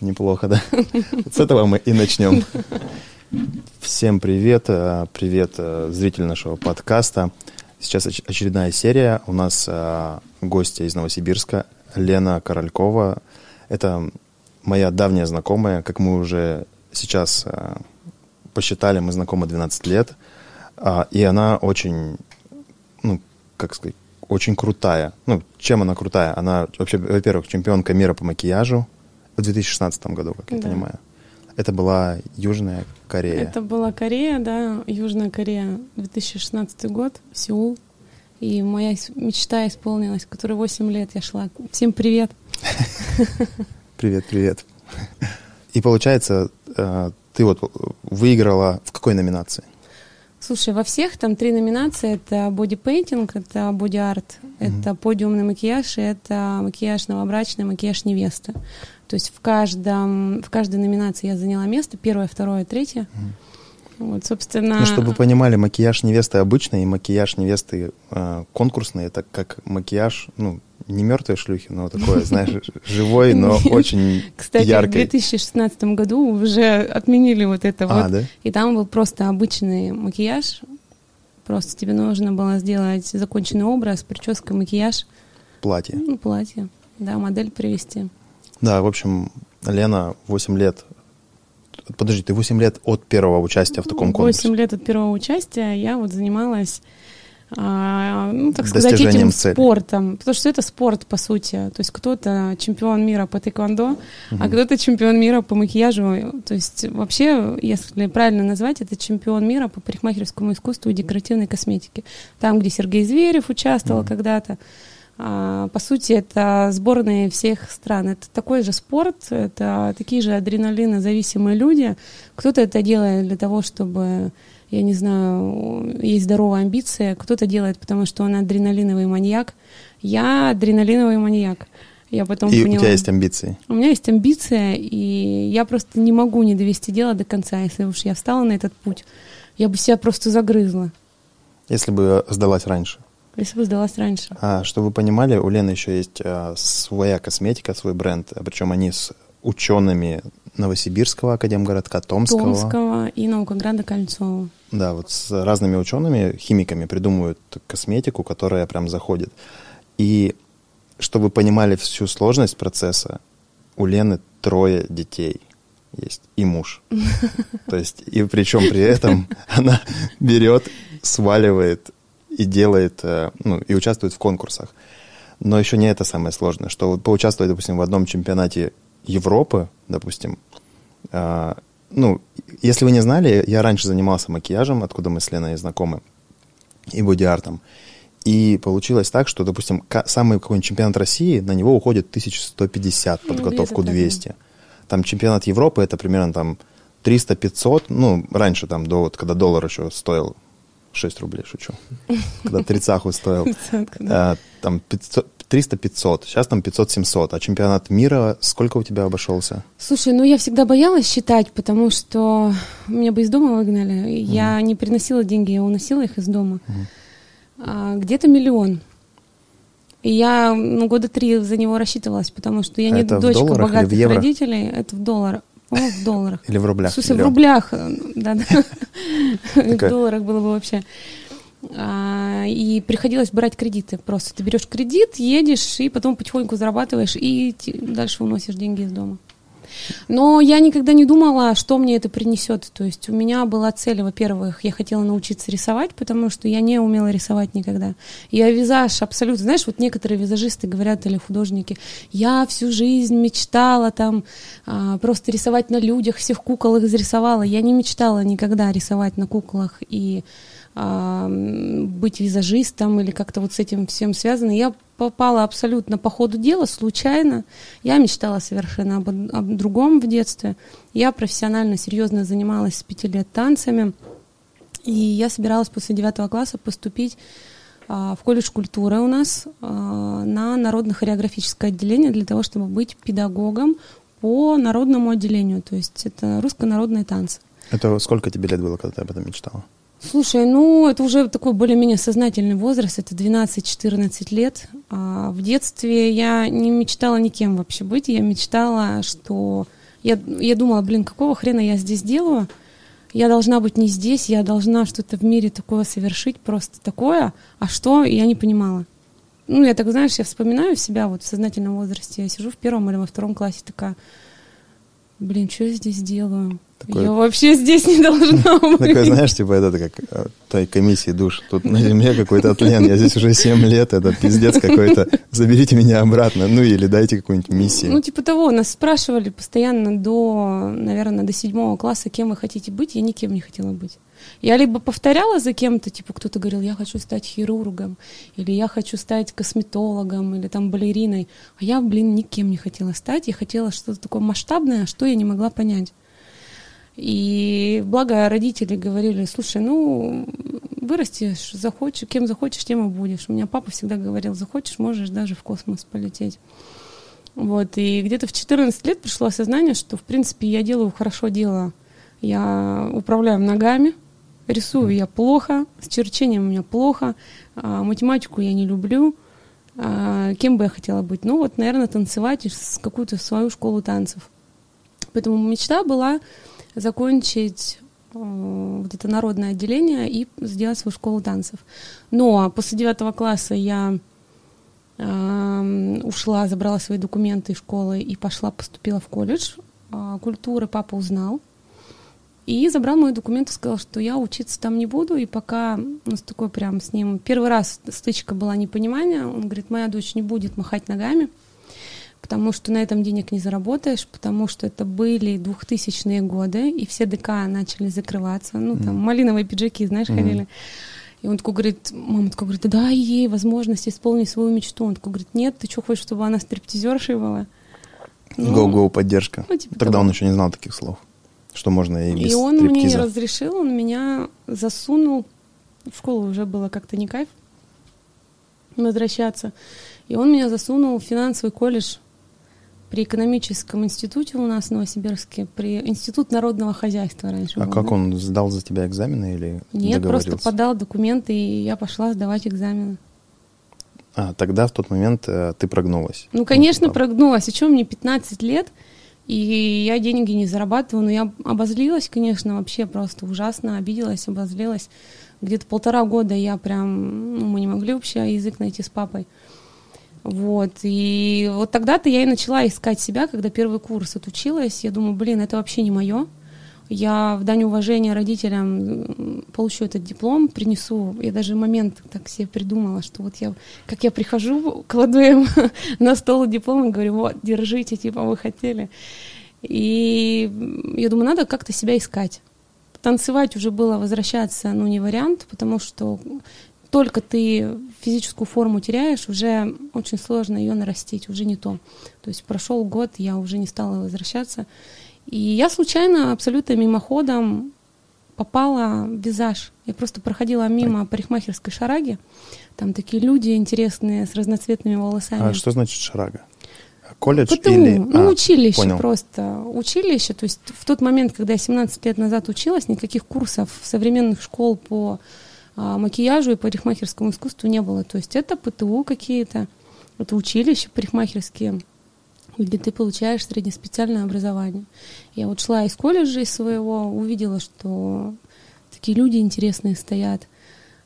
Неплохо, да? С этого мы и начнем. Всем привет, э, привет э, зритель нашего подкаста. Сейчас очередная серия. У нас э, гостья из Новосибирска, Лена Королькова. Это моя давняя знакомая, как мы уже сейчас посчитали, мы знакомы 12 лет. А, и она очень, ну, как сказать, очень крутая. Ну, чем она крутая? Она вообще, во-первых, чемпионка мира по макияжу, в 2016 году, как я да. понимаю. Это была Южная Корея. Это была Корея, да, Южная Корея, 2016 год, Сеул. И моя мечта исполнилась, которой 8 лет я шла. Всем привет. Привет, привет. И получается, э, ты вот выиграла в какой номинации? Слушай, во всех там три номинации. Это бодипейнтинг, это боди-арт, mm-hmm. это подиумный макияж и это макияж новобрачный, макияж невесты. То есть в, каждом, в каждой номинации я заняла место, первое, второе, третье. Mm. Вот, собственно... Ну, чтобы вы понимали, макияж невесты обычный и макияж невесты э, конкурсный, это как макияж, ну, не мертвой шлюхи, но такое, знаешь, живой, но очень Кстати, яркий. в 2016 году уже отменили вот это а, вот. Да? И там был просто обычный макияж. Просто тебе нужно было сделать законченный образ, прическа, макияж. Платье. Ну, платье. Да, модель привести. Да, в общем, Лена 8 лет Подожди, ты 8 лет от первого участия в таком конкурсе? 8 лет от первого участия я вот занималась, ну, так сказать, этим цели. спортом. Потому что это спорт, по сути. То есть кто-то чемпион мира по тэквондо, угу. а кто-то чемпион мира по макияжу. То есть вообще, если правильно назвать, это чемпион мира по парикмахерскому искусству и декоративной косметике. Там, где Сергей Зверев участвовал угу. когда-то. А, по сути, это сборные всех стран. Это такой же спорт, это такие же адреналинозависимые люди. Кто-то это делает для того, чтобы, я не знаю, есть здоровая амбиция, кто-то делает, потому что он адреналиновый маньяк. Я адреналиновый маньяк. Я потом и поняла, у тебя есть амбиции? У меня есть амбиция, и я просто не могу не довести дело до конца. Если уж я встала на этот путь, я бы себя просто загрызла. Если бы сдалась раньше? Если бы сдалась раньше. А, чтобы вы понимали, у Лены еще есть а, своя косметика, свой бренд, а причем они с учеными Новосибирского академгородка, Томского. Томского и Наукограда Кольцова. Да, вот с разными учеными, химиками придумывают косметику, которая прям заходит. И чтобы вы понимали всю сложность процесса, у Лены трое детей есть и муж. То есть, и причем при этом она берет, сваливает и делает, э, ну, и участвует в конкурсах. Но еще не это самое сложное, что поучаствовать, допустим, в одном чемпионате Европы, допустим, э, ну, если вы не знали, я раньше занимался макияжем, откуда мы с Леной знакомы, и боди-артом. И получилось так, что, допустим, самый какой-нибудь чемпионат России, на него уходит 1150, ну, подготовку 200. Там чемпионат Европы, это примерно там 300-500, ну, раньше там, до, вот, когда доллар еще стоил 6 рублей, шучу. Когда трицаху стоил. Э, там 300-500, сейчас там 500-700. А чемпионат мира сколько у тебя обошелся? Слушай, ну я всегда боялась считать, потому что меня бы из дома выгнали. Я не приносила деньги, я уносила их из дома. А, где-то миллион. И я ну, года три за него рассчитывалась, потому что я не дочка богатых родителей. Это в долларах. О, в долларах. Или в рублях? Слушай, в рублях, э, да-да. В долларах было бы вообще. А, и приходилось брать кредиты. Просто ты берешь кредит, едешь, и потом потихоньку зарабатываешь, и дальше уносишь деньги из дома. Но я никогда не думала, что мне это принесет. То есть у меня была цель, во-первых, я хотела научиться рисовать, потому что я не умела рисовать никогда. Я визаж абсолютно, знаешь, вот некоторые визажисты говорят или художники, я всю жизнь мечтала там а, просто рисовать на людях, всех кукол их зарисовала. Я не мечтала никогда рисовать на куклах и быть визажистом или как-то вот с этим всем связано. Я попала абсолютно по ходу дела, случайно. Я мечтала совершенно об, об другом в детстве. Я профессионально, серьезно занималась с пяти лет танцами. И я собиралась после девятого класса поступить а, в колледж культуры у нас а, на народно-хореографическое отделение для того, чтобы быть педагогом по народному отделению. То есть это русско-народные танцы. Это сколько тебе лет было, когда ты об этом мечтала? Слушай, ну это уже такой более-менее сознательный возраст, это 12-14 лет. А в детстве я не мечтала никем вообще быть, я мечтала, что... Я, я думала, блин, какого хрена я здесь делаю? Я должна быть не здесь, я должна что-то в мире такое совершить, просто такое. А что, я не понимала. Ну, я так, знаешь, я вспоминаю себя вот в сознательном возрасте. Я сижу в первом или во втором классе такая, блин, что я здесь делаю? Такой, я вообще здесь не должна быть. Такой, знаешь, типа это как э, той комиссии душ. Тут на земле какой-то тлен, я здесь уже 7 лет, это пиздец какой-то. Заберите меня обратно, ну или дайте какую-нибудь миссию. Ну типа того, нас спрашивали постоянно до, наверное, до седьмого класса, кем вы хотите быть, я никем не хотела быть. Я либо повторяла за кем-то, типа кто-то говорил, я хочу стать хирургом, или я хочу стать косметологом, или там балериной. А я, блин, никем не хотела стать, я хотела что-то такое масштабное, что я не могла понять. И благо родители говорили, слушай, ну, вырастешь, захочешь, кем захочешь, тем и будешь. У меня папа всегда говорил, захочешь, можешь даже в космос полететь. Вот, и где-то в 14 лет пришло осознание, что, в принципе, я делаю хорошо дело. Я управляю ногами, рисую я плохо, с черчением у меня плохо, а, математику я не люблю. А, кем бы я хотела быть? Ну, вот, наверное, танцевать какую-то свою школу танцев. Поэтому мечта была закончить э, вот это народное отделение и сделать свою школу танцев. Но после девятого класса я э, ушла, забрала свои документы из школы и пошла, поступила в колледж э, культуры. Папа узнал и забрал мои документы, сказал, что я учиться там не буду, и пока у нас такой прям с ним... Первый раз стычка была непонимание, он говорит, моя дочь не будет махать ногами, потому что на этом денег не заработаешь, потому что это были 2000-е годы, и все ДК начали закрываться, ну, там, mm. малиновые пиджаки, знаешь, mm. ходили. И он такой говорит, мама такой говорит, дай ей возможность исполнить свою мечту. Он такой говорит, нет, ты что хочешь, чтобы она стриптизершей была? Гоу-гоу ну, поддержка. Ну, типа Тогда того. он еще не знал таких слов, что можно и без И он стриптиза. мне не разрешил, он меня засунул. В школу уже было как-то не кайф возвращаться. И он меня засунул в финансовый колледж при экономическом институте у нас в Новосибирске, при Институт народного хозяйства раньше. А был, как да? он сдал за тебя экзамены или Нет, просто подал документы, и я пошла сдавать экзамены. А, тогда в тот момент э, ты прогнулась? Ну, конечно, ну, прогнулась. А что мне 15 лет, и я деньги не зарабатываю, но я обозлилась, конечно, вообще просто ужасно, обиделась, обозлилась. Где-то полтора года я прям, ну, мы не могли вообще язык найти с папой. Вот, и вот тогда-то я и начала искать себя, когда первый курс отучилась. Я думаю, блин, это вообще не мое. Я в дань уважения родителям получу этот диплом, принесу. Я даже момент так себе придумала, что вот я, как я прихожу, кладу им на стол диплом и говорю, вот, держите, типа, вы хотели. И я думаю, надо как-то себя искать. Танцевать уже было возвращаться, ну, не вариант, потому что только ты физическую форму теряешь, уже очень сложно ее нарастить, уже не то. То есть прошел год, я уже не стала возвращаться. И я случайно, абсолютно мимоходом попала в визаж. Я просто проходила мимо парикмахерской шараги. Там такие люди интересные с разноцветными волосами. А что значит шарага? Колледж ПТУ, или... Ну, а, училище понял. просто. Училище. То есть в тот момент, когда я 17 лет назад училась, никаких курсов современных школ по макияжу и парикмахерскому искусству не было. То есть это ПТУ какие-то, это училища парикмахерские, где ты получаешь среднеспециальное образование. Я вот шла из колледжа из своего, увидела, что такие люди интересные стоят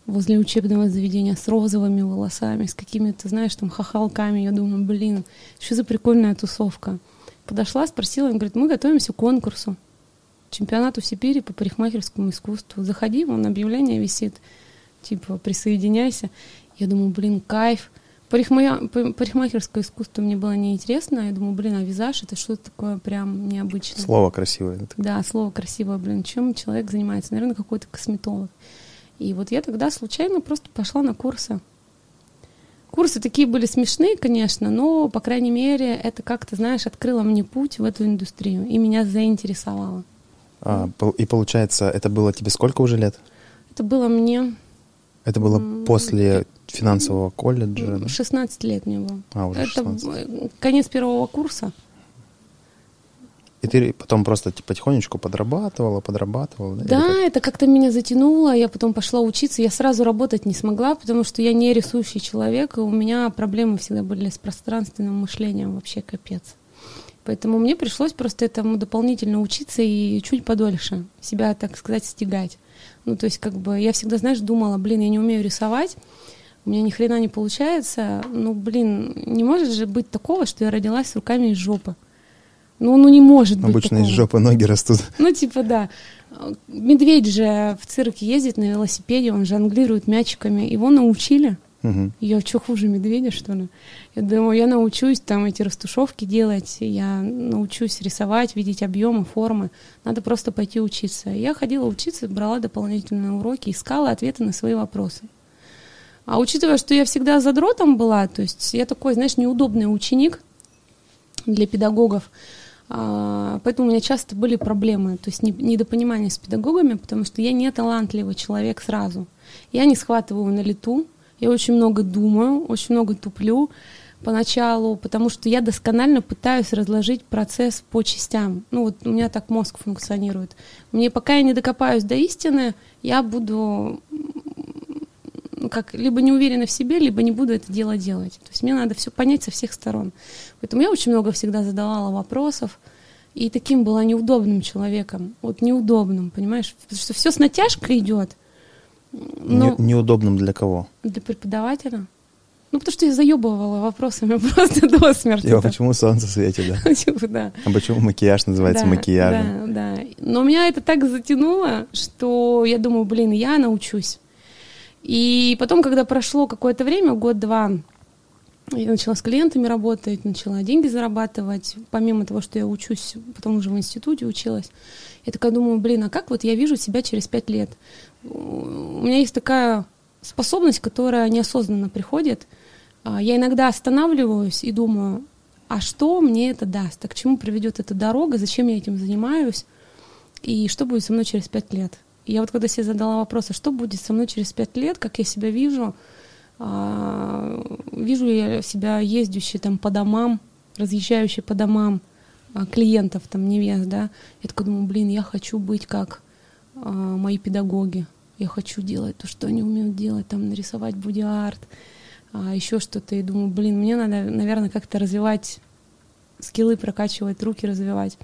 возле учебного заведения с розовыми волосами, с какими-то, знаешь, там хахалками. Я думаю, блин, что за прикольная тусовка. Подошла, спросила, он говорит, мы готовимся к конкурсу, чемпионату Сибири по парикмахерскому искусству. Заходи, вон объявление висит типа, присоединяйся. Я думаю, блин, кайф. Парикма... Парикмахерское искусство мне было неинтересно. Я думаю, блин, а визаж это что-то такое прям необычное. Слово красивое. Да, слово красивое, блин. Чем человек занимается? Наверное, какой-то косметолог. И вот я тогда случайно просто пошла на курсы. Курсы такие были смешные, конечно, но, по крайней мере, это как-то, знаешь, открыло мне путь в эту индустрию и меня заинтересовало. А, и получается, это было тебе сколько уже лет? Это было мне... Это было после финансового колледжа? 16 лет мне было. А, уже Это конец первого курса. И ты потом просто типа, потихонечку подрабатывала, подрабатывала? Да, да это как-то меня затянуло. Я потом пошла учиться. Я сразу работать не смогла, потому что я не рисующий человек, и у меня проблемы всегда были с пространственным мышлением, вообще капец. Поэтому мне пришлось просто этому дополнительно учиться и чуть подольше себя, так сказать, стегать. Ну, то есть, как бы, я всегда, знаешь, думала, блин, я не умею рисовать, у меня ни хрена не получается. Ну, блин, не может же быть такого, что я родилась с руками из жопы. Ну, ну не может Обычно быть Обычно из жопы ноги растут. Ну, типа, да. Медведь же в цирке ездит на велосипеде, он жонглирует мячиками. Его научили. Угу. Я что, хуже медведя, что ли? Я думаю, я научусь там эти растушевки делать, я научусь рисовать, видеть объемы, формы. Надо просто пойти учиться. Я ходила учиться, брала дополнительные уроки, искала ответы на свои вопросы. А учитывая, что я всегда задротом была, то есть я такой, знаешь, неудобный ученик для педагогов, а, поэтому у меня часто были проблемы, то есть недопонимание с педагогами, потому что я не талантливый человек сразу. Я не схватываю на лету, я очень много думаю, очень много туплю поначалу, потому что я досконально пытаюсь разложить процесс по частям. Ну вот у меня так мозг функционирует. Мне пока я не докопаюсь до истины, я буду как либо не уверена в себе, либо не буду это дело делать. То есть мне надо все понять со всех сторон. Поэтому я очень много всегда задавала вопросов. И таким была неудобным человеком. Вот неудобным, понимаешь? Потому что все с натяжкой идет. Но... Не, неудобным для кого? Для преподавателя. Ну, потому что я заебывала вопросами просто до смерти. Я, почему солнце светит, да? Да. А почему макияж называется да, макияжем? Да, да. Но меня это так затянуло, что я думаю, блин, я научусь. И потом, когда прошло какое-то время, год-два, я начала с клиентами работать, начала деньги зарабатывать, помимо того, что я учусь, потом уже в институте училась. Я такая думаю, блин, а как вот я вижу себя через пять лет? У меня есть такая способность, которая неосознанно приходит. А, я иногда останавливаюсь и думаю, а что мне это даст? А к чему приведет эта дорога? Зачем я этим занимаюсь? И что будет со мной через пять лет? я вот когда себе задала вопрос, а что будет со мной через пять лет, как я себя вижу, а, вижу я себя ездящей там по домам, разъезжающей по домам а, клиентов, там, невест, да, я такая думаю, блин, я хочу быть как мои педагоги, я хочу делать то, что они умеют делать, там, нарисовать боди-арт, а, еще что-то, и думаю, блин, мне надо, наверное, как-то развивать скиллы, прокачивать, руки развивать.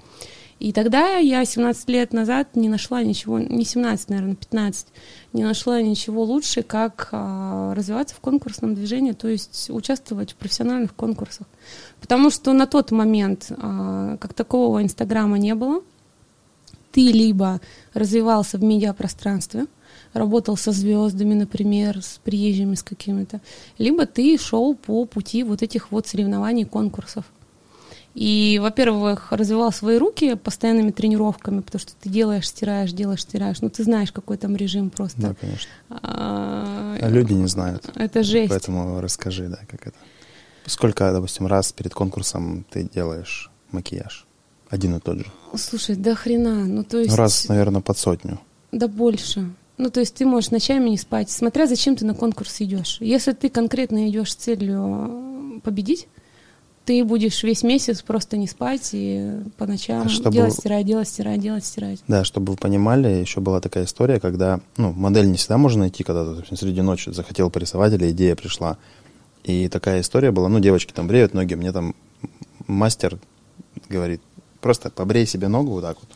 И тогда я 17 лет назад не нашла ничего, не 17, наверное, 15, не нашла ничего лучше, как а, развиваться в конкурсном движении, то есть участвовать в профессиональных конкурсах. Потому что на тот момент а, как такового Инстаграма не было. Ты либо развивался в медиапространстве, работал со звездами, например, с приезжими с какими-то, либо ты шел по пути вот этих вот соревнований, конкурсов. И, во-первых, развивал свои руки постоянными тренировками, потому что ты делаешь, стираешь, делаешь, стираешь. Ну, ты знаешь, какой там режим просто. Да, конечно. А, а люди не знают. Это жесть. Поэтому расскажи, да, как это. Сколько, допустим, раз перед конкурсом ты делаешь макияж? Один и тот же. Слушай, да хрена. Ну, то есть... Раз, наверное, под сотню. Да больше. Ну, то есть ты можешь ночами не спать, смотря зачем ты на конкурс идешь. Если ты конкретно идешь с целью победить, ты будешь весь месяц просто не спать и по ночам а чтобы... делать, стирать, делать, стирать, делать, стирать. Да, чтобы вы понимали, еще была такая история, когда, ну, модель не всегда можно найти, когда ты среди ночи захотел порисовать или идея пришла. И такая история была, ну, девочки там бреют ноги, мне там мастер говорит, просто побрей себе ногу вот так вот,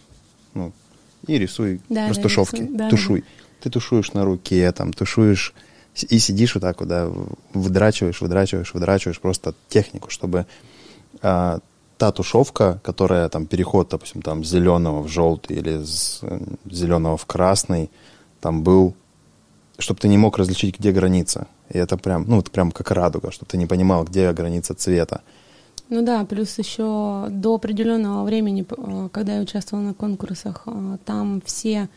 ну, и рисуй да, растушевки, да, тушуй. Да. Ты тушуешь на руке, там, тушуешь и сидишь вот так вот, да, выдрачиваешь, выдрачиваешь, выдрачиваешь просто технику, чтобы а, та тушевка, которая там переход, допустим, там с зеленого в желтый или с зеленого в красный, там был, чтобы ты не мог различить, где граница. И это прям, ну, это прям как радуга, чтобы ты не понимал, где граница цвета. Ну да, плюс еще до определенного времени, когда я участвовала на конкурсах, а, там все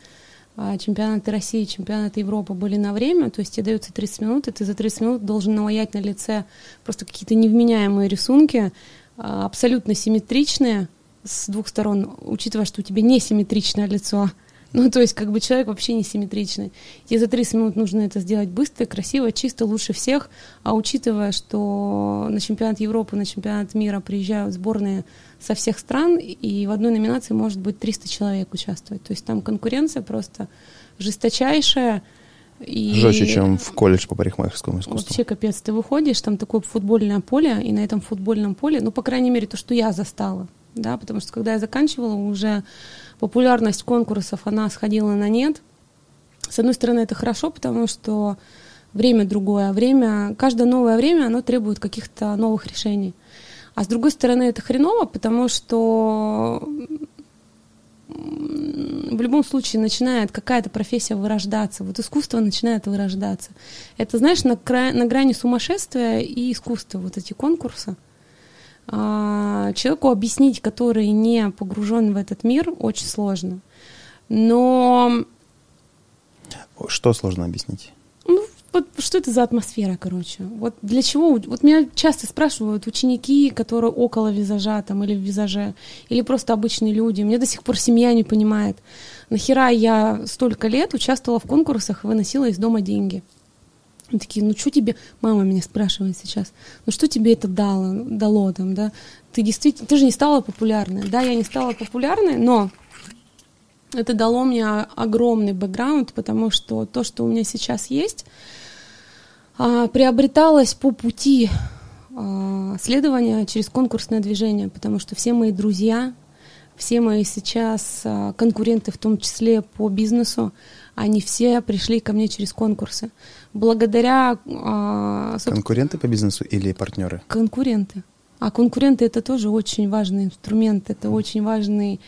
чемпионаты России, чемпионаты Европы были на время, то есть тебе дается 30 минут, и ты за 30 минут должен наваять на лице просто какие-то невменяемые рисунки, а, абсолютно симметричные с двух сторон, учитывая, что у тебя не симметричное лицо, ну, то есть, как бы человек вообще не симметричный. Тебе за 30 минут нужно это сделать быстро, красиво, чисто, лучше всех. А учитывая, что на чемпионат Европы, на чемпионат мира приезжают сборные со всех стран, и в одной номинации может быть 300 человек участвовать. То есть там конкуренция просто жесточайшая. И Жестче, чем в колледж по парикмахерскому искусству. Вообще капец. Ты выходишь, там такое футбольное поле, и на этом футбольном поле, ну, по крайней мере, то, что я застала, да, потому что когда я заканчивала, уже популярность конкурсов, она сходила на нет. С одной стороны, это хорошо, потому что время другое, время, каждое новое время, оно требует каких-то новых решений. А с другой стороны, это хреново, потому что в любом случае начинает какая-то профессия вырождаться, вот искусство начинает вырождаться. Это, знаешь, на, кра... на грани сумасшествия и искусства, вот эти конкурсы. А, человеку объяснить, который не погружен в этот мир, очень сложно. Но... Что сложно объяснить? Вот что это за атмосфера, короче? Вот для чего? Вот меня часто спрашивают ученики, которые около визажа там или в визаже, или просто обычные люди. Мне до сих пор семья не понимает, нахера я столько лет участвовала в конкурсах и выносила из дома деньги. Они такие, ну что тебе, мама меня спрашивает сейчас, ну что тебе это дало, дало там, да? Ты действительно, ты же не стала популярной. Да, я не стала популярной, но это дало мне огромный бэкграунд, потому что то, что у меня сейчас есть, а, приобреталось по пути а, следования через конкурсное движение, потому что все мои друзья, все мои сейчас а, конкуренты, в том числе по бизнесу, они все пришли ко мне через конкурсы. Благодаря... Конкуренты по бизнесу или партнеры? Конкуренты. А конкуренты это тоже очень важный инструмент, это очень важный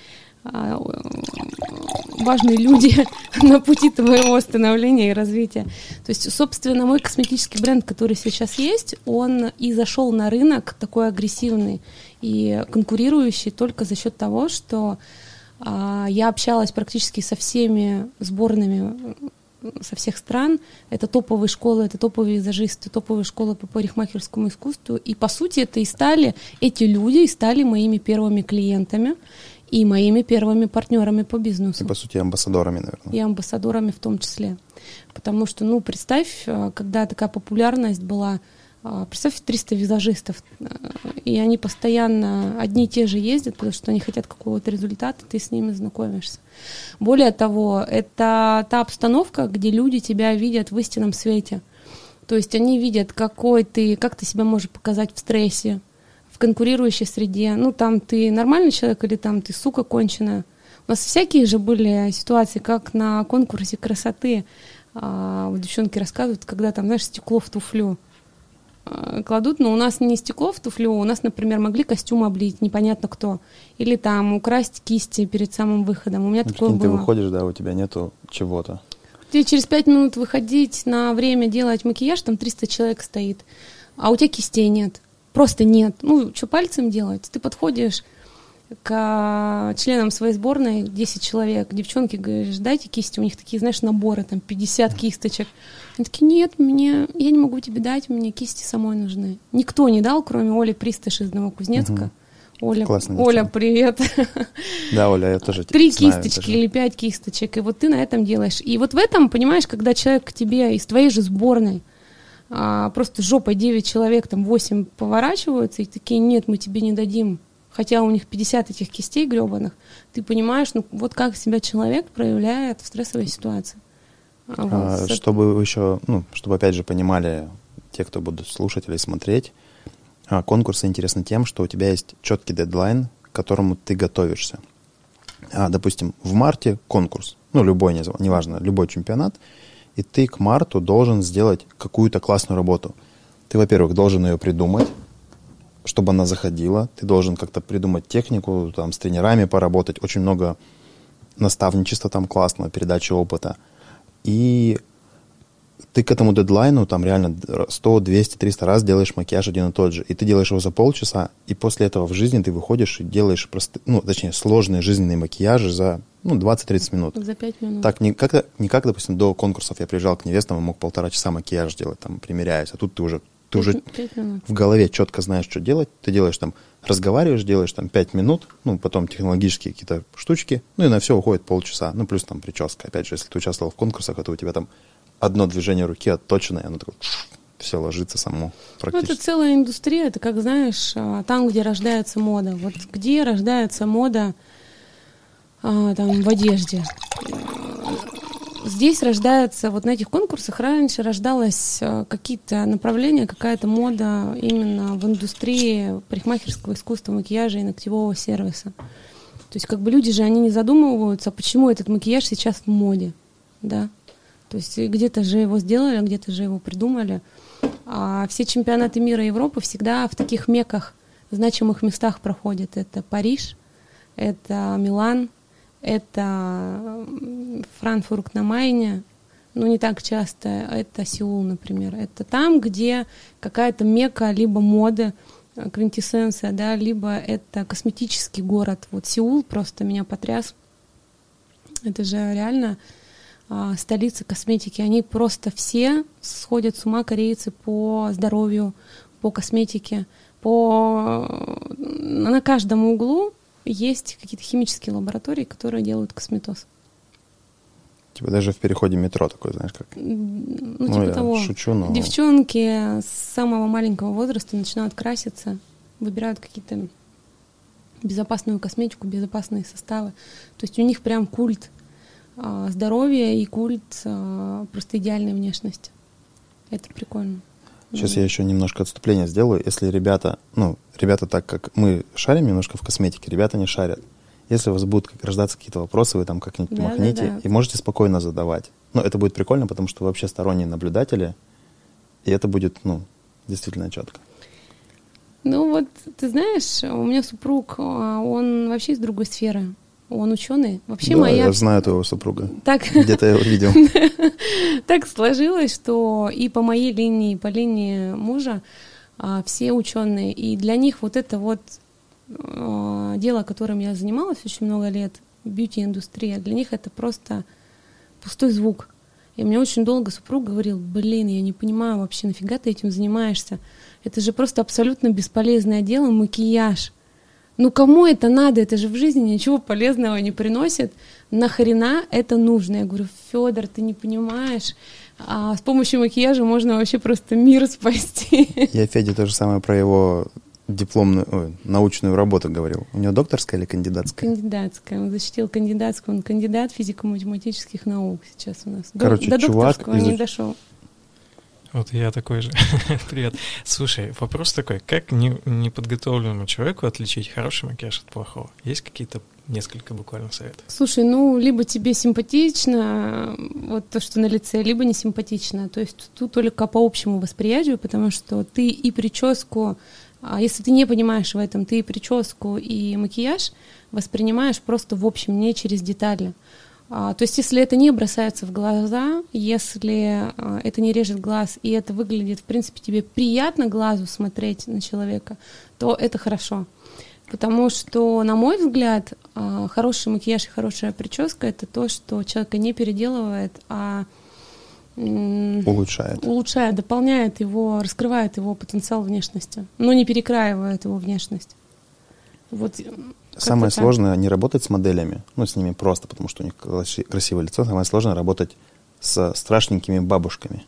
важные люди на пути твоего становления и развития. То есть, собственно, мой косметический бренд, который сейчас есть, он и зашел на рынок такой агрессивный и конкурирующий только за счет того, что а, я общалась практически со всеми сборными со всех стран. Это топовые школы, это топовые визажисты, топовые школы по парикмахерскому искусству. И, по сути, это и стали, эти люди и стали моими первыми клиентами и моими первыми партнерами по бизнесу. И, по сути, амбассадорами, наверное. И амбассадорами в том числе. Потому что, ну, представь, э, когда такая популярность была а, Представь 300 визажистов, э, и они постоянно одни и те же ездят, потому что они хотят какого-то результата, ты с ними знакомишься. Более того, это та обстановка, где люди тебя видят в истинном свете. То есть они видят, какой ты, как ты себя можешь показать в стрессе, в конкурирующей среде. Ну, там ты нормальный человек или там ты сука конченая. У нас всякие же были ситуации, как на конкурсе красоты. А, девчонки рассказывают, когда там, знаешь, стекло в туфлю Э, кладут, но у нас не стекло в туфлю, у нас, например, могли костюм облить, непонятно кто, или там украсть кисти перед самым выходом. У меня ну, такое было. Ты выходишь, да, у тебя нету чего-то. Тебе через пять минут выходить на время делать макияж, там 300 человек стоит, а у тебя кистей нет, просто нет. Ну, что пальцем делать? Ты подходишь к членам своей сборной, 10 человек, девчонки, говоришь, дайте кисти, у них такие, знаешь, наборы, там 50 кисточек. Они такие, нет, мне, я не могу тебе дать, мне кисти самой нужны. Никто не дал, кроме Оли Присташ из Новокузнецка. Угу. Оля, Оля, привет. Да, Оля, я тоже Три знаю, кисточки или пять кисточек, и вот ты на этом делаешь. И вот в этом, понимаешь, когда человек к тебе из твоей же сборной, а, просто жопой 9 человек, там 8 поворачиваются, и такие, нет, мы тебе не дадим. Хотя у них 50 этих кистей гребаных, ты понимаешь, ну вот как себя человек проявляет в стрессовой ситуации. А, вот. Чтобы еще, ну, чтобы опять же понимали те, кто будут слушать или смотреть, а, конкурсы интересны тем, что у тебя есть четкий дедлайн, к которому ты готовишься. А, допустим, в марте конкурс, ну, любой, неважно, любой чемпионат, и ты к марту должен сделать какую-то классную работу. Ты, во-первых, должен ее придумать, чтобы она заходила. Ты должен как-то придумать технику, там, с тренерами поработать. Очень много наставничества там классного, передачи опыта – и ты к этому дедлайну там реально 100, 200, 300 раз делаешь макияж один и тот же, и ты делаешь его за полчаса, и после этого в жизни ты выходишь и делаешь просто, ну, точнее, сложные жизненные макияжи за, ну, 20-30 минут. За 5 минут. Так, не как, не как, допустим, до конкурсов я приезжал к невестам и мог полтора часа макияж делать, там, примеряясь, а тут ты уже, ты уже в голове четко знаешь, что делать, ты делаешь там, разговариваешь, делаешь там 5 минут, ну, потом технологические какие-то штучки, ну, и на все уходит полчаса, ну, плюс там прическа. Опять же, если ты участвовал в конкурсах, это у тебя там одно движение руки отточено, и оно такое все ложится само практически. Ну, это целая индустрия, это как, знаешь, а, там, где рождается мода. Вот где рождается мода а, там, в одежде. Здесь рождается, вот на этих конкурсах раньше рождалось а, какие-то направления, какая-то мода именно в индустрии парикмахерского искусства, макияжа и ногтевого сервиса. То есть как бы люди же, они не задумываются, почему этот макияж сейчас в моде, да. То есть где-то же его сделали, где-то же его придумали. А все чемпионаты мира и Европы всегда в таких меках, значимых местах проходят. Это Париж, это Милан, это Франкфурт на Майне, ну не так часто, это Сеул, например. Это там, где какая-то мека либо моды, квинтэссенция, да, либо это косметический город. Вот Сеул просто меня потряс. Это же реально столицы косметики, они просто все сходят с ума, корейцы, по здоровью, по косметике, по... На каждом углу есть какие-то химические лаборатории, которые делают косметоз. Типа даже в переходе метро такой, знаешь, как... Ну, ну типа я того. шучу, но... Девчонки с самого маленького возраста начинают краситься, выбирают какие-то безопасную косметику, безопасные составы. То есть у них прям культ а, здоровье и культ а, просто идеальной внешности. Это прикольно. Сейчас я еще немножко отступление сделаю. Если ребята, ну, ребята так как мы шарим немножко в косметике, ребята не шарят. Если у вас будут рождаться какие-то вопросы, вы там как-нибудь да, махните да, да. и можете спокойно задавать. Но это будет прикольно, потому что вы вообще сторонние наблюдатели, и это будет, ну, действительно четко. Ну вот, ты знаешь, у меня супруг, а, он вообще из другой сферы. Он ученый. Вообще да, моя... я знаю твоего супруга. Так... Где-то я его видел. так сложилось, что и по моей линии, и по линии мужа а, все ученые. И для них вот это вот а, дело, которым я занималась очень много лет, бьюти-индустрия, для них это просто пустой звук. И мне очень долго супруг говорил, блин, я не понимаю вообще, нафига ты этим занимаешься? Это же просто абсолютно бесполезное дело, макияж. Ну кому это надо? Это же в жизни ничего полезного не приносит. Нахрена это нужно? Я говорю, Федор, ты не понимаешь. А с помощью макияжа можно вообще просто мир спасти. Я Феде то же самое про его дипломную, ой, научную работу говорил. У него докторская или кандидатская? Кандидатская. Он защитил кандидатскую. Он кандидат физико-математических наук сейчас у нас. Короче, До, чувак... До изуч... не дошел. Вот я такой же. Привет. Слушай, вопрос такой. Как не, неподготовленному человеку отличить хороший макияж от плохого? Есть какие-то несколько буквально советов? Слушай, ну, либо тебе симпатично вот то, что на лице, либо не симпатично. То есть тут только по общему восприятию, потому что ты и прическу, а если ты не понимаешь в этом, ты и прическу, и макияж воспринимаешь просто в общем, не через детали. А, то есть, если это не бросается в глаза, если а, это не режет глаз, и это выглядит, в принципе, тебе приятно глазу смотреть на человека, то это хорошо. Потому что, на мой взгляд, а, хороший макияж и хорошая прическа это то, что человека не переделывает, а улучшает. Улучшает, дополняет его, раскрывает его потенциал внешности, но не перекраивает его внешность. Вот Самое сложное не работать с моделями, ну, с ними просто, потому что у них красивое лицо. Самое сложное работать с страшненькими бабушками.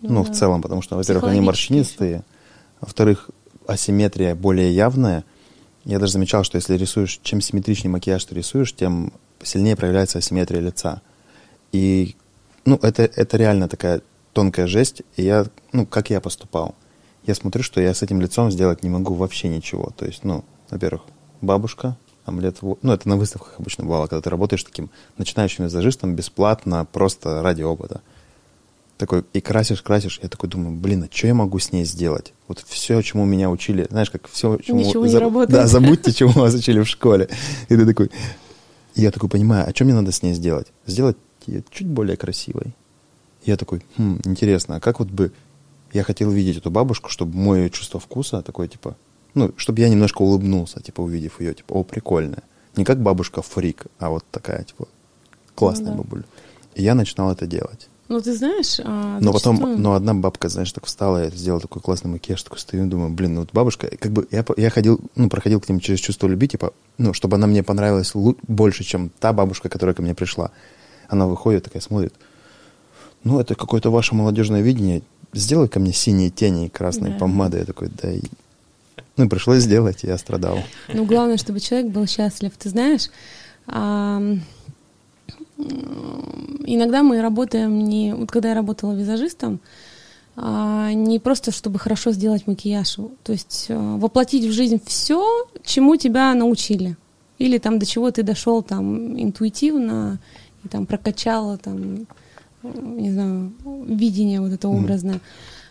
Ну, ну да. в целом, потому что, во-первых, они морщинистые, во-вторых, асимметрия более явная. Я даже замечал, что если рисуешь, чем симметричнее макияж ты рисуешь, тем сильнее проявляется асимметрия лица. И, ну, это, это реально такая тонкая жесть. И я, ну, как я поступал? Я смотрю, что я с этим лицом сделать не могу вообще ничего. То есть, ну, во-первых, бабушка, омлет, ну, это на выставках обычно бывало, когда ты работаешь таким начинающим визажистом бесплатно, просто ради опыта. Такой, и красишь, красишь, я такой думаю, блин, а что я могу с ней сделать? Вот все, чему меня учили, знаешь, как все, чему... Ничего не работает. Да, забудьте, чему вас учили в школе. И ты такой, и я такой понимаю, а что мне надо с ней сделать? Сделать ее чуть более красивой. я такой, хм, интересно, а как вот бы я хотел видеть эту бабушку, чтобы мое чувство вкуса такое, типа, ну, чтобы я немножко улыбнулся, типа, увидев ее, типа, о, прикольная. Не как бабушка фрик, а вот такая, типа, классная ну, да. бабуля. И я начинал это делать. Ну, ты знаешь... А, но зачастую... потом, но одна бабка, знаешь, так встала, я сделал такой классный макияж, такой стою, думаю, блин, ну вот бабушка, как бы я, я ходил, ну, проходил к ним через чувство любви, типа, ну, чтобы она мне понравилась больше, чем та бабушка, которая ко мне пришла. Она выходит, такая смотрит, ну, это какое-то ваше молодежное видение, сделай ко мне синие тени и красные да. помады. Я такой, да. Ну, пришлось сделать, я страдал. Ну, главное, чтобы человек был счастлив. Ты знаешь, а, иногда мы работаем не... Вот когда я работала визажистом, а, не просто чтобы хорошо сделать макияж, то есть а, воплотить в жизнь все, чему тебя научили, или там до чего ты дошел там интуитивно и там прокачала там не знаю, видение вот это образное. Mm.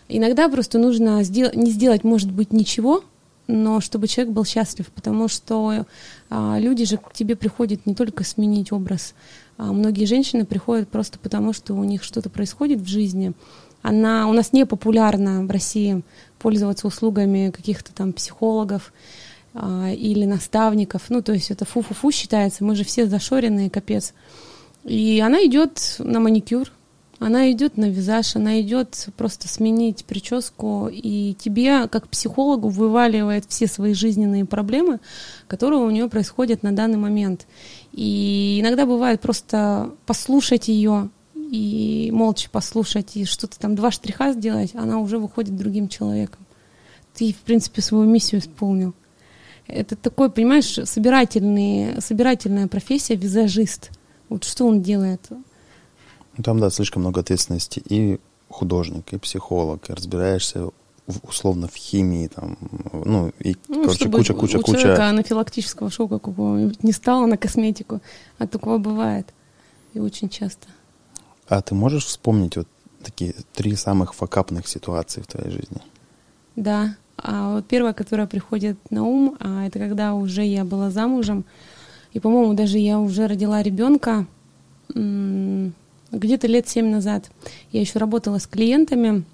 Иногда просто нужно сделать, не сделать, может быть, ничего, но чтобы человек был счастлив, потому что а, люди же к тебе приходят не только сменить образ, а многие женщины приходят просто потому, что у них что-то происходит в жизни. Она у нас не популярна в России пользоваться услугами каких-то там психологов а, или наставников. Ну, то есть это фу-фу-фу считается. Мы же все зашоренные, капец. И она идет на маникюр, она идет на визаж, она идет просто сменить прическу, и тебе, как психологу, вываливает все свои жизненные проблемы, которые у нее происходят на данный момент. И иногда бывает просто послушать ее и молча послушать, и что-то там два штриха сделать, она уже выходит другим человеком. Ты, в принципе, свою миссию исполнил. Это такой, понимаешь, собирательный, собирательная профессия, визажист. Вот что он делает? Ну, там, да, слишком много ответственности и художник, и психолог, и разбираешься условно в химии, там, ну, и, ну, короче, куча, куча, у куча. человека анафилактического шока какого-нибудь не стало на косметику, а такое бывает, и очень часто. А ты можешь вспомнить вот такие три самых факапных ситуации в твоей жизни? Да. А вот первая, которая приходит на ум, а это когда уже я была замужем, и, по-моему, даже я уже родила ребенка, где-то лет семь назад я еще работала с клиентами.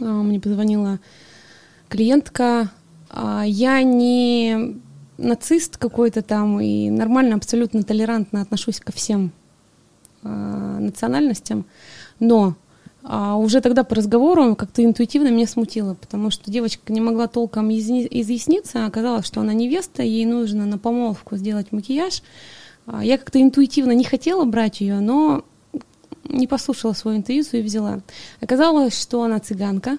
А, мне позвонила клиентка. А, я не нацист какой-то там и нормально, абсолютно толерантно отношусь ко всем а, национальностям, но уже тогда по разговору как-то интуитивно меня смутило, потому что девочка не могла толком изъясниться, оказалось, что она невеста, ей нужно на помолвку сделать макияж. Я как-то интуитивно не хотела брать ее, но не послушала свою интуицию и взяла. Оказалось, что она цыганка.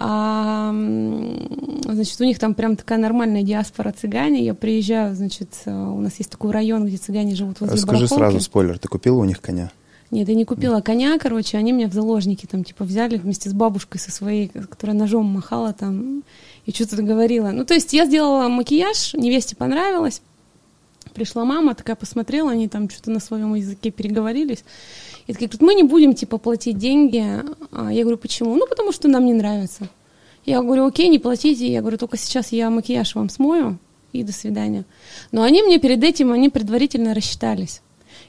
А, значит, у них там прям такая нормальная диаспора цыгане. Я приезжаю, значит, у нас есть такой район, где цыгане живут возле Скажи барахолки. сразу спойлер, ты купила у них коня? Нет, я не купила коня, короче, они меня в заложники там, типа, взяли вместе с бабушкой со своей, которая ножом махала там и что-то говорила. Ну, то есть я сделала макияж, невесте понравилось. Пришла мама, такая посмотрела, они там что-то на своем языке переговорились. И такие говорят, мы не будем, типа, платить деньги. А я говорю, почему? Ну, потому что нам не нравится. Я говорю, окей, не платите. Я говорю, только сейчас я макияж вам смою, и до свидания. Но они мне перед этим, они предварительно рассчитались.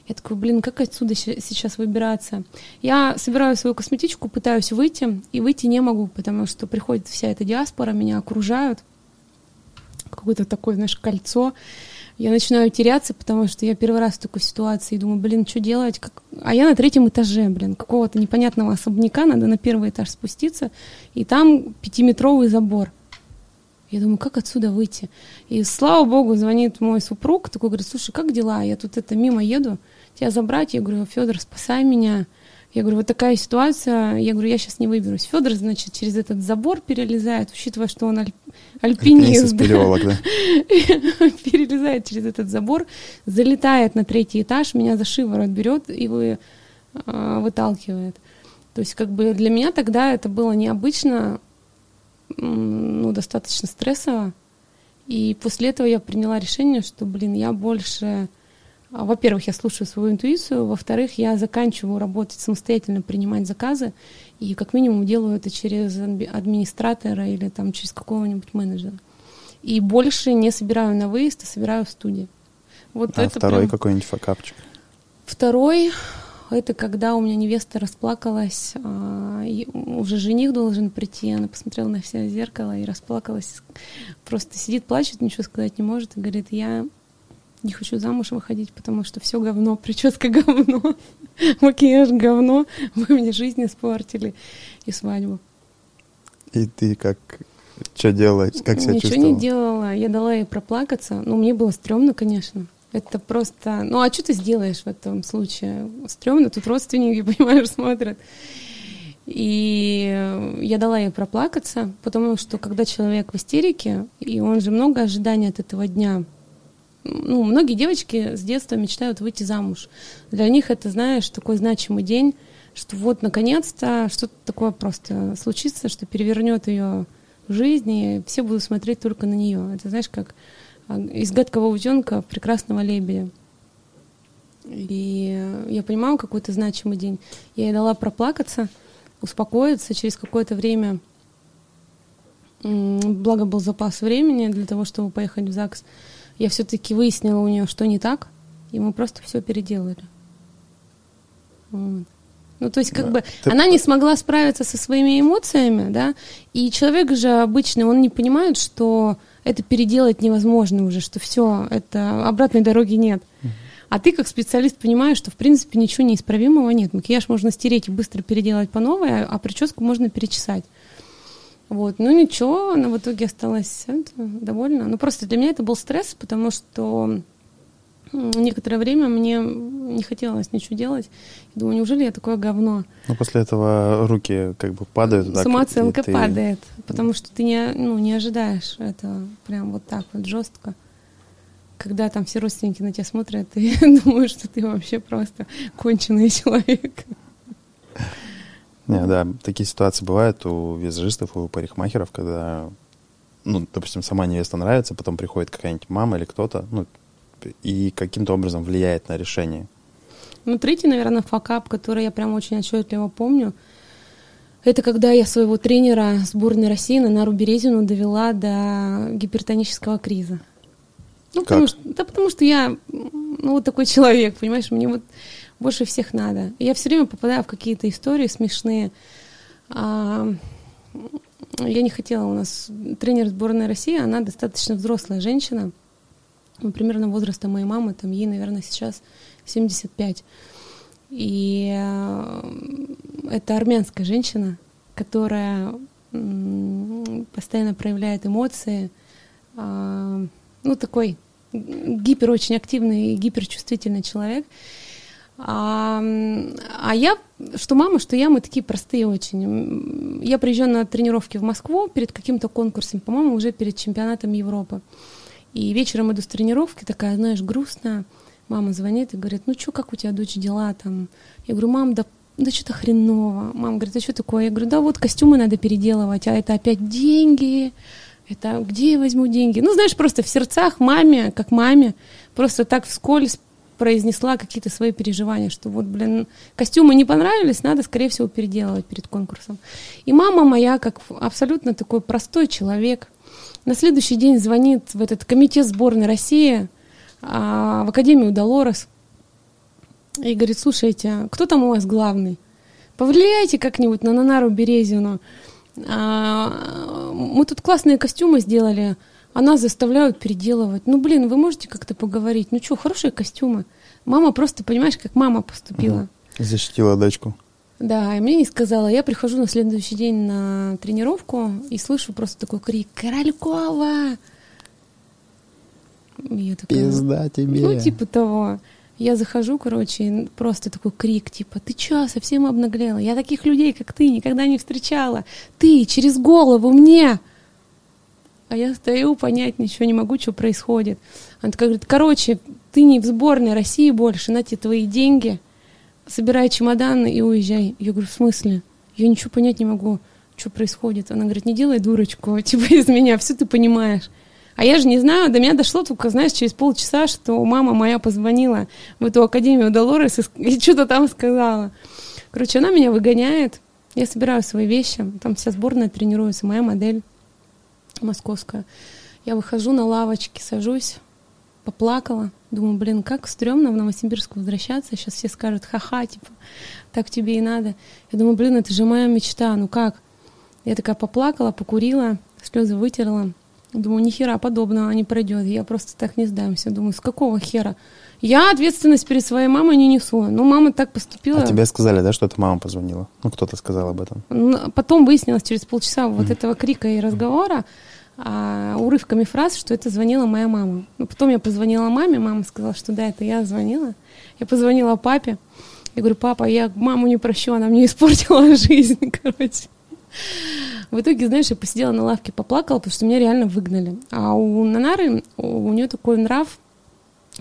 Я такой, блин, как отсюда сейчас выбираться? Я собираю свою косметичку, пытаюсь выйти, и выйти не могу, потому что приходит вся эта диаспора, меня окружают. Какое-то такое, знаешь, кольцо я начинаю теряться, потому что я первый раз в такой ситуации думаю, блин, что делать? Как... А я на третьем этаже, блин, какого-то непонятного особняка, надо на первый этаж спуститься, и там пятиметровый забор. Я думаю, как отсюда выйти? И слава богу, звонит мой супруг, такой говорит, слушай, как дела? Я тут это мимо еду, тебя забрать? Я говорю, Федор, спасай меня. Я говорю, вот такая ситуация, я говорю, я сейчас не выберусь. Федор, значит, через этот забор перелезает, учитывая, что он аль... альпинист. да? Перелезает через этот забор, залетает на третий этаж, меня за шиворот берет и вы, э, выталкивает. То есть, как бы для меня тогда это было необычно, ну, достаточно стрессово. И после этого я приняла решение, что, блин, я больше а, во-первых, я слушаю свою интуицию, во-вторых, я заканчиваю работать самостоятельно, принимать заказы, и как минимум делаю это через администратора или там через какого-нибудь менеджера. И больше не собираю на выезд, а собираю в студии. Вот а это второй прям... какой-нибудь факапчик? Второй, это когда у меня невеста расплакалась, а, уже жених должен прийти, она посмотрела на себя в зеркало и расплакалась. Просто сидит, плачет, ничего сказать не может и говорит, я не хочу замуж выходить, потому что все говно, прическа говно, макияж говно, вы мне жизнь испортили и свадьбу. И ты как что делала? Как себя Ничего чувствовала? не делала. Я дала ей проплакаться. Ну, мне было стрёмно, конечно. Это просто... Ну, а что ты сделаешь в этом случае? Стрёмно, тут родственники, понимаешь, смотрят. И я дала ей проплакаться, потому что когда человек в истерике, и он же много ожиданий от этого дня, ну, многие девочки с детства мечтают выйти замуж. Для них это, знаешь, такой значимый день, что вот наконец-то что-то такое просто случится, что перевернет ее жизнь, и все будут смотреть только на нее. Это знаешь, как а, из гадкого утенка прекрасного лебедя. И я понимаю, какой-то значимый день. Я ей дала проплакаться, успокоиться через какое-то время. Благо был запас времени для того, чтобы поехать в ЗАГС я все-таки выяснила у нее, что не так, и мы просто все переделали. Вот. Ну, то есть, как да. бы, Ты... она не смогла справиться со своими эмоциями, да, и человек же обычный, он не понимает, что это переделать невозможно уже, что все, это обратной дороги нет. А ты, как специалист, понимаешь, что, в принципе, ничего неисправимого нет. Макияж можно стереть и быстро переделать по новой, а прическу можно перечесать. Вот, ну ничего, она в итоге осталась это, довольна. Ну просто для меня это был стресс, потому что некоторое время мне не хотелось ничего делать. Я думаю, неужели я такое говно? Ну, после этого руки как бы падают. Самооценка ты... падает, потому что ты не, ну, не ожидаешь этого прям вот так вот жестко. Когда там все родственники на тебя смотрят, ты думаешь, что ты вообще просто конченый человек. Не, да, такие ситуации бывают у визажистов, у парикмахеров, когда, ну, допустим, сама невеста нравится, потом приходит какая-нибудь мама или кто-то, ну, и каким-то образом влияет на решение. Ну, третий, наверное, факап, который я прям очень отчетливо помню, это когда я своего тренера сборной России на Нару Березину довела до гипертонического криза. Ну, потому что, да потому что я, ну, вот такой человек, понимаешь, мне вот больше всех надо. Я все время попадаю в какие-то истории смешные. А, я не хотела, у нас тренер сборной России, она достаточно взрослая женщина, ну, примерно возраста моей мамы, там ей, наверное, сейчас 75. И э, это армянская женщина, которая постоянно проявляет эмоции, э, ну, такой гипер очень активный и гиперчувствительный человек. А, а я, что мама, что я, мы такие простые очень. Я приезжаю на тренировки в Москву перед каким-то конкурсом, по-моему, уже перед чемпионатом Европы. И вечером иду с тренировки, такая, знаешь, грустная. Мама звонит и говорит, ну что, как у тебя, дочь, дела там? Я говорю, мам, да, да что-то хреново. Мама говорит, а что такое? Я говорю, да вот костюмы надо переделывать, а это опять деньги. Это где я возьму деньги? Ну, знаешь, просто в сердцах маме, как маме, просто так вскользь произнесла какие-то свои переживания, что вот, блин, костюмы не понравились, надо, скорее всего, переделывать перед конкурсом. И мама моя, как абсолютно такой простой человек, на следующий день звонит в этот комитет сборной России, а, в Академию Долорес, и говорит, слушайте, кто там у вас главный? Повлияйте как-нибудь на Нанару Березину. А, мы тут классные костюмы сделали, а нас заставляют переделывать. Ну, блин, вы можете как-то поговорить? Ну что, хорошие костюмы. Мама просто, понимаешь, как мама поступила. Угу. Защитила дочку. Да, и мне не сказала. Я прихожу на следующий день на тренировку и слышу просто такой крик «Королькова!» я такая, Пизда тебе. Ну, типа того. Я захожу, короче, просто такой крик, типа, ты чё, совсем обнаглела? Я таких людей, как ты, никогда не встречала. Ты через голову мне! А я стою, понять ничего не могу, что происходит. Она такая говорит, короче, ты не в сборной России больше, на тебе твои деньги, собирай чемоданы и уезжай. Я говорю, в смысле? Я ничего понять не могу, что происходит. Она говорит, не делай дурочку, типа из меня, все ты понимаешь. А я же не знаю, до меня дошло только, знаешь, через полчаса, что мама моя позвонила в эту Академию Долорес и, и что-то там сказала. Короче, она меня выгоняет, я собираю свои вещи, там вся сборная тренируется, моя модель московская. Я выхожу на лавочке, сажусь, поплакала. Думаю, блин, как стрёмно в Новосибирск возвращаться. Сейчас все скажут, ха-ха, типа, так тебе и надо. Я думаю, блин, это же моя мечта, ну как? Я такая поплакала, покурила, слезы вытерла. Думаю, ни хера подобного не пройдет. Я просто так не сдамся. Думаю, с какого хера? Я ответственность перед своей мамой не несу. Ну, мама так поступила. А тебе сказали, да, что это мама позвонила? Ну, кто-то сказал об этом. Потом выяснилось через полчаса mm. вот этого крика и разговора, а, урывками фраз, что это звонила моя мама. Ну, потом я позвонила маме, мама сказала, что да, это я звонила. Я позвонила папе. Я говорю, папа, я маму не прощу, она мне испортила жизнь, короче. В итоге, знаешь, я посидела на лавке, поплакала, потому что меня реально выгнали. А у Нанары, у нее такой нрав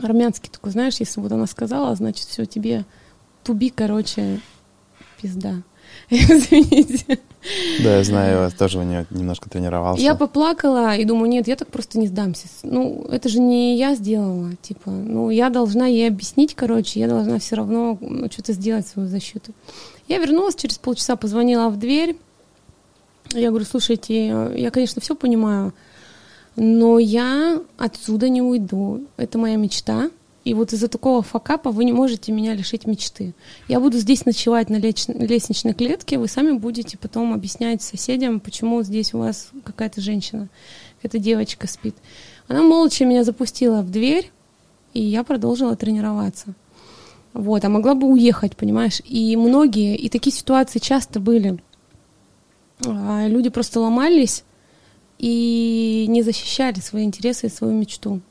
армянский такой, знаешь, если вот она сказала, значит, все, тебе туби, короче, пизда. Извините. Да, я знаю, тоже у нее немножко тренировался. Я поплакала и думаю, нет, я так просто не сдамся. Ну, это же не я сделала, типа, ну, я должна ей объяснить, короче, я должна все равно ну, что-то сделать свою защиту. Я вернулась, через полчаса позвонила в дверь. Я говорю, слушайте, я, конечно, все понимаю, но я отсюда не уйду. Это моя мечта. И вот из-за такого факапа вы не можете меня лишить мечты. Я буду здесь ночевать на лестничной клетке, вы сами будете потом объяснять соседям, почему здесь у вас какая-то женщина, эта девочка спит. Она молча меня запустила в дверь, и я продолжила тренироваться. Вот, а могла бы уехать, понимаешь? И многие, и такие ситуации часто были. А, люди просто ломались и не защищали свои интересы и свою мечту.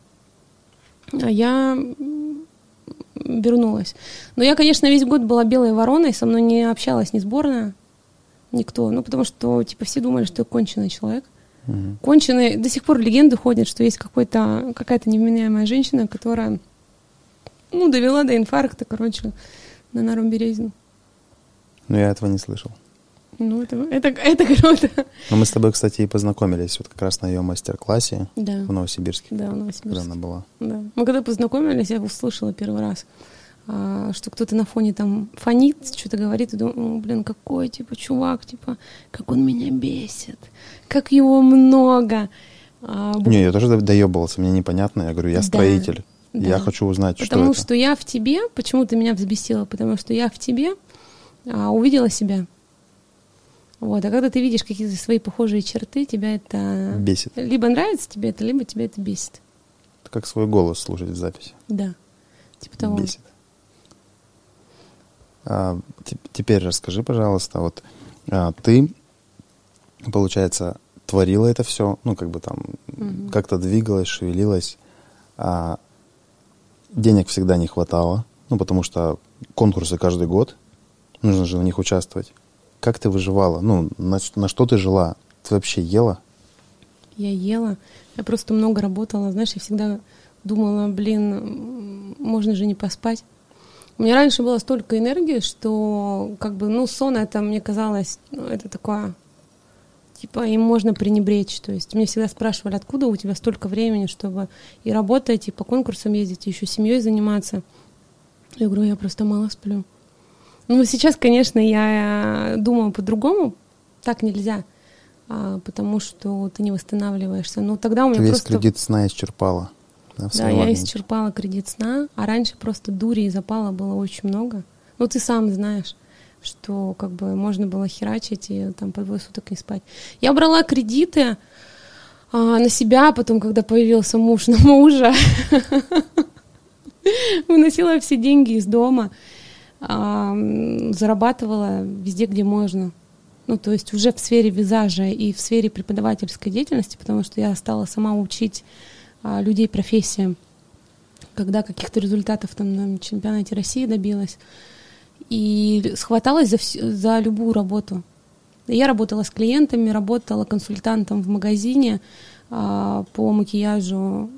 А я вернулась. Но я, конечно, весь год была белой вороной, со мной не общалась ни сборная, никто. Ну, потому что, типа, все думали, что я конченый человек. Угу. Конченый. До сих пор легенды ходят, что есть какой-то, какая-то невменяемая женщина, которая, ну, довела до инфаркта, короче, на Нару Березину. Но я этого не слышал. Ну, это, это, это круто. Но мы с тобой, кстати, и познакомились вот как раз на ее мастер-классе да. в Новосибирске. Да, в Новосибирске. Когда она была. Да. Мы когда познакомились, я услышала первый раз, а, что кто-то на фоне там фонит, что-то говорит, и думаю, блин, какой, типа, чувак, типа, как он меня бесит, как его много. А, Не, я тоже доебывался, мне непонятно. Я говорю, я строитель. Да. Я хочу узнать, Потому что это. Потому что я в тебе, почему ты меня взбесила? Потому что я в тебе а, увидела себя. Вот, а когда ты видишь какие-то свои похожие черты, тебя это бесит. Либо нравится тебе это, либо тебя это бесит. Это как свой голос слушать в записи. Да. Типа того. Бесит. А, теперь расскажи, пожалуйста, вот а, ты, получается, творила это все, ну, как бы там, угу. как-то двигалась, шевелилась, а денег всегда не хватало, ну, потому что конкурсы каждый год, нужно же в них участвовать. Как ты выживала? Ну, на, на что ты жила? Ты вообще ела? Я ела. Я просто много работала. Знаешь, я всегда думала, блин, можно же не поспать. У меня раньше было столько энергии, что как бы, ну, сон это, мне казалось, ну, это такое, типа, им можно пренебречь. То есть мне всегда спрашивали, откуда у тебя столько времени, чтобы и работать, и по конкурсам ездить, и еще семьей заниматься. Я говорю, я просто мало сплю. Ну, сейчас, конечно, я думаю по-другому. Так нельзя, а, потому что ты не восстанавливаешься. Но тогда у меня ты просто... весь кредит сна исчерпала. Да, да я исчерпала кредит сна, а раньше просто дури и запала было очень много. Ну, ты сам знаешь что как бы можно было херачить и там по двое суток не спать. Я брала кредиты а, на себя, потом, когда появился муж на мужа, выносила все деньги из дома зарабатывала везде, где можно. Ну, то есть уже в сфере визажа и в сфере преподавательской деятельности, потому что я стала сама учить а, людей профессиям, когда каких-то результатов там на чемпионате России добилась. И схваталась за, всю, за любую работу. Я работала с клиентами, работала консультантом в магазине а, по макияжу.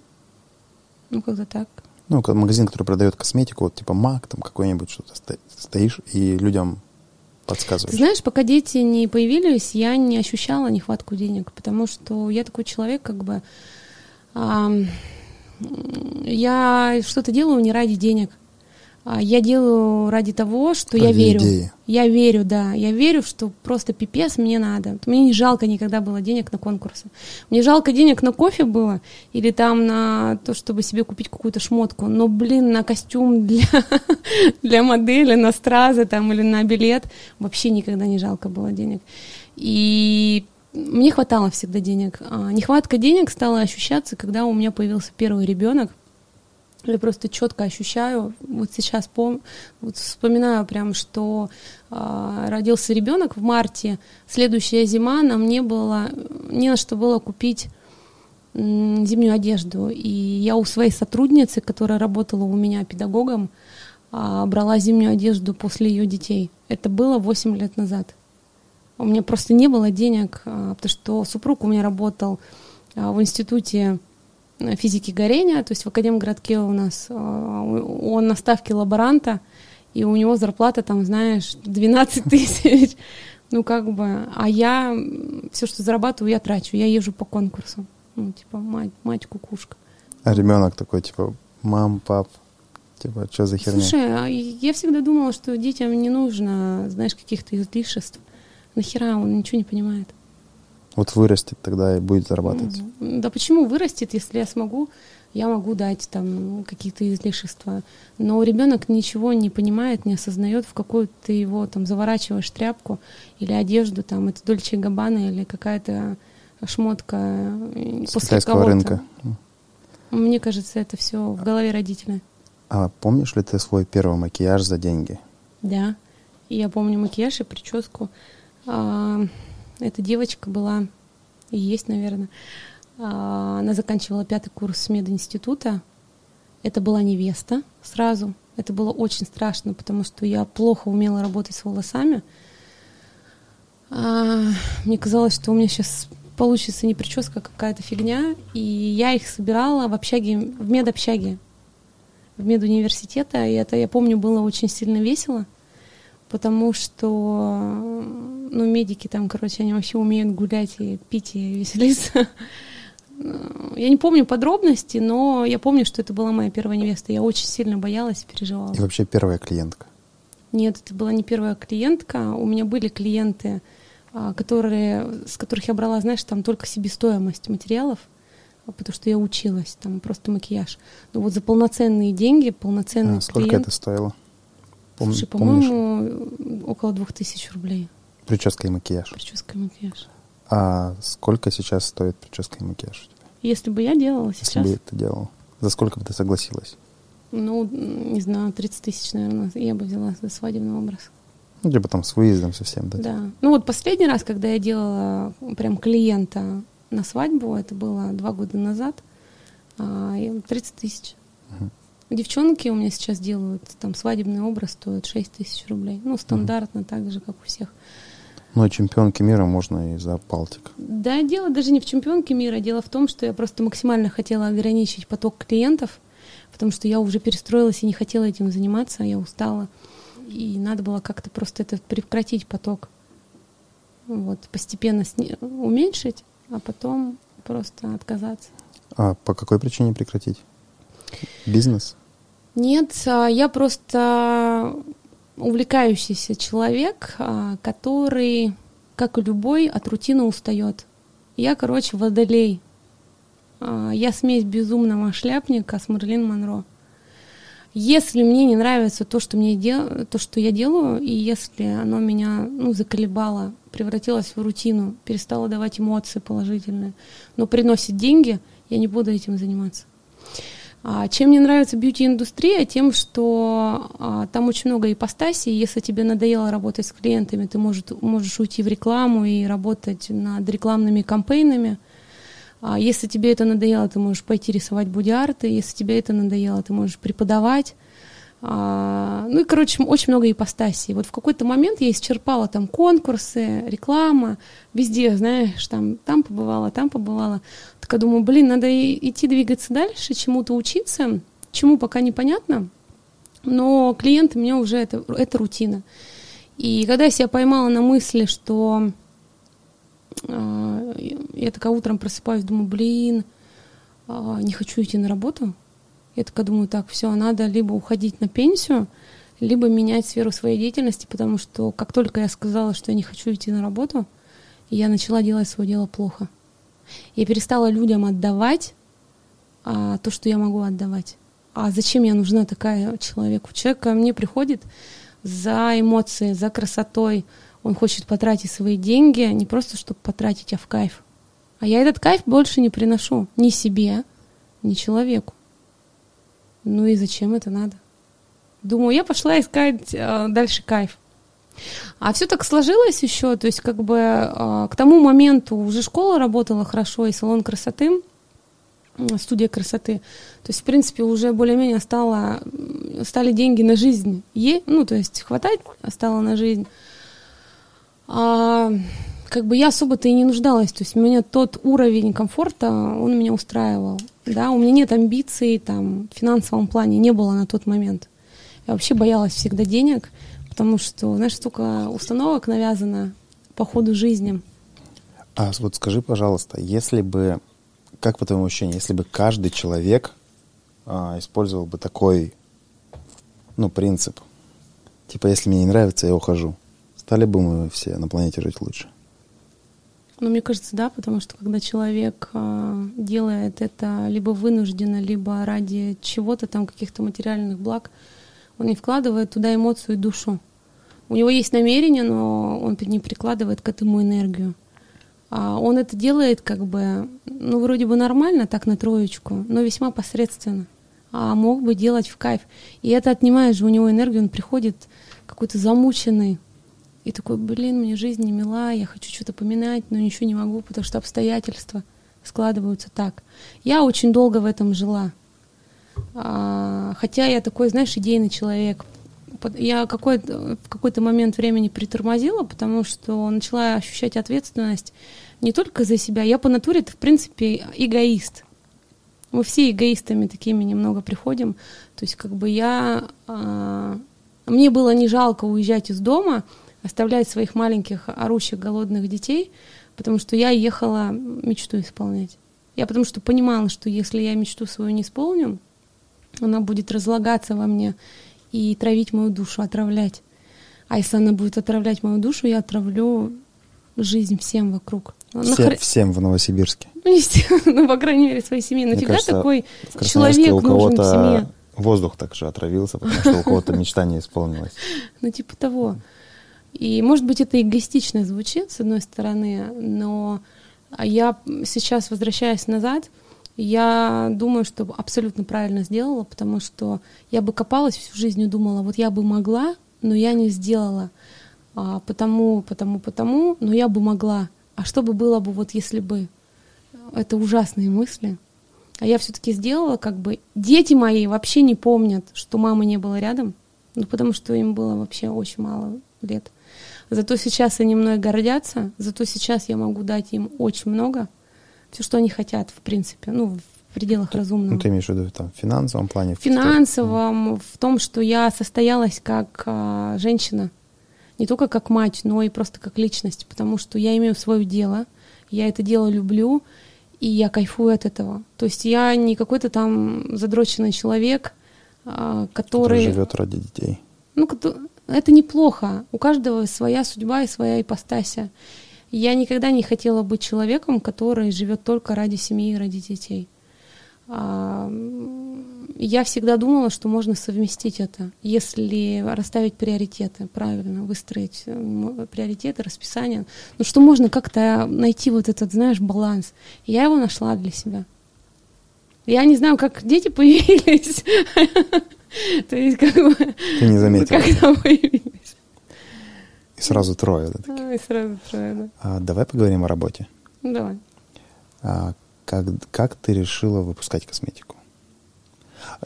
Ну, как-то так. Ну, магазин, который продает косметику, вот типа Мак, там какой-нибудь что-то стоишь и людям подсказываешь. Знаешь, пока дети не появились, я не ощущала нехватку денег, потому что я такой человек, как бы а, я что-то делаю не ради денег. А, я делаю ради того, что ради я верю. Идеи. Я верю, да. Я верю, что просто пипец мне надо. Мне не жалко никогда было денег на конкурсы. Мне жалко денег на кофе было или там на то, чтобы себе купить какую-то шмотку. Но, блин, на костюм для, для модели, на стразы там или на билет вообще никогда не жалко было денег. И мне хватало всегда денег. А нехватка денег стала ощущаться, когда у меня появился первый ребенок. Я просто четко ощущаю, вот сейчас пом, вот вспоминаю прям, что э, родился ребенок в марте, следующая зима нам не было, не на что было купить э, зимнюю одежду. И я у своей сотрудницы, которая работала у меня педагогом, э, брала зимнюю одежду после ее детей. Это было 8 лет назад. У меня просто не было денег, э, потому что супруг у меня работал э, в институте физики горения, то есть в Академгородке у нас э, он на ставке лаборанта, и у него зарплата там, знаешь, 12 тысяч. Ну, как бы, а я все, что зарабатываю, я трачу. Я езжу по конкурсу. Ну, типа, мать, мать кукушка. А ребенок такой, типа, мам, пап, типа, что за херня? Слушай, а я всегда думала, что детям не нужно, знаешь, каких-то излишеств. Нахера он ничего не понимает. Вот вырастет тогда и будет зарабатывать. Да почему вырастет, если я смогу, я могу дать там какие-то излишества. Но ребенок ничего не понимает, не осознает, в какую ты его там заворачиваешь тряпку или одежду, там это Дольче Габбана или какая-то шмотка э, С после кого-то. рынка. Мне кажется, это все в голове родителя. А помнишь ли ты свой первый макияж за деньги? Да, я помню макияж и прическу. А, эта девочка была, и есть, наверное, а, она заканчивала пятый курс мединститута. Это была невеста сразу. Это было очень страшно, потому что я плохо умела работать с волосами. А, мне казалось, что у меня сейчас получится не прическа, а какая-то фигня. И я их собирала в общаге, в медобщаге, в медуниверситета. И это, я помню, было очень сильно весело потому что, ну, медики там, короче, они вообще умеют гулять и пить и веселиться. Я не помню подробности, но я помню, что это была моя первая невеста. Я очень сильно боялась, переживала. И вообще первая клиентка? Нет, это была не первая клиентка. У меня были клиенты, а, которые, с которых я брала, знаешь, там только себестоимость материалов, потому что я училась, там просто макияж. Но вот за полноценные деньги, полноценный а, сколько клиент... это стоило? Пом- Слушай, по-моему, около двух тысяч рублей. Прическа и макияж. Прическа и макияж. А сколько сейчас стоит прическа и макияж? Если бы я делала сейчас. Если бы ты делала. За сколько бы ты согласилась? Ну, не знаю, 30 тысяч, наверное, я бы взяла за свадебный образ. Ну, типа там с выездом совсем, да? Да. Ну вот последний раз, когда я делала прям клиента на свадьбу, это было два года назад, 30 а, тысяч. Угу. Девчонки у меня сейчас делают, там свадебный образ стоит 6 тысяч рублей. Ну, стандартно, mm. так же, как у всех. Ну, а чемпионки мира можно и за палтик. Да, дело даже не в чемпионке мира. Дело в том, что я просто максимально хотела ограничить поток клиентов, потому что я уже перестроилась и не хотела этим заниматься, я устала. И надо было как-то просто это прекратить поток. Вот, постепенно сни- уменьшить, а потом просто отказаться. А по какой причине прекратить? Бизнес? Нет, а, я просто увлекающийся человек, а, который, как и любой, от рутины устает. Я, короче, водолей. А, я смесь безумного шляпника с Марлин Монро. Если мне не нравится то, что, мне дел... то, что я делаю, и если оно меня ну, заколебало, превратилось в рутину, перестало давать эмоции положительные, но приносит деньги, я не буду этим заниматься. А, чем мне нравится бьюти-индустрия? Тем, что а, там очень много ипостасей. Если тебе надоело работать с клиентами, ты может, можешь уйти в рекламу и работать над рекламными кампейнами. А, если тебе это надоело, ты можешь пойти рисовать боди-арты. Если тебе это надоело, ты можешь преподавать. А, ну и, короче, очень много ипостасей. Вот в какой-то момент я исчерпала там конкурсы, реклама, везде, знаешь, там, там побывала, там побывала. Так я думаю, блин, надо идти двигаться дальше, чему-то учиться, чему пока непонятно, но клиенты мне уже это, это рутина. И когда я себя поймала на мысли, что э, я такая утром просыпаюсь, думаю, блин, э, не хочу идти на работу, Я такая думаю, так, все, надо либо уходить на пенсию, либо менять сферу своей деятельности, потому что как только я сказала, что я не хочу идти на работу, я начала делать свое дело плохо. Я перестала людям отдавать а, то, что я могу отдавать. А зачем я нужна такая человеку? Человек ко мне приходит за эмоции, за красотой. Он хочет потратить свои деньги не просто, чтобы потратить, а в кайф. А я этот кайф больше не приношу ни себе, ни человеку. Ну и зачем это надо? Думаю, я пошла искать э, дальше кайф. А все так сложилось еще, то есть как бы э, к тому моменту уже школа работала хорошо, и салон красоты, студия красоты. То есть, в принципе, уже более-менее стало, стали деньги на жизнь. Е, ну, то есть хватать стало на жизнь. А, как бы я особо-то и не нуждалась. То есть у меня тот уровень комфорта, он меня устраивал. Да, у меня нет амбиций там в финансовом плане, не было на тот момент. Я вообще боялась всегда денег, потому что, знаешь, столько установок навязано по ходу жизни. А вот скажи, пожалуйста, если бы, как по твоему ощущению, если бы каждый человек а, использовал бы такой, ну, принцип, типа, если мне не нравится, я ухожу, стали бы мы все на планете жить лучше? Ну, мне кажется, да, потому что когда человек э, делает это либо вынужденно, либо ради чего-то там, каких-то материальных благ, он не вкладывает туда эмоцию и душу. У него есть намерение, но он не прикладывает к этому энергию. А он это делает как бы, ну, вроде бы нормально, так на троечку, но весьма посредственно. А мог бы делать в кайф. И это отнимает же у него энергию, он приходит какой-то замученный, и такой, блин, мне жизнь не мила, я хочу что-то поминать, но ничего не могу, потому что обстоятельства складываются так. Я очень долго в этом жила. А, хотя я такой, знаешь, идейный человек. Я какой в какой-то момент времени притормозила, потому что начала ощущать ответственность не только за себя. Я по натуре, в принципе, эгоист. Мы все эгоистами такими немного приходим. То есть как бы я... А, мне было не жалко уезжать из дома, оставлять своих маленьких орущих голодных детей, потому что я ехала мечту исполнять. Я потому что понимала, что если я мечту свою не исполню, она будет разлагаться во мне и травить мою душу, отравлять. А если она будет отравлять мою душу, я отравлю жизнь всем вокруг. Все, хр... Всем в Новосибирске. Ну, ну, по крайней мере, своей семье. Но всегда такой человек у нужен в семье. Воздух также отравился, потому что у кого-то мечта не исполнилась. Ну, типа того. И, может быть, это эгоистично звучит, с одной стороны, но я сейчас, возвращаясь назад, я думаю, что абсолютно правильно сделала, потому что я бы копалась всю жизнь и думала, вот я бы могла, но я не сделала. А, потому, потому, потому, но я бы могла. А что бы было бы, вот если бы? Это ужасные мысли. А я все-таки сделала, как бы дети мои вообще не помнят, что мамы не было рядом, ну потому что им было вообще очень мало лет. Зато сейчас они мной гордятся, зато сейчас я могу дать им очень много, все, что они хотят, в принципе, ну, в пределах разумного. Ну, ты имеешь в виду там, в финансовом плане? В финансовом, в том, что я состоялась как а, женщина, не только как мать, но и просто как личность, потому что я имею свое дело, я это дело люблю, и я кайфую от этого. То есть я не какой-то там задроченный человек, а, который... Который живет ради детей. Ну, это неплохо. У каждого своя судьба и своя ипостася. Я никогда не хотела быть человеком, который живет только ради семьи и ради детей. А, я всегда думала, что можно совместить это, если расставить приоритеты, правильно, выстроить э, приоритеты, расписание. Ну что можно как-то найти вот этот, знаешь, баланс. Я его нашла для себя. Я не знаю, как дети появились. То есть как бы... Ты не заметила. Когда появились. И сразу трое, да? А, и сразу трое, да. А, давай поговорим о работе. Давай. А, как, как ты решила выпускать косметику?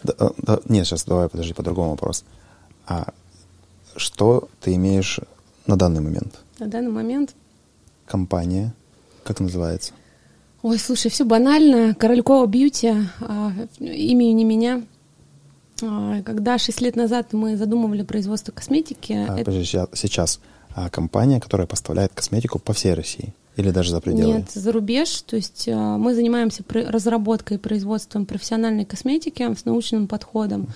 Да, а, да, нет, сейчас давай, подожди, по-другому вопрос. А что ты имеешь на данный момент? На данный момент? Компания. Как называется? Ой, слушай, все банально. Королькова бьюти, а, имя не меня. А, когда шесть лет назад мы задумывали производство косметики... А, это... Подожди, сейчас. А, компания, которая поставляет косметику по всей России. Или даже за пределы? Нет, за рубеж. То есть э, мы занимаемся разработкой и производством профессиональной косметики с научным подходом.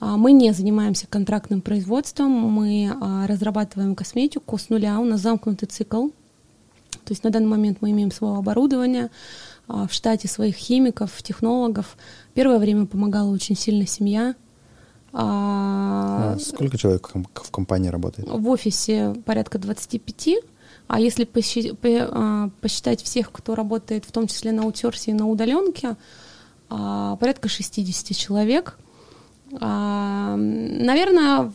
А, мы не занимаемся контрактным производством, мы а, разрабатываем косметику с нуля, у нас замкнутый цикл. То есть на данный момент мы имеем свое оборудование, а, в штате своих химиков, технологов. Первое время помогала очень сильно семья. Сколько человек в компании работает? В офисе порядка 25. А если посчитать всех, кто работает, в том числе на аутсорсе и на удаленке, порядка 60 человек – а, наверное,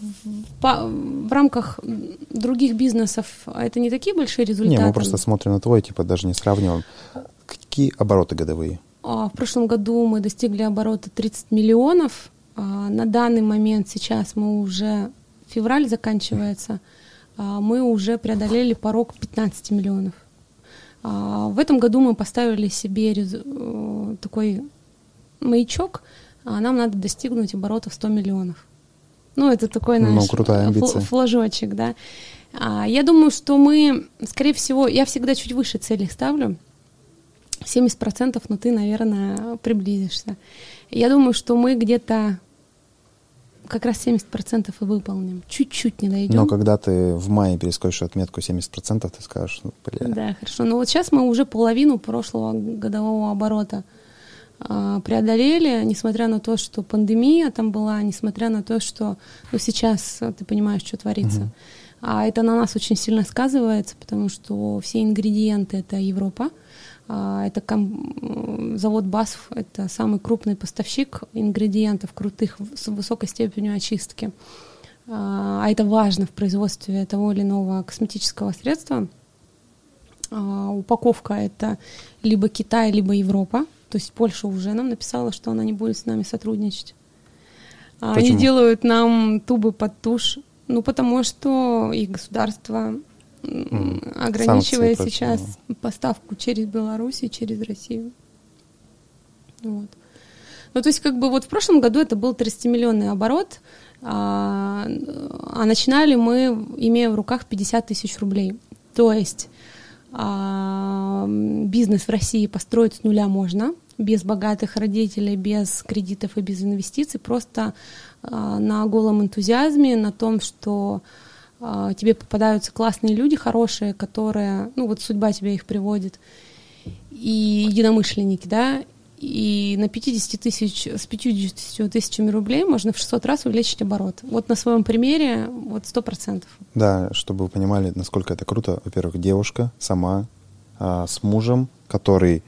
в, в рамках других бизнесов это не такие большие результаты. Не, мы просто смотрим на твой, типа даже не сравниваем. Какие обороты годовые? А, в прошлом году мы достигли оборота 30 миллионов. А, на данный момент сейчас мы уже, февраль заканчивается, мы уже преодолели порог 15 миллионов. В этом году мы поставили себе э, такой маячок – а нам надо достигнуть оборотов 100 миллионов. Ну, это такой ну, наш ну, флажочек, да. А, я думаю, что мы, скорее всего, я всегда чуть выше цели ставлю. 70%, но ты, наверное, приблизишься. Я думаю, что мы где-то как раз 70% и выполним. Чуть-чуть не дойдем. Но когда ты в мае перескочишь отметку 70%, ты скажешь, ну, бля. Да, хорошо. Но вот сейчас мы уже половину прошлого годового оборота а, преодолели, несмотря на то, что пандемия там была, несмотря на то, что ну, сейчас ты понимаешь, что творится. Uh-huh. А это на нас очень сильно сказывается, потому что все ингредиенты это Европа. А, это ком- завод БАСФ, это самый крупный поставщик ингредиентов крутых с высокой степенью очистки. А, а это важно в производстве того или иного косметического средства. Упаковка это либо Китай, либо Европа. То есть Польша уже нам написала, что она не будет с нами сотрудничать. А Почему? Они делают нам тубы под тушь, ну потому что их государство mm. ограничивает Санкции сейчас против. поставку через Беларусь и через Россию. Вот. Ну, то есть, как бы вот в прошлом году это был 30-миллионный оборот, а, а начинали мы, имея в руках 50 тысяч рублей. То есть а, бизнес в России построить с нуля можно, без богатых родителей, без кредитов и без инвестиций, просто а, на голом энтузиазме, на том, что тебе попадаются классные люди, хорошие, которые, ну вот судьба тебя их приводит, и единомышленники, да, и на 50 тысяч, с 50 тысячами рублей можно в 600 раз увеличить оборот. Вот на своем примере вот 100%. Да, чтобы вы понимали, насколько это круто. Во-первых, девушка сама а, с мужем, который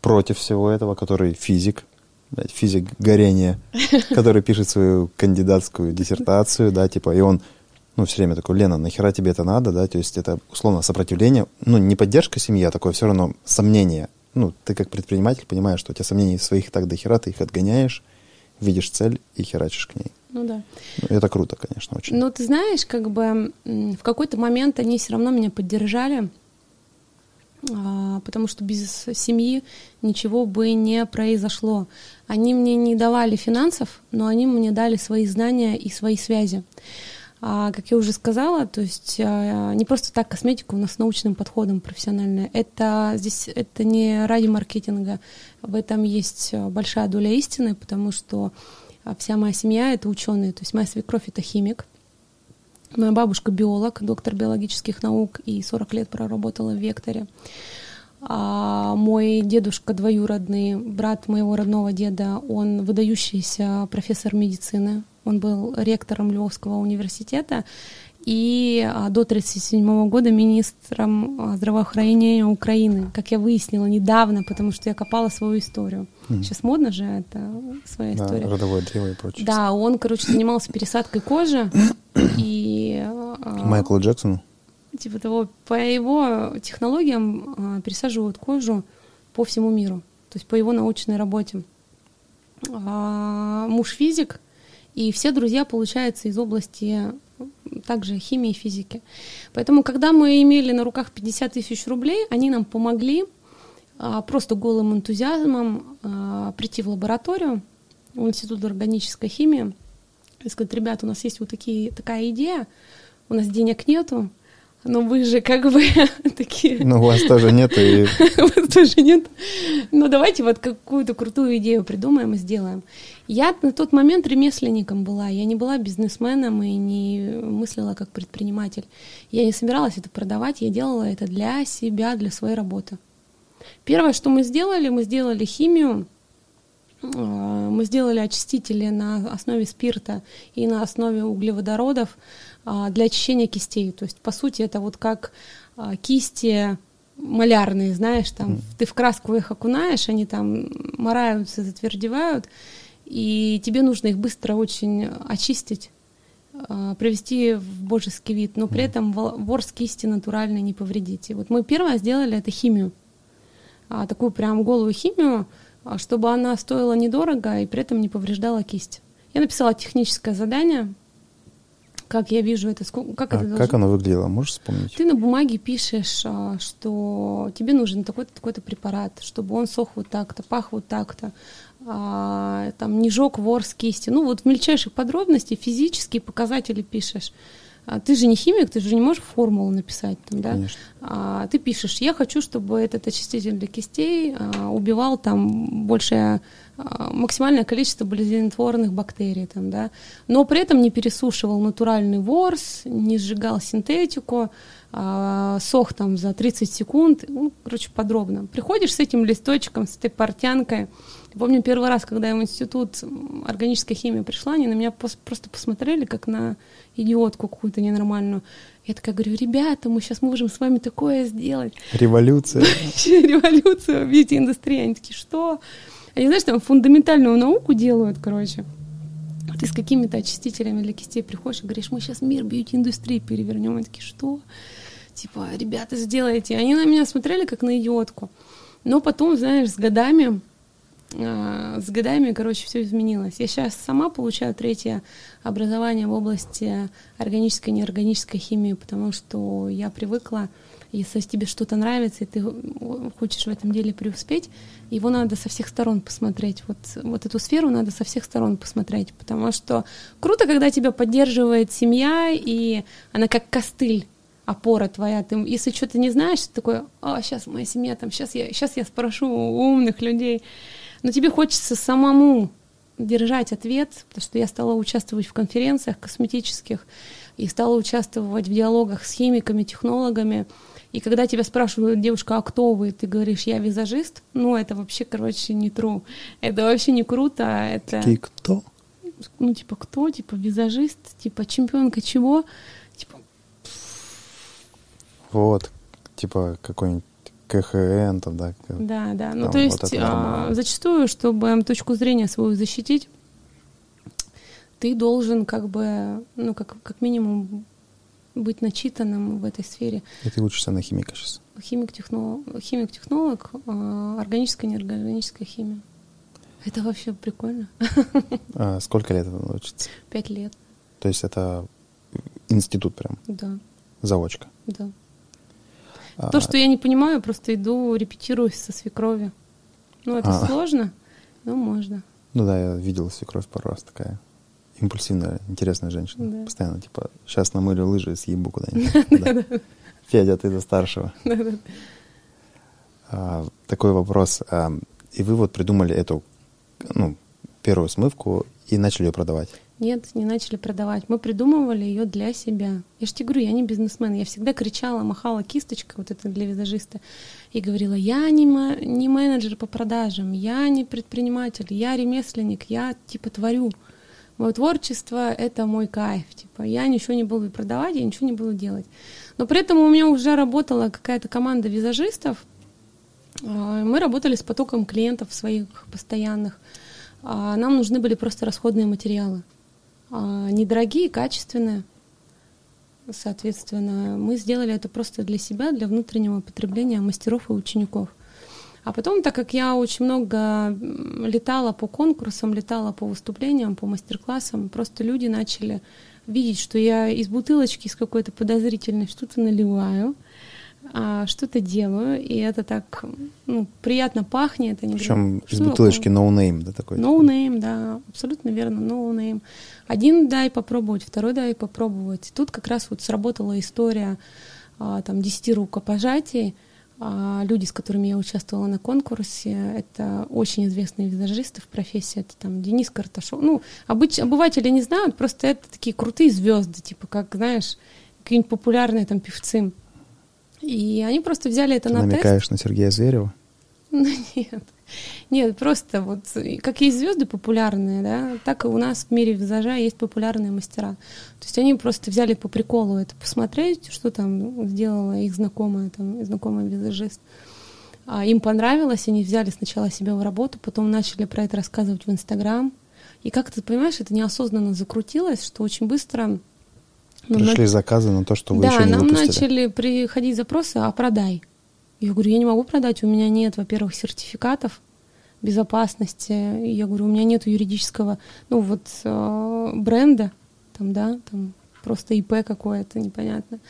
против всего этого, который физик, физик горения, который пишет свою кандидатскую диссертацию, да, типа, и он ну, все время такой, Лена, нахера тебе это надо, да, то есть это, условно, сопротивление, ну, не поддержка семьи, а такое все равно сомнение ну, ты как предприниматель понимаешь, что у тебя сомнений своих так до хера, ты их отгоняешь, видишь цель и херачишь к ней. Ну да. Ну, это круто, конечно, очень. Ну, ты знаешь, как бы в какой-то момент они все равно меня поддержали, а, потому что без семьи ничего бы не произошло. Они мне не давали финансов, но они мне дали свои знания и свои связи. Как я уже сказала, то есть а, не просто так косметика у нас с научным подходом профессиональная. Это здесь это не ради маркетинга. В этом есть большая доля истины, потому что а, вся моя семья это ученые. То есть моя свекровь это химик. Моя бабушка биолог, доктор биологических наук и 40 лет проработала в Векторе. А мой дедушка двоюродный, брат моего родного деда, он выдающийся профессор медицины, он был ректором Львовского университета и а, до 1937 года министром а, здравоохранения Украины, как я выяснила недавно, потому что я копала свою историю. Mm. Сейчас модно же это своя да, история. Родовое древо и прочее. Да, он, короче, занимался пересадкой кожи и... А, Майклу Джексону? Типа того, по его технологиям пересаживают кожу по всему миру, то есть по его научной работе. муж физик, и все друзья, получается, из области также химии и физики. Поэтому, когда мы имели на руках 50 тысяч рублей, они нам помогли а, просто голым энтузиазмом а, прийти в лабораторию, в Институт органической химии, и сказать, ребята, у нас есть вот такие, такая идея, у нас денег нету, но вы же как бы такие... Ну, у вас тоже нет и... У вас тоже нет. Ну, давайте вот какую-то крутую идею придумаем и сделаем. Я на тот момент ремесленником была, я не была бизнесменом и не мыслила как предприниматель. Я не собиралась это продавать, я делала это для себя, для своей работы. Первое, что мы сделали, мы сделали химию, а, мы сделали очистители на основе спирта и на основе углеводородов для очищения кистей. То есть, по сути, это вот как а, кисти малярные, знаешь, там ты в краску их окунаешь, они там мораются, затвердевают, и тебе нужно их быстро очень очистить, привести в божеский вид, но при этом ворс кисти натуральный не повредить. И вот мы первое сделали это химию, такую прям голую химию, а, чтобы она стоила недорого и при этом не повреждала кисть. Я написала техническое задание, как я вижу это, как а это должно... Как оно выглядело, можешь вспомнить? Ты на бумаге пишешь, а, что тебе нужен такой-то такой-то препарат, чтобы он сох вот так-то, пах вот так-то, там не жег ворс кисти. Ну вот в мельчайших подробностях физические показатели пишешь. А ты же не химик, ты же не можешь формулу написать там, да? Конечно. А, ты пишешь, я хочу, чтобы этот очиститель для кистей а, убивал там большее а, максимальное количество болезнетворных бактерий, там, да, но при этом не пересушивал натуральный ворс, не сжигал синтетику, а, сох там за 30 секунд, ну, короче, подробно. Приходишь с этим листочком, с этой портянкой, Помню первый раз, когда я в институт органической химии пришла, они на меня просто посмотрели, как на идиотку какую-то ненормальную. Я такая говорю, ребята, мы сейчас можем с вами такое сделать. Революция. Революция в бьюти-индустрии. Они такие, что? Они, знаешь, там фундаментальную науку делают, короче. Ты с какими-то очистителями для кистей приходишь и говоришь, мы сейчас мир бьюти-индустрии перевернем. Они такие, что? Типа, ребята, сделайте. Они на меня смотрели как на идиотку. Но потом, знаешь, с годами а, с годами, короче, все изменилось. Я сейчас сама получаю третье образование в области органической и неорганической химии, потому что я привыкла, если тебе что-то нравится, и ты хочешь в этом деле преуспеть, его надо со всех сторон посмотреть. Вот, вот эту сферу надо со всех сторон посмотреть, потому что круто, когда тебя поддерживает семья, и она как костыль опора твоя. Ты, если что-то не знаешь, ты такой, а, сейчас моя семья там, сейчас я, сейчас я спрошу у умных людей но тебе хочется самому держать ответ, потому что я стала участвовать в конференциях косметических и стала участвовать в диалогах с химиками, технологами. И когда тебя спрашивают, девушка, а кто вы? Ты говоришь, я визажист. Ну, это вообще, короче, не true. Это вообще не круто. Это... Такие кто? Ну, типа, кто? Типа, визажист? Типа, чемпионка чего? Типа... Вот. Типа, какой-нибудь КХН, там, да? Да, да. Ну, то есть вот а, зачастую, чтобы точку зрения свою защитить, ты должен как бы, ну, как, как минимум быть начитанным в этой сфере. И ты учишься на химика сейчас? Химик-технолог, химик-технолог а, органическая, неорганическая химия. Это вообще прикольно. А сколько лет это учится? Пять лет. То есть это институт прям? Да. Заочка? Да. А, То, что я не понимаю, просто иду, репетирую со свекрови. Ну, это а. сложно, но можно. Ну да, я видел свекровь пару раз такая импульсивная, интересная женщина. Да. Постоянно, типа, сейчас намылю лыжи и съебу куда-нибудь. Федя, ты за старшего. А, такой вопрос. И вы вот придумали эту, ну, первую смывку и начали ее продавать? Нет, не начали продавать. Мы придумывали ее для себя. Я же тебе говорю, я не бизнесмен. Я всегда кричала, махала кисточкой, вот это для визажиста, и говорила, я не, не менеджер по продажам, я не предприниматель, я ремесленник, я типа творю. Мое творчество — это мой кайф. Типа, я ничего не буду продавать, я ничего не буду делать. Но при этом у меня уже работала какая-то команда визажистов. А, мы работали с потоком клиентов своих постоянных. А, нам нужны были просто расходные материалы. А, недорогие, качественные. Соответственно, мы сделали это просто для себя, для внутреннего потребления мастеров и учеников. А потом, так как я очень много летала по конкурсам, летала по выступлениям, по мастер-классам, просто люди начали видеть, что я из бутылочки, из какой-то подозрительной что-то наливаю, а, что-то делаю, и это так ну, приятно пахнет. Они Причем говорят, из бутылочки no name, да, такой? No name, да, абсолютно верно, no name. Один дай попробовать, второй дай попробовать. Тут как раз вот сработала история а, там 10 рукопожатий. А люди, с которыми я участвовала на конкурсе, это очень известные визажисты в профессии. Это там Денис Карташов. Ну, обыч... обыватели не знают, просто это такие крутые звезды, типа как, знаешь, какие-нибудь популярные там певцы. И они просто взяли это Ты на намекаешь тест. на Сергея Зверева? Ну, нет. Нет, просто вот как есть звезды популярные, да, так и у нас в мире визажа есть популярные мастера. То есть они просто взяли по приколу это посмотреть, что там сделала их знакомая, там, знакомый визажист. А им понравилось, они взяли сначала себя в работу, потом начали про это рассказывать в Инстаграм. И как ты понимаешь, это неосознанно закрутилось, что очень быстро... Ну, Пришли на... заказы на то, что вы да, еще не нам выпустили. начали приходить запросы, а продай. Я говорю, я не могу продать, у меня нет, во-первых, сертификатов безопасности. Я говорю, у меня нет юридического, ну вот э, бренда, там, да, там просто ИП какое-то, непонятно.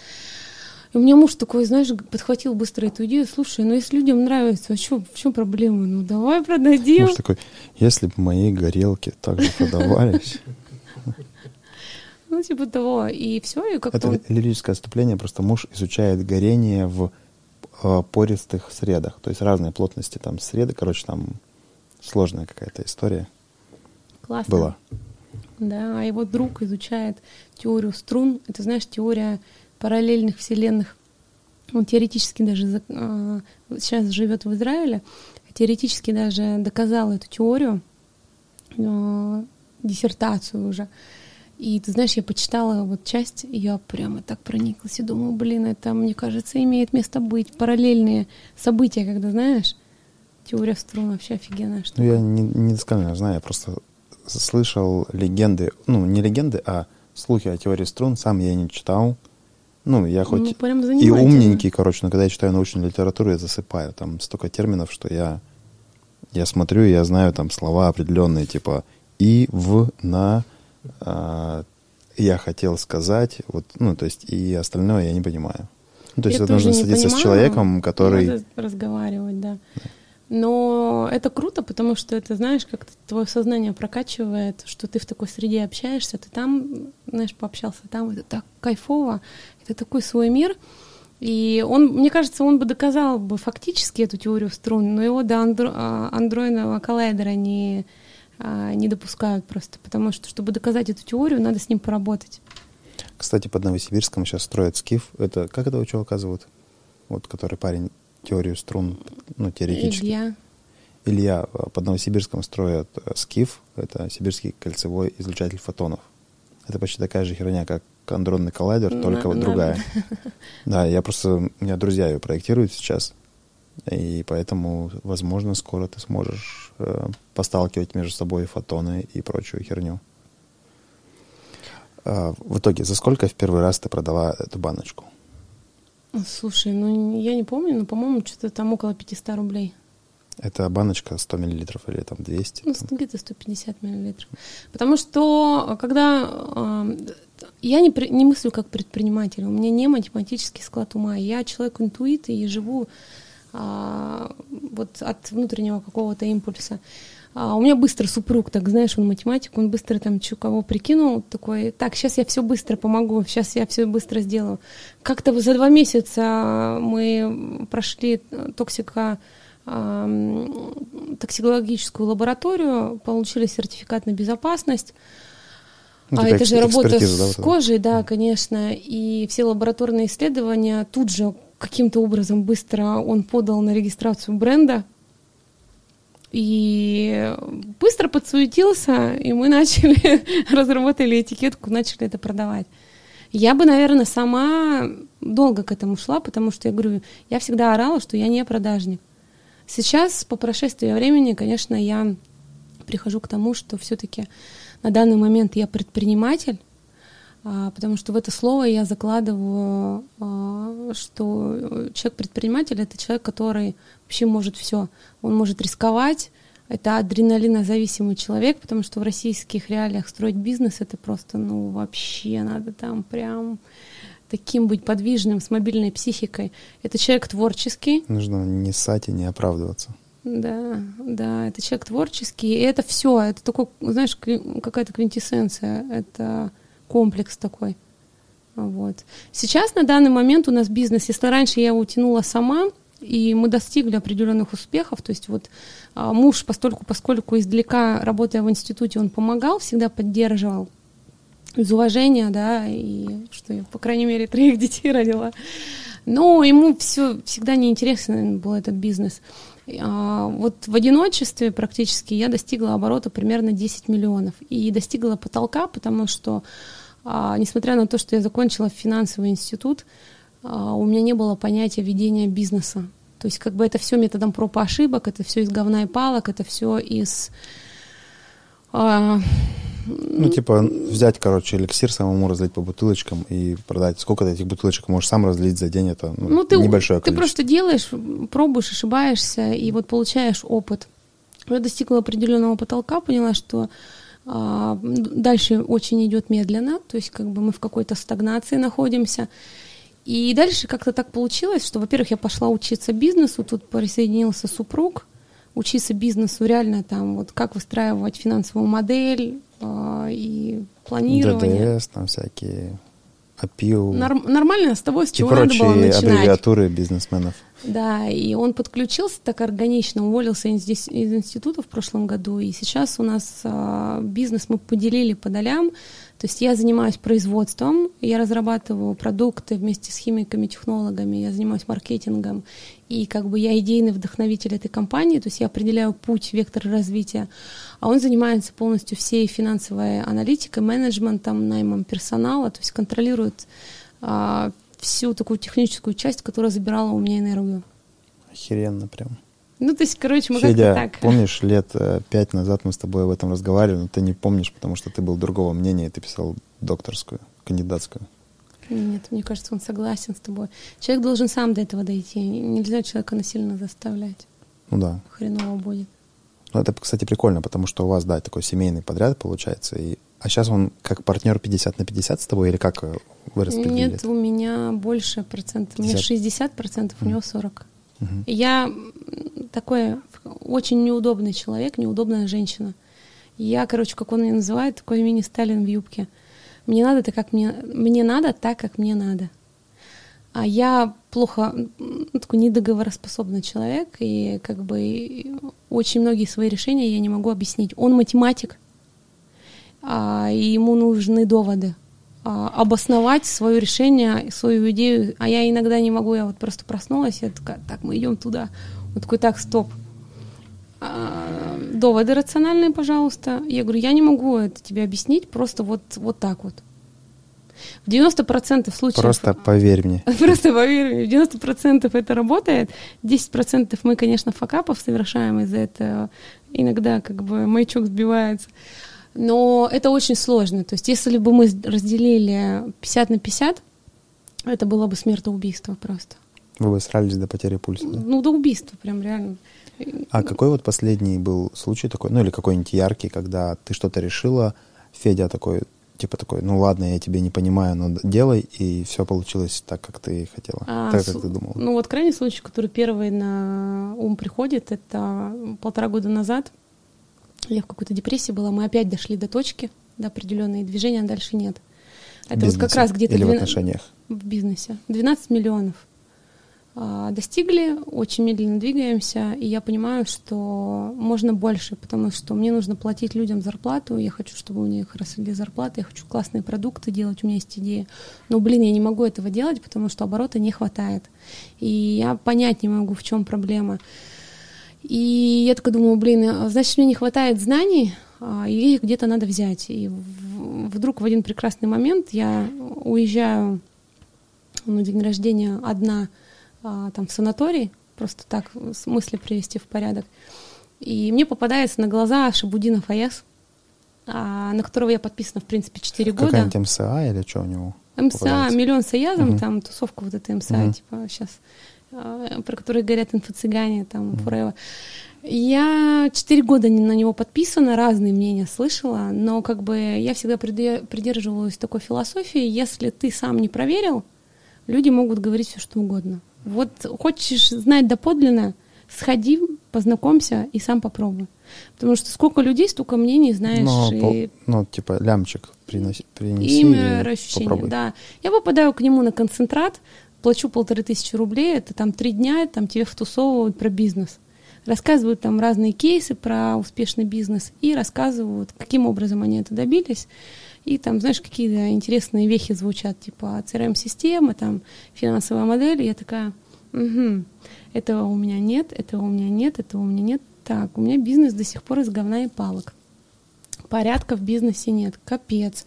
И у меня муж такой, знаешь, подхватил быстро эту идею, слушай, ну если людям нравится, а что, в чем проблема? Ну давай продадим. Муж такой, если бы мои горелки также продавались. Ну, типа того. И все, и как-то... Это лирическое отступление, просто муж изучает горение в Э, пористых средах, то есть разные плотности там среды, короче, там сложная какая-то история Классно. была. Да, а его друг изучает теорию струн. Это, знаешь, теория параллельных вселенных. Он теоретически даже э, сейчас живет в Израиле, теоретически даже доказал эту теорию, э, диссертацию уже. И ты знаешь, я почитала вот часть, и я прямо так прониклась и думаю, блин, это, мне кажется, имеет место быть. Параллельные события, когда, знаешь, теория струн вообще офигенная штука. Ну, я не, не досконально знаю, я просто слышал легенды, ну, не легенды, а слухи о теории струн, сам я не читал. Ну, я ну, хоть ну, и умненький, короче, но когда я читаю научную литературу, я засыпаю. Там столько терминов, что я, я смотрю, и я знаю там слова определенные, типа и, в, на, я хотел сказать, вот, ну, то есть, и остальное я не понимаю. Ну, то есть, это нужно садиться понимаю, с человеком, который... Надо разговаривать, да. Но это круто, потому что это, знаешь, как твое сознание прокачивает, что ты в такой среде общаешься, ты там, знаешь, пообщался там, это так кайфово, это такой свой мир. И он, мне кажется, он бы доказал бы фактически эту теорию струн, но его до андро, а, андроидного коллайдера не, а, не допускают просто, потому что, чтобы доказать эту теорию, надо с ним поработать. Кстати, под Новосибирском сейчас строят скиф. Это как этого чувака зовут? Вот, который парень теорию струн, ну, теоретически. Илья. Илья. А, под Новосибирском строят э, скиф. Это сибирский кольцевой излучатель фотонов. Это почти такая же херня, как андронный коллайдер, на, только вот другая. Да, я просто... У меня друзья ее проектируют сейчас. И поэтому, возможно, скоро ты сможешь э, посталкивать между собой фотоны и прочую херню. Э, в итоге, за сколько в первый раз ты продала эту баночку? Слушай, ну я не помню, но, по-моему, что-то там около 500 рублей. Это баночка 100 миллилитров или там 200? Ну, там. где-то 150 миллилитров. Потому что, когда э, я не, не мыслю как предприниматель, у меня не математический склад ума, я человек интуит и живу вот от внутреннего какого-то импульса. А у меня быстро супруг, так знаешь, он математик, он быстро там что кого прикинул, такой, так, сейчас я все быстро помогу, сейчас я все быстро сделаю. Как-то за два месяца мы прошли токсика токсикологическую лабораторию, получили сертификат на безопасность. Ну, а это же работа с да, кожей, да, конечно. И все лабораторные исследования тут же каким-то образом быстро он подал на регистрацию бренда. И быстро подсуетился, и мы начали, разработали этикетку, начали это продавать. Я бы, наверное, сама долго к этому шла, потому что я говорю, я всегда орала, что я не продажник. Сейчас, по прошествии времени, конечно, я прихожу к тому, что все-таки на данный момент я предприниматель, потому что в это слово я закладываю, а, что человек-предприниматель — это человек, который вообще может все. Он может рисковать, это адреналинозависимый человек, потому что в российских реалиях строить бизнес — это просто, ну, вообще надо там прям таким быть подвижным, с мобильной психикой. Это человек творческий. Нужно не ссать и не оправдываться. Да, да, это человек творческий, и это все, это такой, знаешь, какая-то квинтэссенция, это комплекс такой. Вот. Сейчас на данный момент у нас бизнес, если раньше я его утянула сама, и мы достигли определенных успехов. То есть вот а, муж, постольку, поскольку издалека, работая в институте, он помогал, всегда поддерживал из уважения, да, и что я, по крайней мере, троих детей родила. Но ему все всегда неинтересно был этот бизнес. А, вот в одиночестве практически я достигла оборота примерно 10 миллионов. И достигла потолка, потому что, а, несмотря на то, что я закончила финансовый институт, а, у меня не было понятия ведения бизнеса. То есть как бы это все методом проб и ошибок, это все из говна и палок, это все из... Ну, типа, взять, короче, эликсир, самому разлить по бутылочкам и продать. Сколько ты этих бутылочек можешь сам разлить за день? Это ну, ну, ты, небольшое количество. Ты просто делаешь, пробуешь, ошибаешься, и вот получаешь опыт. Я достигла определенного потолка, поняла, что а, дальше очень идет медленно, то есть как бы мы в какой-то стагнации находимся. И дальше как-то так получилось, что, во-первых, я пошла учиться бизнесу, тут присоединился супруг, учиться бизнесу реально там, вот как выстраивать финансовую модель и планирование. ДДС, там всякие АПИУ. Норм, нормально, с того, с чего надо было начинать. аббревиатуры бизнесменов. Да, и он подключился так органично, уволился из, из института в прошлом году, и сейчас у нас э, бизнес мы поделили по долям, то есть я занимаюсь производством, я разрабатываю продукты вместе с химиками, технологами, я занимаюсь маркетингом, и как бы я идейный вдохновитель этой компании, то есть я определяю путь, вектор развития, а он занимается полностью всей финансовой аналитикой, менеджментом, наймом персонала, то есть контролирует а, всю такую техническую часть, которая забирала у меня энергию. Охеренно прям. Ну, то есть, короче, мы Федя, как-то так. помнишь, лет э, пять назад мы с тобой об этом разговаривали, но ты не помнишь, потому что ты был другого мнения, и ты писал докторскую, кандидатскую. Нет, мне кажется, он согласен с тобой. Человек должен сам до этого дойти. Нельзя человека насильно заставлять. Ну да. Хреново будет. Ну, это, кстати, прикольно, потому что у вас, да, такой семейный подряд получается. И... А сейчас он как партнер 50 на 50 с тобой или как э, вы распределили? Нет, у меня больше процентов. 50? У меня 60 процентов, у него 40. Угу. Я такой очень неудобный человек, неудобная женщина. Я, короче, как он меня называет, такой мини-Сталин в юбке. Мне надо так, как мне... Мне надо так, как мне надо. А я плохо, ну, такой недоговороспособный человек, и как бы очень многие свои решения я не могу объяснить. Он математик, а, и ему нужны доводы. А, обосновать свое решение, свою идею, а я иногда не могу, я вот просто проснулась, я такая, так, мы идем туда. Вот такой, так, стоп. А, доводы рациональные, пожалуйста. Я говорю, я не могу это тебе объяснить, просто вот, вот так вот. В 90% случаев... Просто поверь мне. Просто поверь мне. В 90% это работает. 10% мы, конечно, факапов совершаем из-за этого. Иногда как бы маячок сбивается. Но это очень сложно. То есть если бы мы разделили 50 на 50, это было бы смертоубийство просто. Вы бы срались до потери пульса, да? Ну, до убийства прям реально. А какой вот последний был случай такой, ну или какой-нибудь яркий, когда ты что-то решила, Федя такой, типа такой, ну ладно, я тебя не понимаю, но делай, и все получилось так, как ты хотела, а, так, как ты думала. Ну вот крайний случай, который первый на ум приходит, это полтора года назад я в какой-то депрессии была, мы опять дошли до точки, до определенной, движения дальше нет. Это вот как раз где-то... Или 12... в отношениях? В бизнесе. 12 миллионов а, достигли, очень медленно двигаемся, и я понимаю, что можно больше, потому что мне нужно платить людям зарплату, я хочу, чтобы у них росли зарплаты, я хочу классные продукты делать, у меня есть идея. Но, блин, я не могу этого делать, потому что оборота не хватает. И я понять не могу, в чем проблема. И я такая думаю, блин, а, значит, мне не хватает знаний, а, и их где-то надо взять. И вдруг в один прекрасный момент я уезжаю на день рождения одна а, там в санаторий, просто так с мысли привести в порядок. И мне попадается на глаза Шабудинов Аяс, на которого я подписана, в принципе, 4 года. Какая-нибудь МСА или что у него? МСА, миллион с Аязом, угу. там тусовка вот эта МСА, угу. типа сейчас про которые говорят инфо-цыгане, там, mm Я четыре года на него подписана, разные мнения слышала, но как бы я всегда придерживалась такой философии, если ты сам не проверил, люди могут говорить все что угодно. Вот хочешь знать доподлинно, сходи, познакомься и сам попробуй. Потому что сколько людей, столько мнений, знаешь. Но, и... Ну, типа лямчик приноси, принеси Имя, ощущение, да. Я попадаю к нему на концентрат, плачу полторы тысячи рублей, это там три дня, там тебе втусовывают про бизнес. Рассказывают там разные кейсы про успешный бизнес и рассказывают, каким образом они это добились. И там, знаешь, какие-то интересные вехи звучат, типа CRM-система, там финансовая модель. И я такая, угу, этого у меня нет, этого у меня нет, этого у меня нет. Так, у меня бизнес до сих пор из говна и палок. Порядка в бизнесе нет, капец.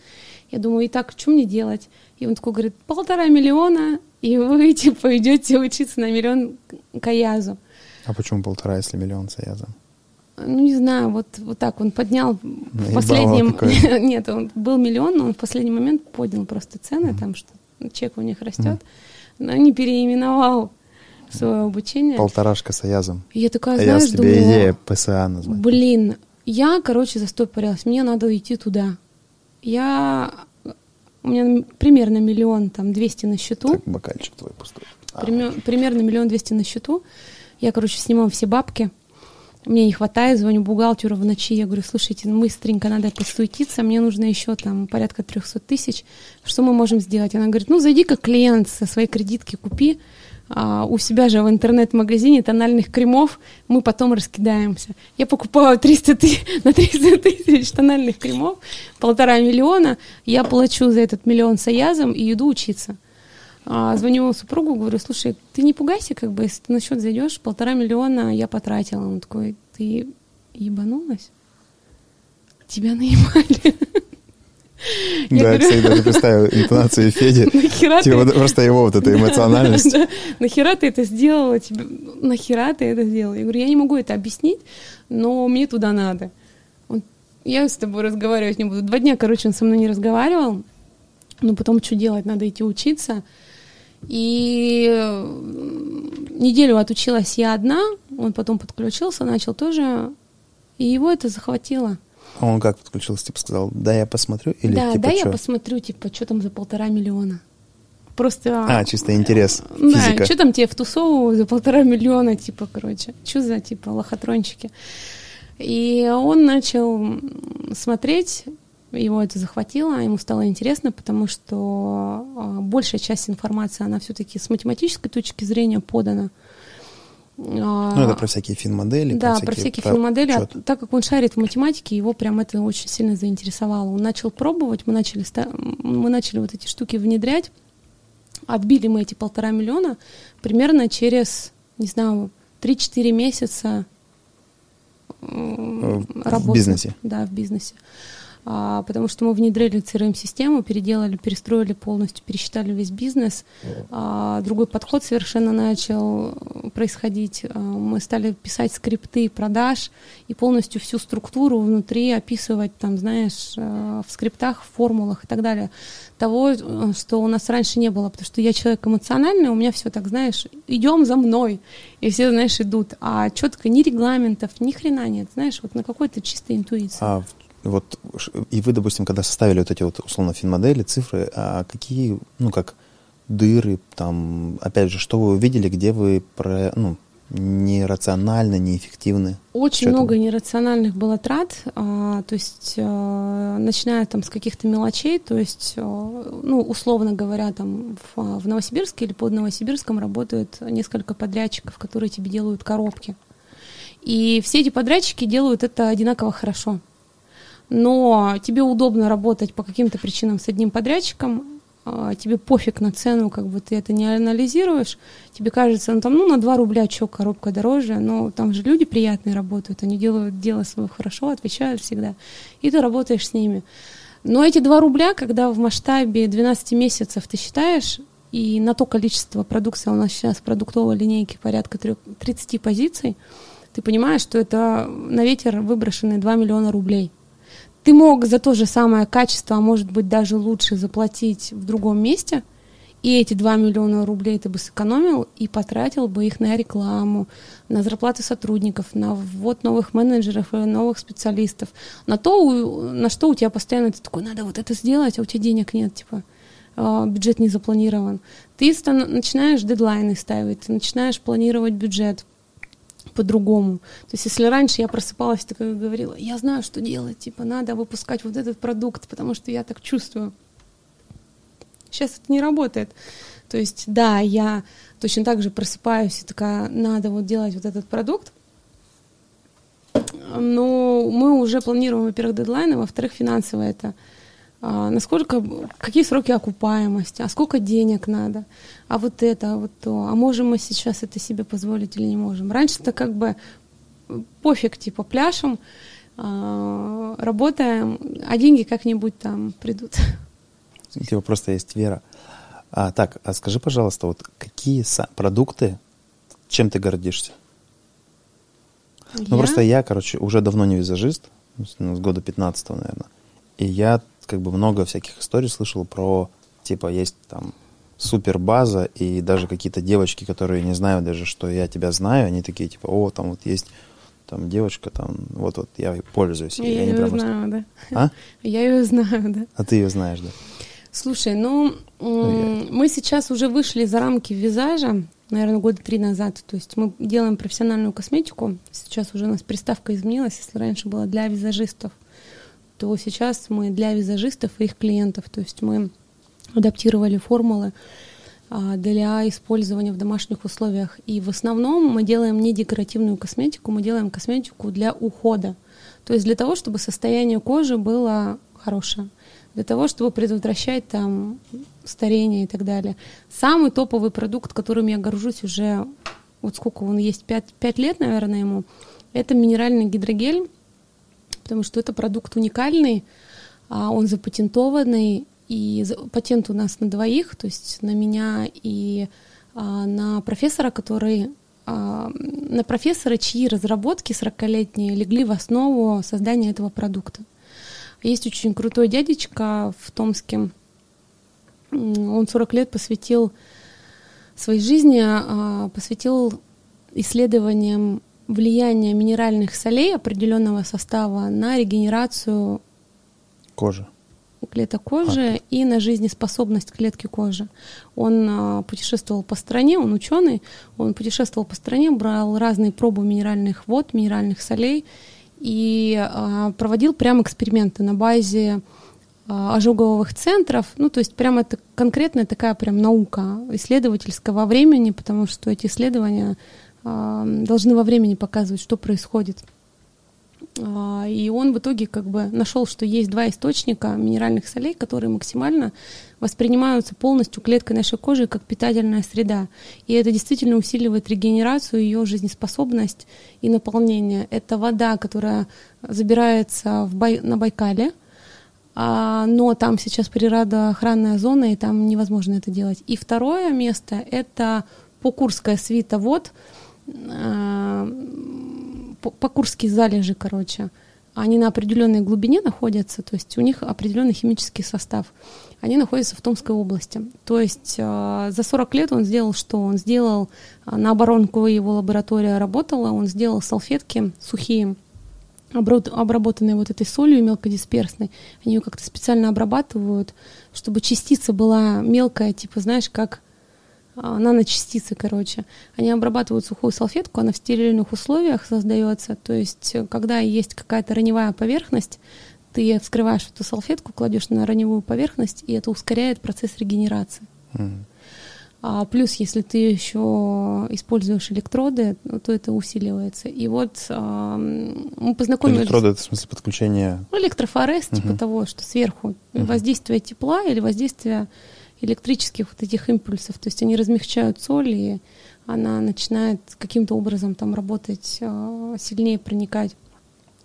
Я думаю, и так, что мне делать? И он такой говорит, полтора миллиона, и вы, типа, идете учиться на миллион каязу. А почему полтора, если миллион саяза? ну не знаю, вот, вот так он поднял в последнем... Нет, он был миллион, но он в последний момент поднял просто цены, там что чек у них растет, но не переименовал свое обучение. Полторашка с Аязом. Я такая, а знаешь, я себе думаю, идея ПСА назвать. Блин, я, короче, застопорилась, мне надо идти туда. Я... У меня примерно миллион, там, двести на счету. Так, бокальчик твой пустой. А, примерно миллион двести на счету. Я, короче, снимаю все бабки мне не хватает, звоню бухгалтеру в ночи, я говорю, слушайте, ну быстренько надо подсуетиться, мне нужно еще там порядка 300 тысяч, что мы можем сделать? Она говорит, ну зайди как клиент со своей кредитки купи, а, у себя же в интернет-магазине тональных кремов, мы потом раскидаемся. Я покупаю 300 тысяч, на 300 тысяч тональных кремов, полтора миллиона, я плачу за этот миллион саязом и иду учиться. А, звоню супругу, говорю, слушай, ты не пугайся, как бы, если ты на счет зайдешь, полтора миллиона я потратила. Он такой, ты ебанулась? Тебя наебали. Я да, говорю... кстати, даже представил интонацию Феди. Нахера типа, ты... Просто его вот эта эмоциональность. Да, да. Нахера ты это сделала? Тебе... Нахера ты это сделала? Я говорю, я не могу это объяснить, но мне туда надо. Он... Я с тобой разговаривать не буду. Два дня, короче, он со мной не разговаривал. Но потом что делать? Надо идти учиться. И неделю отучилась я одна, он потом подключился, начал тоже, и его это захватило. А он как подключился? Типа сказал, да, я посмотрю? Или, да, типа, да, я посмотрю, типа, что там за полтора миллиона. Просто... А, чисто интерес, физика. Да, что там тебе втусовывают за полтора миллиона, типа, короче. Что за, типа, лохотрончики? И он начал смотреть, его это захватило, ему стало интересно, потому что а, большая часть информации, она все-таки с математической точки зрения подана. А, ну, это про всякие фин-модели. Да, про всякие, про всякие фин-модели. А, так как он шарит в математике, его прям это очень сильно заинтересовало. Он начал пробовать, мы начали, мы начали вот эти штуки внедрять. Отбили мы эти полтора миллиона примерно через, не знаю, 3-4 месяца работы. В бизнесе? Да, в бизнесе. А, потому что мы внедрили CRM-систему, переделали, перестроили полностью, пересчитали весь бизнес. А, другой подход совершенно начал происходить. А, мы стали писать скрипты продаж и полностью всю структуру внутри описывать, там, знаешь, в скриптах, в формулах и так далее. Того, что у нас раньше не было, потому что я человек эмоциональный, у меня все так, знаешь, идем за мной, и все, знаешь, идут. А четко ни регламентов, ни хрена нет, знаешь, вот на какой-то чистой интуиции. А вот, и вы, допустим, когда составили вот эти вот условно финмодели, цифры, а какие, ну, как дыры, там, опять же, что вы увидели, где вы про, ну, нерационально, неэффективны? Очень много это? нерациональных было трат, а, то есть а, начиная там с каких-то мелочей, то есть, а, ну, условно говоря, там в, в Новосибирске или под Новосибирском работают несколько подрядчиков, которые тебе делают коробки. И все эти подрядчики делают это одинаково хорошо но тебе удобно работать по каким-то причинам с одним подрядчиком, а, тебе пофиг на цену, как бы ты это не анализируешь, тебе кажется, ну там, ну на 2 рубля что, коробка дороже, но там же люди приятные работают, они делают дело свое хорошо, отвечают всегда, и ты работаешь с ними. Но эти 2 рубля, когда в масштабе 12 месяцев ты считаешь, и на то количество продукции, у нас сейчас продуктовой линейки порядка 30 позиций, ты понимаешь, что это на ветер выброшены 2 миллиона рублей – ты мог за то же самое качество, а может быть даже лучше заплатить в другом месте, и эти 2 миллиона рублей ты бы сэкономил и потратил бы их на рекламу, на зарплаты сотрудников, на ввод новых менеджеров и новых специалистов, на то, на что у тебя постоянно ты такой, надо вот это сделать, а у тебя денег нет, типа, а, бюджет не запланирован. Ты начинаешь дедлайны ставить, ты начинаешь планировать бюджет, по-другому. То есть если раньше я просыпалась, так как говорила, я знаю, что делать, типа надо выпускать вот этот продукт, потому что я так чувствую. Сейчас это не работает. То есть, да, я точно так же просыпаюсь и такая, надо вот делать вот этот продукт, но мы уже планируем, во-первых, дедлайны, во-вторых, финансово это а, насколько, какие сроки окупаемости, а сколько денег надо, а вот это, а вот то, а можем мы сейчас это себе позволить или не можем. Раньше-то как бы пофиг, типа пляшем, а, работаем, а деньги как-нибудь там придут. Типа просто есть вера. А, так, а скажи, пожалуйста, вот какие продукты, чем ты гордишься? Я? Ну просто я, короче, уже давно не визажист, ну, с года 15 наверное. И я как бы много всяких историй слышал про, типа, есть там супер база, и даже какие-то девочки, которые не знают даже, что я тебя знаю, они такие, типа, о, там вот есть там девочка, там, вот-вот, я пользуюсь. Я ее прям знаю, да. А? Я ее знаю, да. А ты ее знаешь, да. Слушай, ну, ну мы сейчас уже вышли за рамки визажа, наверное, года три назад. То есть мы делаем профессиональную косметику. Сейчас уже у нас приставка изменилась. Если раньше была для визажистов, то сейчас мы для визажистов и их клиентов, то есть мы адаптировали формулы а, для использования в домашних условиях. И в основном мы делаем не декоративную косметику, мы делаем косметику для ухода. То есть для того, чтобы состояние кожи было хорошее, для того, чтобы предотвращать там старение и так далее. Самый топовый продукт, которым я горжусь уже, вот сколько он есть, 5, 5 лет, наверное, ему, это минеральный гидрогель потому что это продукт уникальный, а он запатентованный, и патент у нас на двоих, то есть на меня и а, на профессора, который а, на профессора, чьи разработки 40-летние легли в основу создания этого продукта. Есть очень крутой дядечка в Томске. Он 40 лет посвятил своей жизни, посвятил исследованиям влияние минеральных солей определенного состава на регенерацию кожи клеток кожи а. и на жизнеспособность клетки кожи. Он а, путешествовал по стране, он ученый, он путешествовал по стране, брал разные пробы минеральных вод, минеральных солей и а, проводил прям эксперименты на базе а, ожоговых центров. Ну, то есть прямо это конкретная такая прям наука исследовательского времени, потому что эти исследования должны во времени показывать, что происходит. А, и он в итоге как бы нашел, что есть два источника минеральных солей, которые максимально воспринимаются полностью клеткой нашей кожи как питательная среда. И это действительно усиливает регенерацию, ее жизнеспособность и наполнение. Это вода, которая забирается в Бай... на Байкале, а, но там сейчас природоохранная зона, и там невозможно это делать. И второе место — это Покурская свита вод — покурские залежи, короче, они на определенной глубине находятся, то есть у них определенный химический состав. Они находятся в Томской области. То есть э, за 40 лет он сделал что? Он сделал, э, на оборонку его лаборатория работала, он сделал салфетки сухие, обработанные вот этой солью мелкодисперсной. Они ее как-то специально обрабатывают, чтобы частица была мелкая, типа, знаешь, как наночастицы, короче. Они обрабатывают сухую салфетку, она в стерильных условиях создается. То есть, э, когда есть какая-то раневая поверхность, ты вскрываешь эту салфетку, кладешь на раневую поверхность, и это ускоряет процесс регенерации. А плюс, если ты еще используешь электроды, ну, то это усиливается. И вот а, мы познакомились... Электроды — это в смысле подключения... Ну, электрофорез, uh-huh. типа того, что сверху uh-huh. воздействие тепла или воздействие электрических вот этих импульсов. То есть они размягчают соль, и она начинает каким-то образом там работать, э, сильнее проникать.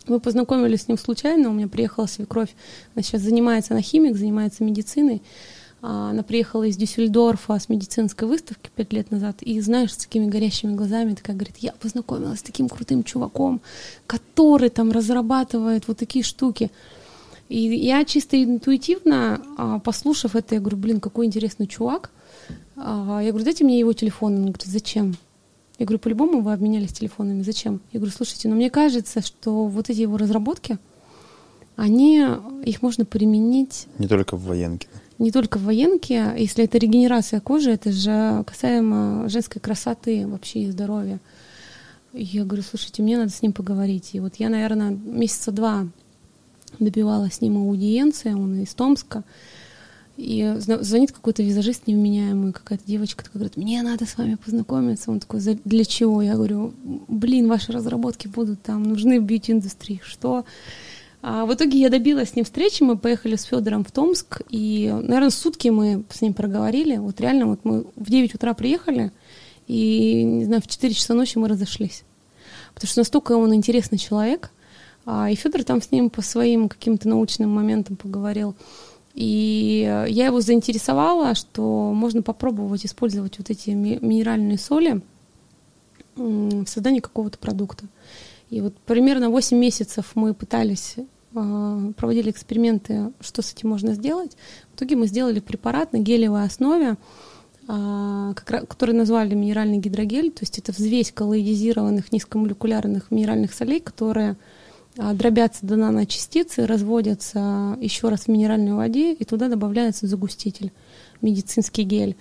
Мы познакомились с ним случайно, у меня приехала свекровь, она сейчас занимается, она химик, занимается медициной. А, она приехала из Дюссельдорфа с медицинской выставки пять лет назад, и знаешь, с такими горящими глазами, такая говорит, я познакомилась с таким крутым чуваком, который там разрабатывает вот такие штуки. И я чисто интуитивно, а, послушав это, я говорю, блин, какой интересный чувак. А, я говорю, дайте мне его телефон. Он говорит, зачем? Я говорю, по-любому вы обменялись телефонами. Зачем? Я говорю, слушайте, но мне кажется, что вот эти его разработки, они, их можно применить... Не только в военке. Не только в военке. Если это регенерация кожи, это же касаемо женской красоты вообще и здоровья. я говорю, слушайте, мне надо с ним поговорить. И вот я, наверное, месяца два добивала с ним аудиенции, он из Томска. И звонит какой-то визажист невменяемый, какая-то девочка такая говорит, мне надо с вами познакомиться. Он такой, для чего? Я говорю, блин, ваши разработки будут там, нужны в бьюти-индустрии. Что? А в итоге я добилась с ним встречи, мы поехали с Федором в Томск, и, наверное, сутки мы с ним проговорили. Вот реально, вот мы в 9 утра приехали, и, не знаю, в 4 часа ночи мы разошлись. Потому что настолько он интересный человек, и Федор там с ним по своим каким-то научным моментам поговорил. И я его заинтересовала, что можно попробовать использовать вот эти минеральные соли в создании какого-то продукта. И вот примерно 8 месяцев мы пытались, а, проводили эксперименты, что с этим можно сделать. В итоге мы сделали препарат на гелевой основе, а, который назвали минеральный гидрогель, то есть это взвесь коллоидизированных низкомолекулярных минеральных солей, которые а, дробятся до наночастицы, разводятся еще раз в минеральной воде, и туда добавляется загуститель, медицинский гель.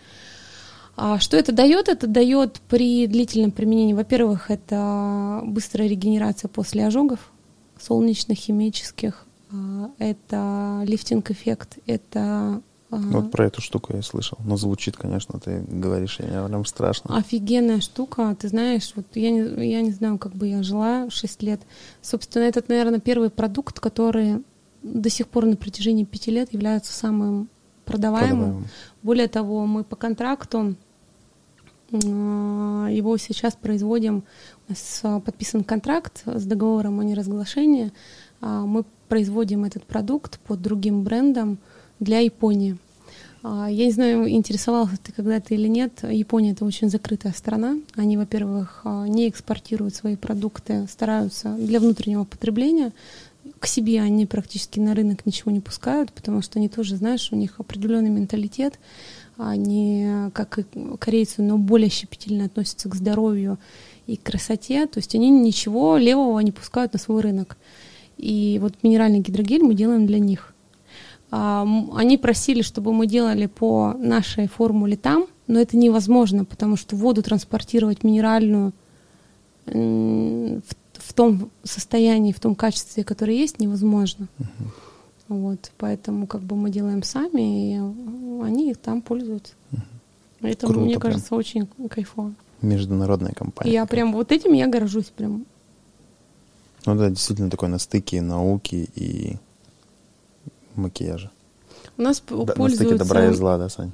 А что это дает? Это дает при длительном применении, во-первых, это быстрая регенерация после ожогов солнечных, химических, а, это лифтинг-эффект, это вот про эту штуку я слышал. Но звучит, конечно, ты говоришь, я прям страшно. Офигенная штука. Ты знаешь, вот я не, я не знаю, как бы я жила 6 лет. Собственно, этот, наверное, первый продукт, который до сих пор на протяжении пяти лет является самым продаваемым. продаваемым. Более того, мы по контракту его сейчас производим. У нас подписан контракт с договором о неразглашении. А, мы производим этот продукт под другим брендом для Японии. А, я не знаю, интересовался ты когда-то или нет. Япония это очень закрытая страна. Они, во-первых, а, не экспортируют свои продукты, стараются для внутреннего потребления. К себе они практически на рынок ничего не пускают, потому что они тоже, знаешь, у них определенный менталитет. Они, как и корейцы, но более щепетильно относятся к здоровью и красоте. То есть они ничего левого не пускают на свой рынок. И вот минеральный гидрогель мы делаем для них. Они просили, чтобы мы делали по нашей формуле там, но это невозможно, потому что воду транспортировать минеральную в том состоянии, в том качестве, которое есть, невозможно. Uh-huh. Вот, поэтому как бы мы делаем сами, и они там пользуются. Uh-huh. Это, Круто, мне кажется, прям. очень кайфово. Международная компания. Я прям вот этим я горжусь прям. Ну да, действительно такой на стыке науки и макияжа. У нас да, пользуются... На добра и зла, да, Сань?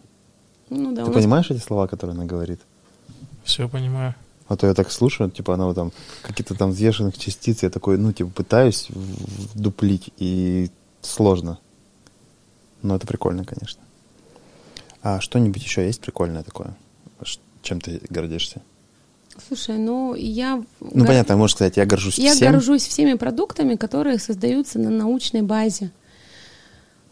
Ну да. Ты понимаешь эти слова, которые она говорит? Все понимаю. А то я так слушаю, типа, она вот там какие-то там взвешенных частиц, я такой, ну, типа, пытаюсь дуплить, и сложно. Но это прикольно, конечно. А что-нибудь еще есть прикольное такое? Чем ты гордишься? Слушай, ну я... Ну, понятно, можешь сказать, я горжусь я всем. Я горжусь всеми продуктами, которые создаются на научной базе.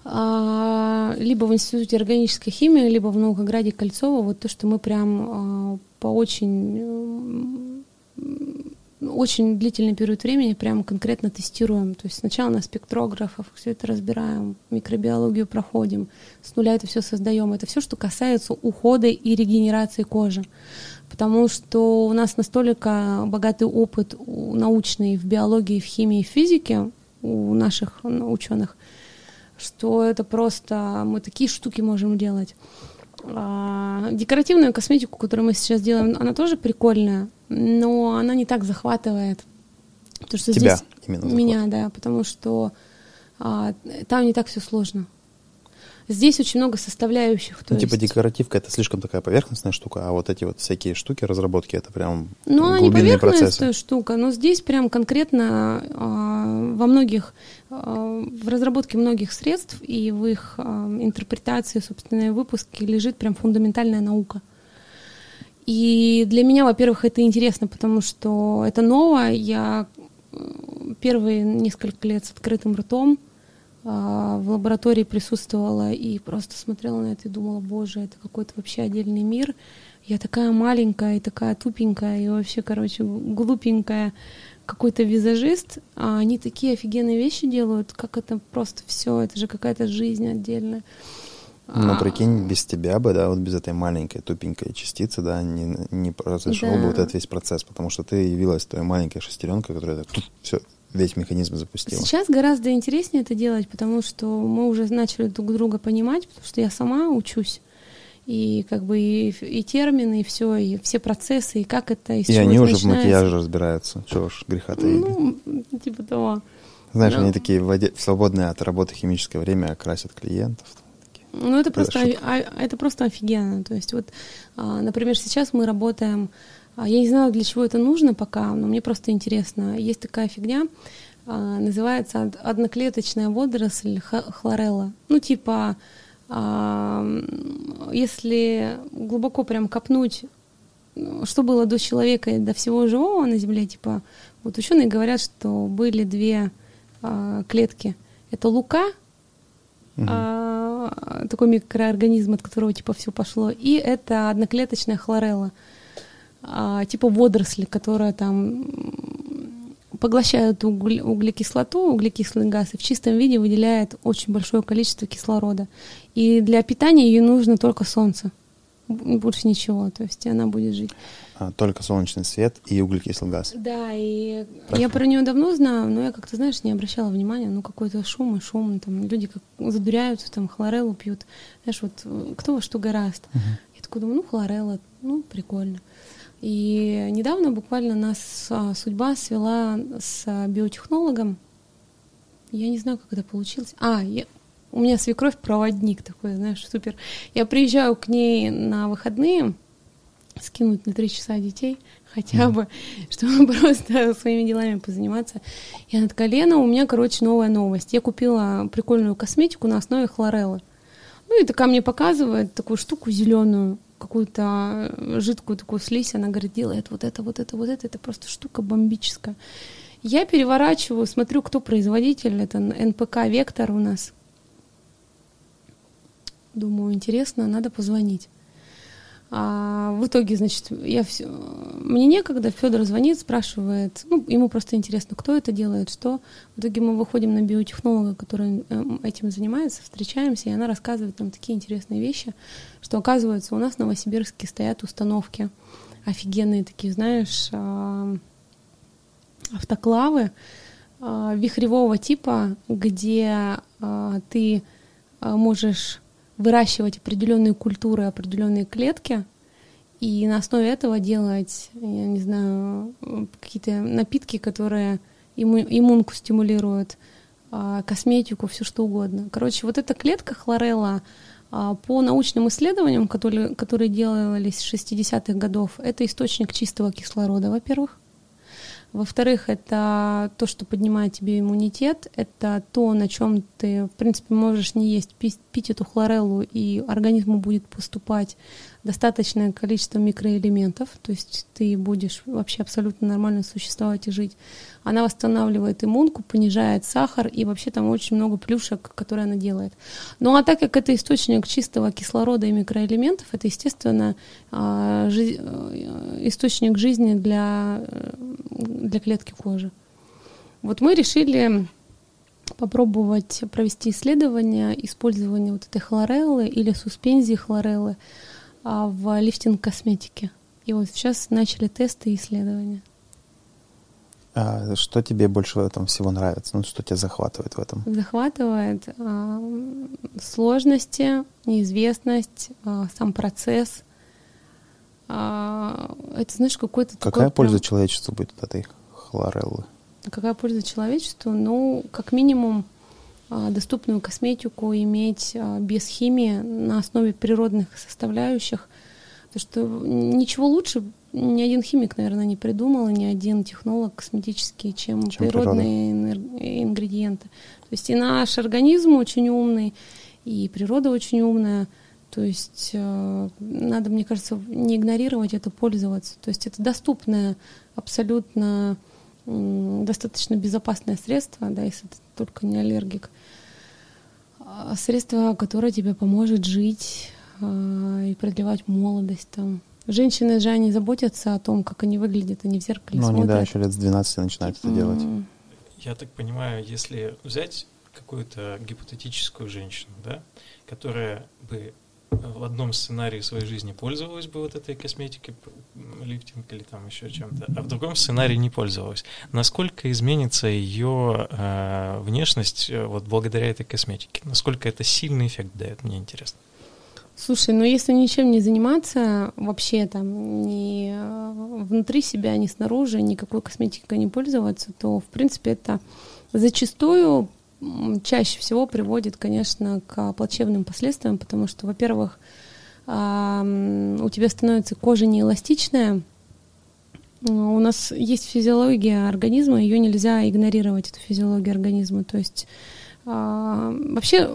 А, либо в Институте органической химии, либо в Наукограде Кольцово, вот то, что мы прям а, по очень очень длительный период времени прям конкретно тестируем. То есть сначала на спектрографах все это разбираем, микробиологию проходим, с нуля это все создаем. Это все, что касается ухода и регенерации кожи. Потому что у нас настолько богатый опыт научный в биологии, в химии, в физике у наших ученых, что это просто мы такие штуки можем делать. А, декоративную косметику, которую мы сейчас делаем, она тоже прикольная, но она не так захватывает. Потому что Тебя здесь именно Меня, да, потому что а, там не так все сложно. Здесь очень много составляющих. ну, типа есть... декоративка это слишком такая поверхностная штука, а вот эти вот всякие штуки, разработки, это прям Ну, она не поверхностная процессы. штука, но здесь прям конкретно э, во многих, э, в разработке многих средств и в их э, интерпретации, собственно, и выпуске лежит прям фундаментальная наука. И для меня, во-первых, это интересно, потому что это новое. Я первые несколько лет с открытым ртом в лаборатории присутствовала и просто смотрела на это и думала, боже, это какой-то вообще отдельный мир. Я такая маленькая и такая тупенькая и вообще, короче, глупенькая какой-то визажист, а они такие офигенные вещи делают, как это просто все, это же какая-то жизнь отдельная. Ну, а... прикинь, без тебя бы, да, вот без этой маленькой тупенькой частицы, да, не, не произошел да. бы вот этот весь процесс, потому что ты явилась той маленькой шестеренкой, которая так, все, весь механизм запустила. Сейчас гораздо интереснее это делать, потому что мы уже начали друг друга понимать, потому что я сама учусь. И как бы и, и термины, и все, и все процессы, и как это, и, и они уже в макияже разбираются. Чего уж греха таить. Ну, типа того. Знаешь, Но... они такие в, в свободное от работы химическое время красят клиентов. Ну, это просто, а, это просто офигенно. То есть вот, а, например, сейчас мы работаем, а, я не знаю, для чего это нужно пока, но мне просто интересно. Есть такая фигня, называется одноклеточная водоросль хлорелла. Ну, типа, если глубоко прям копнуть, что было до человека и до всего живого на Земле, типа, вот ученые говорят, что были две клетки. Это лука, угу такой микроорганизм, от которого типа все пошло, и это одноклеточная хлорелла, а, типа водоросли, которая там поглощают угле, углекислоту, углекислый газ, и в чистом виде выделяет очень большое количество кислорода. И для питания ее нужно только солнце, больше ничего, то есть она будет жить. А, только солнечный свет и углекислый газ. Да, и Правильно. я про нее давно знаю, но я как-то, знаешь, не обращала внимания, ну какой-то шум и шум, там люди как задуряются, там хлореллу пьют, знаешь, вот кто во что гораст. Uh-huh. Я такой думаю, ну хлорелла, ну прикольно. И недавно буквально нас а, судьба свела с а, биотехнологом. Я не знаю, как это получилось. А, я, у меня свекровь проводник такой, знаешь, супер. Я приезжаю к ней на выходные, скинуть на три часа детей хотя бы, чтобы просто своими делами позаниматься. И она такая, Лена, у меня, короче, новая новость. Я купила прикольную косметику на основе хлореллы. Ну и такая мне показывает такую штуку зеленую, какую-то жидкую такую слизь, она говорит, делает вот это, вот это, вот это, это просто штука бомбическая. Я переворачиваю, смотрю, кто производитель, это НПК «Вектор» у нас. Думаю, интересно, надо позвонить. А в итоге, значит, я все, мне некогда, Федор звонит, спрашивает, ну, ему просто интересно, кто это делает, что. В итоге мы выходим на биотехнолога, который эм, этим занимается, встречаемся, и она рассказывает нам такие интересные вещи, что, оказывается, у нас в Новосибирске стоят установки офигенные такие, знаешь, а, автоклавы а, вихревого типа, где а, ты можешь выращивать определенные культуры, определенные клетки, и на основе этого делать, я не знаю, какие-то напитки, которые имму, иммунку стимулируют, а, косметику, все что угодно. Короче, вот эта клетка хлорелла а, по научным исследованиям, которые, которые делались с 60-х годов, это источник чистого кислорода, во-первых. Во-вторых, это то, что поднимает тебе иммунитет, это то, на чем ты, в принципе, можешь не есть, пить, пить эту хлореллу, и организму будет поступать достаточное количество микроэлементов, то есть ты будешь вообще абсолютно нормально существовать и жить. Она восстанавливает иммунку, понижает сахар, и вообще там очень много плюшек, которые она делает. Ну а так как это источник чистого кислорода и микроэлементов, это, естественно, а, э, источник жизни для, э, для клетки кожи. Вот мы решили попробовать провести исследование использования вот этой хлореллы или суспензии хлореллы в лифтинг-косметике. И вот сейчас начали тесты и исследования. А что тебе больше в этом всего нравится? Ну, что тебя захватывает в этом? Захватывает а, сложности, неизвестность, а, сам процесс. А, это, знаешь, какой-то Какая такой польза прям... человечеству будет от этой хлореллы? Какая польза человечеству? Ну, как минимум, а, доступную косметику иметь а, без химии на основе природных составляющих. Потому что ничего лучше ни один химик, наверное, не придумал, ни один технолог косметический, чем, чем природные природа. ингредиенты. То есть и наш организм очень умный, и природа очень умная. То есть э, надо, мне кажется, не игнорировать это, пользоваться. То есть это доступное, абсолютно достаточно безопасное средство, да, если ты только не аллергик. А, средство, которое тебе поможет жить э, и продлевать молодость там. Женщины же, они заботятся о том, как они выглядят, они в зеркале Ну, они, да, еще лет с 12 начинают это делать. Я так понимаю, если взять какую-то гипотетическую женщину, да, которая бы в одном сценарии своей жизни пользовалась бы вот этой косметикой, лифтинг или там еще чем-то, а в другом сценарии не пользовалась. Насколько изменится ее э, внешность э, вот благодаря этой косметике? Насколько это сильный эффект дает? Мне интересно. Слушай, ну если ничем не заниматься, вообще там ни э, внутри себя, ни снаружи, никакой косметикой не пользоваться, то, в принципе, это зачастую чаще всего приводит, конечно, к плачевным последствиям, потому что, во-первых, у тебя становится кожа неэластичная, у нас есть физиология организма, ее нельзя игнорировать, эту физиологию организма. То есть а, вообще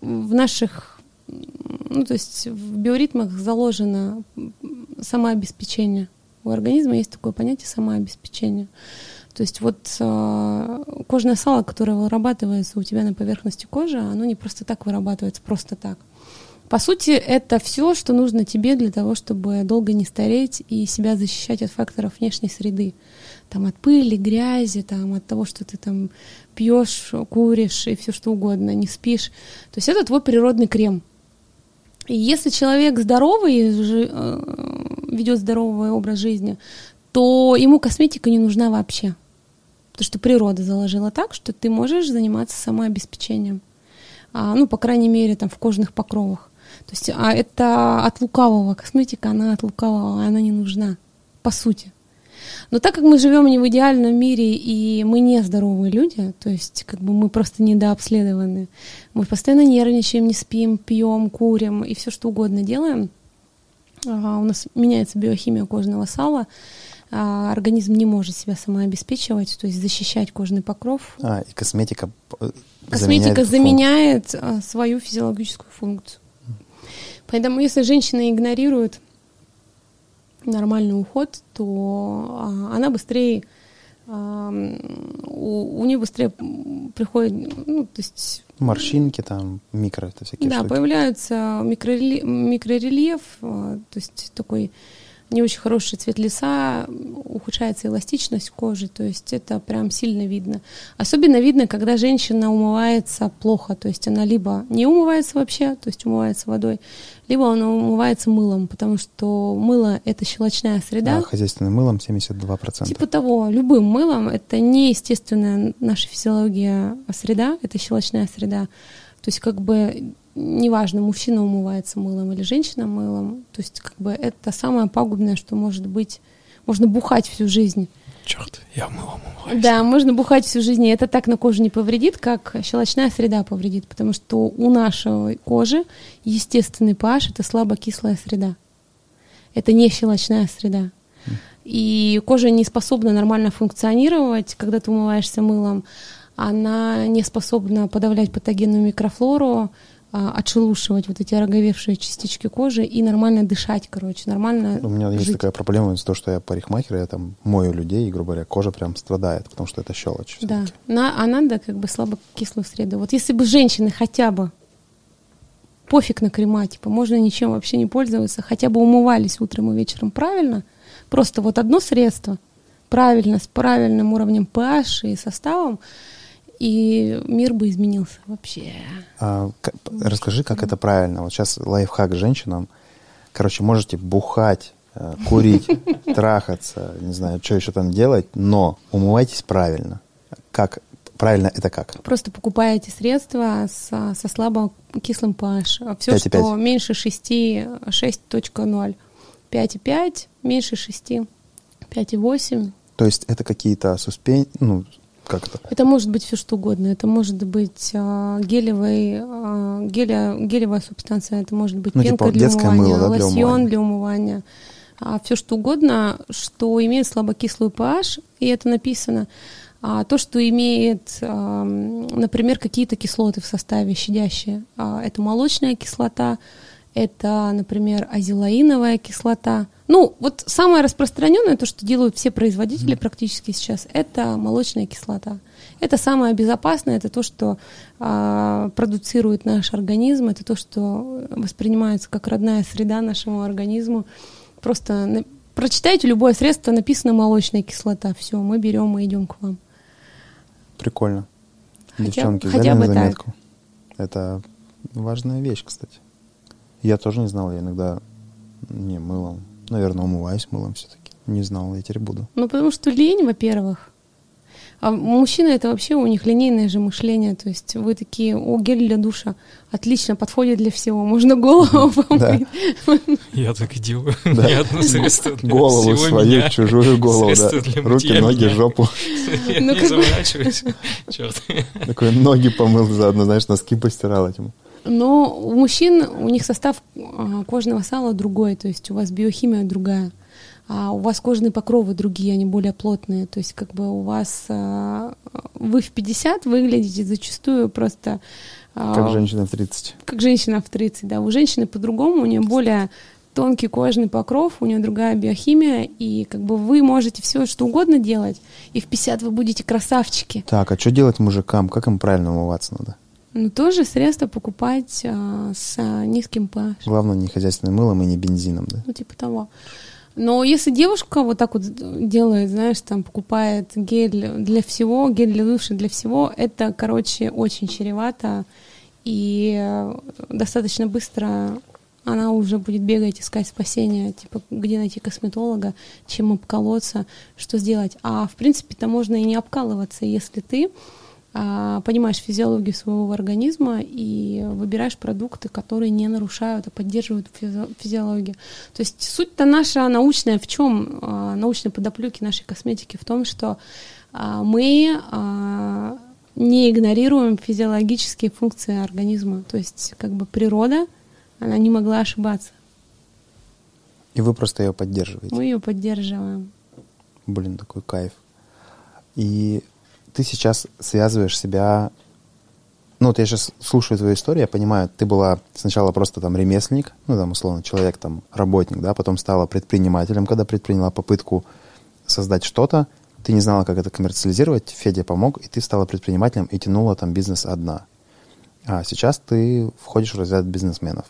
в наших, ну то есть в биоритмах заложено самообеспечение. У организма есть такое понятие самообеспечение. То есть вот э, кожное сало, которое вырабатывается у тебя на поверхности кожи, оно не просто так вырабатывается, просто так. По сути, это все, что нужно тебе для того, чтобы долго не стареть и себя защищать от факторов внешней среды. Там от пыли, грязи, там, от того, что ты там пьешь, куришь и все что угодно, не спишь. То есть это твой природный крем. И если человек здоровый, э, ведет здоровый образ жизни, то ему косметика не нужна вообще. Потому что природа заложила так, что ты можешь заниматься самообеспечением. А, ну, по крайней мере, там в кожных покровах. То есть а это от лукавого. Косметика, она от лукавого, она не нужна, по сути. Но так как мы живем не в идеальном мире, и мы не здоровые люди, то есть как бы мы просто недообследованы, мы постоянно нервничаем, не спим, пьем, курим и все что угодно делаем, а, у нас меняется биохимия кожного сала, организм не может себя самообеспечивать, то есть защищать кожный покров. А, и косметика э, Косметика заменяет, заменяет а, свою физиологическую функцию. Поэтому если женщина игнорирует нормальный уход, то а, она быстрее у, у нее быстрее приходит, ну, то есть... Морщинки там, микро, это всякие Да, штуки. появляются микрорельеф, микрорельеф, то есть такой не очень хороший цвет лица, ухудшается эластичность кожи, то есть это прям сильно видно. Особенно видно, когда женщина умывается плохо, то есть она либо не умывается вообще, то есть умывается водой, либо она умывается мылом, потому что мыло — это щелочная среда. А хозяйственным мылом 72%. Типа того, любым мылом — это не естественная наша физиология среда, это щелочная среда. То есть как бы неважно, мужчина умывается мылом или женщина мылом, то есть как бы это самое пагубное, что может быть. Можно бухать всю жизнь. Черт, я мылом умываюсь. Да, можно бухать всю жизнь, и это так на коже не повредит, как щелочная среда повредит, потому что у нашей кожи естественный pH — это слабокислая среда. Это не щелочная среда. И кожа не способна нормально функционировать, когда ты умываешься мылом. Она не способна подавлять патогенную микрофлору, а, отшелушивать вот эти ороговевшие частички кожи и нормально дышать, короче, нормально У меня жить. есть такая проблема из-за того, что я парикмахер, я там мою людей, и, грубо говоря, кожа прям страдает, потому что это щелочь. Да, на, а надо как бы слабокислую среду. Вот если бы женщины хотя бы пофиг на крема, типа можно ничем вообще не пользоваться, хотя бы умывались утром и вечером правильно, просто вот одно средство, правильно, с правильным уровнем pH и составом, и мир бы изменился вообще. А, как, расскажи, как это правильно. Вот сейчас лайфхак женщинам. Короче, можете бухать, э, курить, трахаться, не знаю, что еще там делать, но умывайтесь правильно. Как правильно это как? Просто покупаете средства со, со слабо кислым pH. Все, 5 что 5. меньше 6, 6.0. 5,5, меньше 6, 5,8. То есть это какие-то суспен... ну, как это? Это может быть все что угодно. Это может быть а, гелевый, а, геля, гелевая субстанция, это может быть ну, типа пенка типа для умывания, мыло, да, лосьон для умывания. Для умывания. А, все что угодно, что имеет слабокислый pH, и это написано. А то, что имеет, а, например, какие-то кислоты в составе щадящие, а, это молочная кислота, это, например, азелаиновая кислота. Ну, вот самое распространенное, то, что делают все производители практически сейчас, это молочная кислота. Это самое безопасное, это то, что а, продуцирует наш организм, это то, что воспринимается как родная среда нашему организму. Просто на, прочитайте любое средство, написано молочная кислота, все, мы берем и идем к вам. Прикольно. Девчонки, хотя, хотя бы заметку. Так. Это важная вещь, кстати. Я тоже не знал, я иногда не мылом. Наверное, умываюсь мылом все-таки. Не знал, я теперь буду. Ну, потому что лень, во-первых. А мужчины это вообще у них линейное же мышление, то есть вы такие, о, гель для душа, отлично, подходит для всего, можно голову помыть. Я так и делаю. Голову свою, чужую голову, да. Руки, ноги, жопу. Я ну, не заморачиваюсь, черт. Такой ноги помыл заодно, знаешь, носки постирал этим. Но у мужчин, у них состав а, кожного сала другой, то есть у вас биохимия другая а у вас кожные покровы другие, они более плотные. То есть как бы у вас а, вы в 50 выглядите зачастую просто... А, как женщина в 30. Как женщина в 30, да. У женщины по-другому, у нее более тонкий кожный покров, у нее другая биохимия, и как бы вы можете все что угодно делать, и в 50 вы будете красавчики. Так, а что делать мужикам? Как им правильно умываться надо? Ну, тоже средства покупать а, с а, низким pH. Главное, не хозяйственным мылом и не бензином, да? Ну, типа того. Но если девушка вот так вот делает, знаешь, там покупает гель для всего, гель для души для всего, это, короче, очень чревато. И э, достаточно быстро она уже будет бегать, искать спасения, типа, где найти косметолога, чем обколоться, что сделать. А, в принципе-то можно и не обкалываться, если ты понимаешь физиологию своего организма и выбираешь продукты, которые не нарушают, а поддерживают физиологию. То есть суть-то наша научная в чем? А, научной подоплеки нашей косметики в том, что а, мы не игнорируем физиологические функции организма. То есть как бы природа, она не могла ошибаться. И вы просто ее поддерживаете? Мы ее поддерживаем. Блин, такой кайф. И ты сейчас связываешь себя... Ну, вот я сейчас слушаю твою историю, я понимаю, ты была сначала просто там ремесленник, ну, там, условно, человек, там, работник, да, потом стала предпринимателем, когда предприняла попытку создать что-то, ты не знала, как это коммерциализировать, Федя помог, и ты стала предпринимателем и тянула там бизнес одна. А сейчас ты входишь в разряд бизнесменов.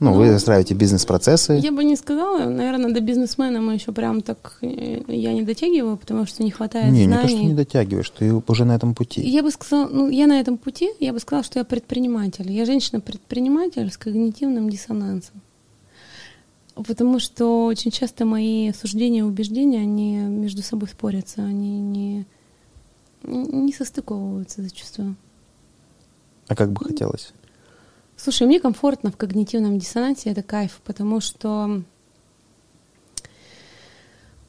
Ну, ну, вы застраиваете бизнес-процессы. Я бы не сказала, наверное, до бизнесмена мы еще прям так э, я не дотягиваю, потому что не хватает не, знаний. Не, не то, что не дотягиваешь, ты уже на этом пути. Я бы сказала, ну, я на этом пути, я бы сказала, что я предприниматель. Я женщина-предприниматель с когнитивным диссонансом. Потому что очень часто мои суждения и убеждения, они между собой спорятся, они не, не состыковываются зачастую. А как бы хотелось? Слушай, мне комфортно в когнитивном диссонансе, это кайф, потому что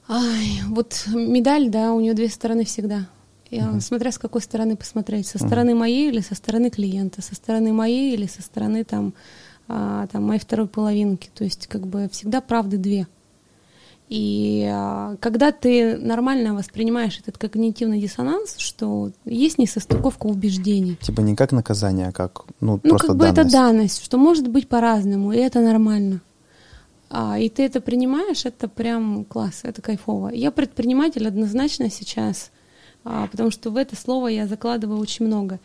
Ай, вот медаль, да, у нее две стороны всегда. Я, uh-huh. Смотря с какой стороны посмотреть, со стороны uh-huh. моей или со стороны клиента, со стороны моей или со стороны там, а, там моей второй половинки. То есть как бы всегда правды две. И а, когда ты нормально воспринимаешь этот когнитивный диссонанс, что есть несостыковка убеждений. Типа не как наказание, а как ну, ну просто как бы данность. это данность, что может быть по-разному, и это нормально. А, и ты это принимаешь, это прям класс, это кайфово. Я предприниматель однозначно сейчас, а, потому что в это слово я закладываю очень много.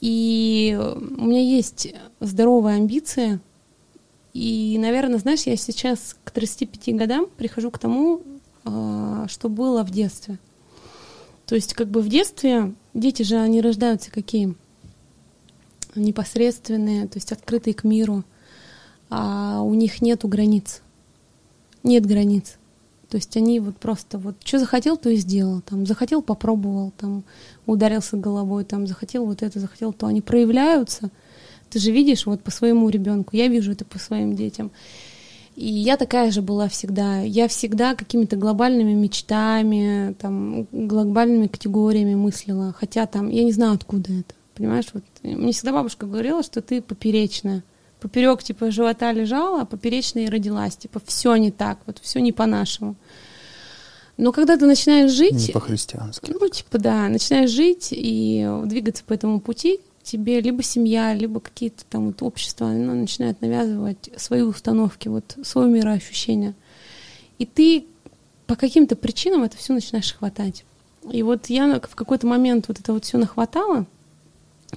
И у меня есть здоровые амбиции — и, наверное, знаешь, я сейчас к 35 годам прихожу к тому, а, что было в детстве. То есть, как бы в детстве дети же, они рождаются какие? Непосредственные, то есть открытые к миру. А у них нету границ. Нет границ. То есть они вот просто вот что захотел, то и сделал. Там захотел, попробовал, там ударился головой, там захотел вот это, захотел то. Они проявляются — ты же видишь вот по своему ребенку, я вижу это по своим детям. И я такая же была всегда. Я всегда какими-то глобальными мечтами, там, глобальными категориями мыслила. Хотя там, я не знаю, откуда это. Понимаешь, вот мне всегда бабушка говорила, что ты поперечная. Поперек типа живота лежала, а поперечная и родилась. Типа все не так, вот все не по-нашему. Но когда ты начинаешь жить... Не по-христиански. Ну, типа, да, начинаешь жить и двигаться по этому пути, тебе либо семья, либо какие-то там вот общества ну, начинают навязывать свои установки, вот свое мироощущение. И ты по каким-то причинам это все начинаешь хватать. И вот я в какой-то момент вот это вот все нахватала,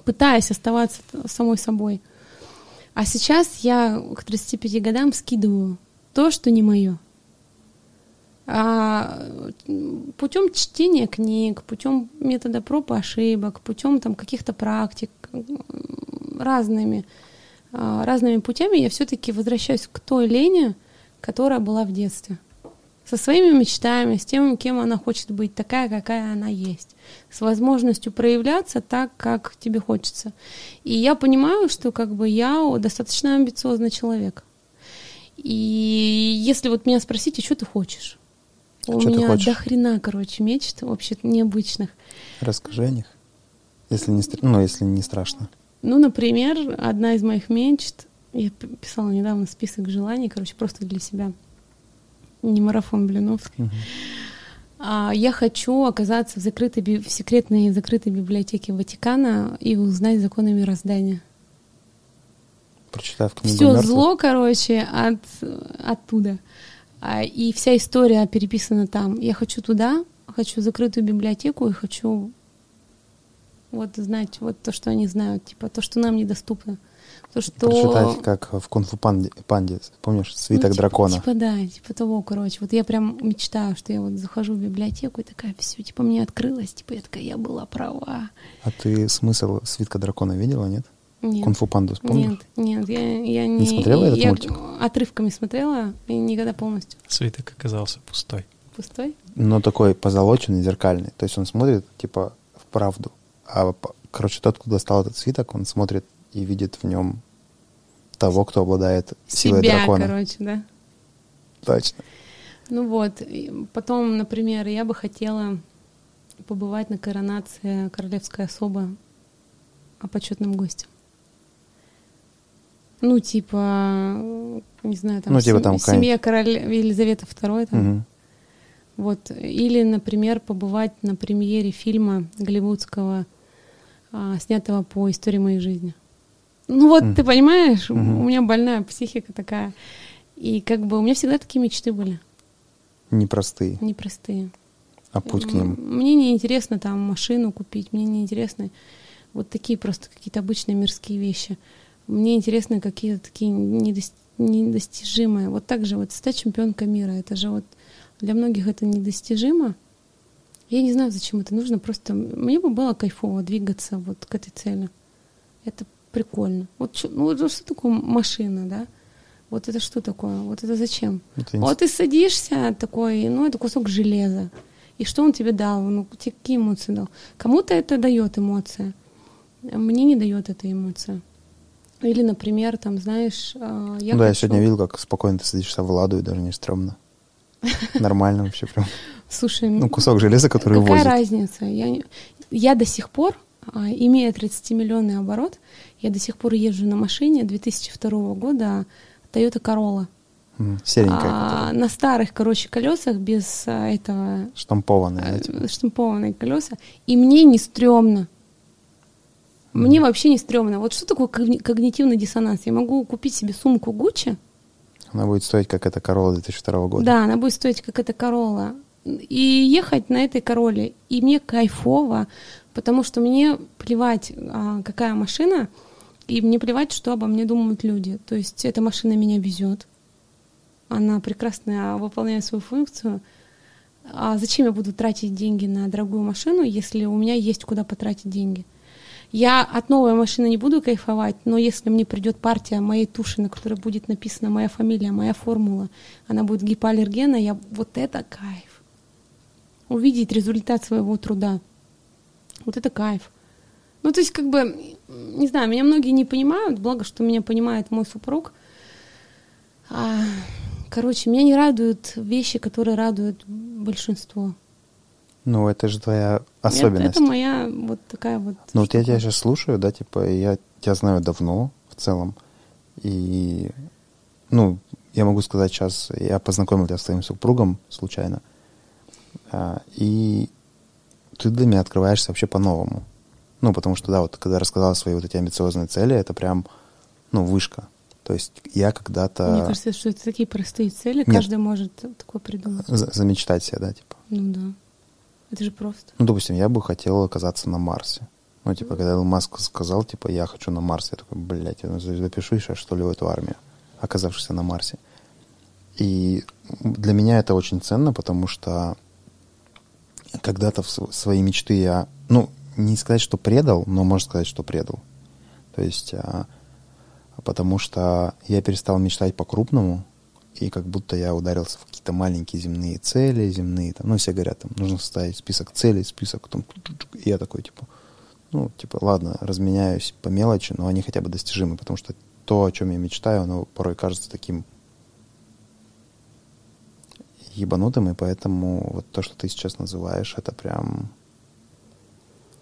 пытаясь оставаться самой собой. А сейчас я к 35 годам скидываю то, что не мое. А, путем чтения книг, путем метода проб и ошибок, путем там каких-то практик, разными, а, разными путями я все-таки возвращаюсь к той Лене, которая была в детстве. Со своими мечтами, с тем, кем она хочет быть, такая, какая она есть. С возможностью проявляться так, как тебе хочется. И я понимаю, что как бы я достаточно амбициозный человек. И если вот меня спросите, что ты хочешь? А У меня до хрена, короче, мечт вообще необычных. Расскажи о них, если не, ну, если не страшно. Ну, например, одна из моих мечт, я писала недавно список желаний, короче, просто для себя. Не марафон Блиновский. Угу. А, я хочу оказаться в, закрытой, в секретной закрытой библиотеке Ватикана и узнать законы мироздания. Прочитав книгу Все мертвых. зло, короче, от, оттуда. А, и вся история переписана там. Я хочу туда, хочу закрытую библиотеку и хочу вот знать вот то, что они знают, типа то, что нам недоступно. То, что... Прочитать, как в кунг-фу панде, панде, помнишь, свиток ну, типа, дракона. Типа да, типа того, короче. Вот я прям мечтаю, что я вот захожу в библиотеку и такая, все, типа мне открылось, типа я такая, я была права. А ты смысл свитка дракона видела, нет? Нет. Кунг-фу панду, помнишь? Нет, нет, я, я не... Не смотрела этот я мультик? отрывками смотрела, и никогда полностью. Свиток оказался пустой. Пустой? Но такой позолоченный, зеркальный. То есть он смотрит, типа, в правду. А Короче, тот, кто достал этот свиток, он смотрит и видит в нем того, кто обладает силой Себя, дракона. короче, да? Точно. Ну вот, потом, например, я бы хотела побывать на коронации королевской особы а почетным гостем. Ну, типа, не знаю, там, ну, типа, там семья короля Елизаветы II, там. Угу. Вот. Или, например, побывать на премьере фильма голливудского а, снятого по истории моей жизни. Ну вот, mm. ты понимаешь, mm-hmm. у меня больная психика такая. И как бы у меня всегда такие мечты были. Непростые. Непростые. А путь к ним? Мне не интересно там машину купить, мне не интересно вот такие просто какие-то обычные мирские вещи. Мне интересны какие-то такие недост... недостижимые. Вот так же вот стать чемпионкой мира, это же вот для многих это недостижимо, я не знаю, зачем это нужно, просто мне бы было кайфово двигаться вот к этой цели. Это прикольно. Вот, что, ну, вот что такое машина, да? Вот это что такое? Вот это зачем? Это вот ты садишься такой, ну, это кусок железа. И что он тебе дал? Ну, тебе какие эмоции дал? Кому-то это дает эмоция. Мне не дает эта эмоция. Или, например, там, знаешь, а, я Да, хочу... я сегодня видел, как спокойно ты садишься в ладу, и даже не стрёмно. Нормально вообще прям. Слушай, ну кусок железа, который какая возит. разница? Я, я до сих пор, а, имея 30-миллионный оборот, я до сих пор езжу на машине 2002 года Toyota Corolla. Серенькая. А, на старых, короче, колесах без а, этого... Штампованные. А, штампованные колеса. И мне не стрёмно. Мне вообще не стрёмно. Вот что такое когнитивный диссонанс? Я могу купить себе сумку Гуччи. Она будет стоить, как эта Corolla 2002 года. Да, она будет стоить, как эта Corolla и ехать на этой короле. И мне кайфово, потому что мне плевать, а, какая машина, и мне плевать, что обо мне думают люди. То есть эта машина меня везет, она прекрасно выполняет свою функцию. А зачем я буду тратить деньги на дорогую машину, если у меня есть куда потратить деньги? Я от новой машины не буду кайфовать, но если мне придет партия моей туши, на которой будет написана моя фамилия, моя формула, она будет гипоаллергена, я вот это кайф увидеть результат своего труда. Вот это кайф. Ну, то есть, как бы, не знаю, меня многие не понимают, благо, что меня понимает мой супруг. А, короче, меня не радуют вещи, которые радуют большинство. Ну, это же твоя особенность. Это, это моя вот такая вот... Ну, вот я тебя сейчас слушаю, да, типа, я тебя знаю давно в целом, и, ну, я могу сказать сейчас, я познакомил тебя с твоим супругом случайно, и ты для меня открываешься вообще по-новому. Ну, потому что, да, вот когда рассказала свои вот эти амбициозные цели, это прям, ну, вышка. То есть я когда-то... Мне кажется, что это такие простые цели, Нет. каждый может такое придумать. За замечтать себя, да, типа. Ну да. Это же просто. Ну, допустим, я бы хотел оказаться на Марсе. Ну, типа, когда Илон Маск сказал, типа, я хочу на Марс, я такой, блядь, я запишу сейчас, что ли, в эту армию, оказавшись на Марсе. И для меня это очень ценно, потому что когда-то в свои мечты я, ну, не сказать, что предал, но можно сказать, что предал. То есть, а, потому что я перестал мечтать по-крупному, и как будто я ударился в какие-то маленькие земные цели, земные, там, ну, все говорят, там, нужно составить список целей, список, там, и я такой, типа, ну, типа, ладно, разменяюсь по мелочи, но они хотя бы достижимы, потому что то, о чем я мечтаю, оно порой кажется таким ебанутым, и поэтому вот то, что ты сейчас называешь, это прям...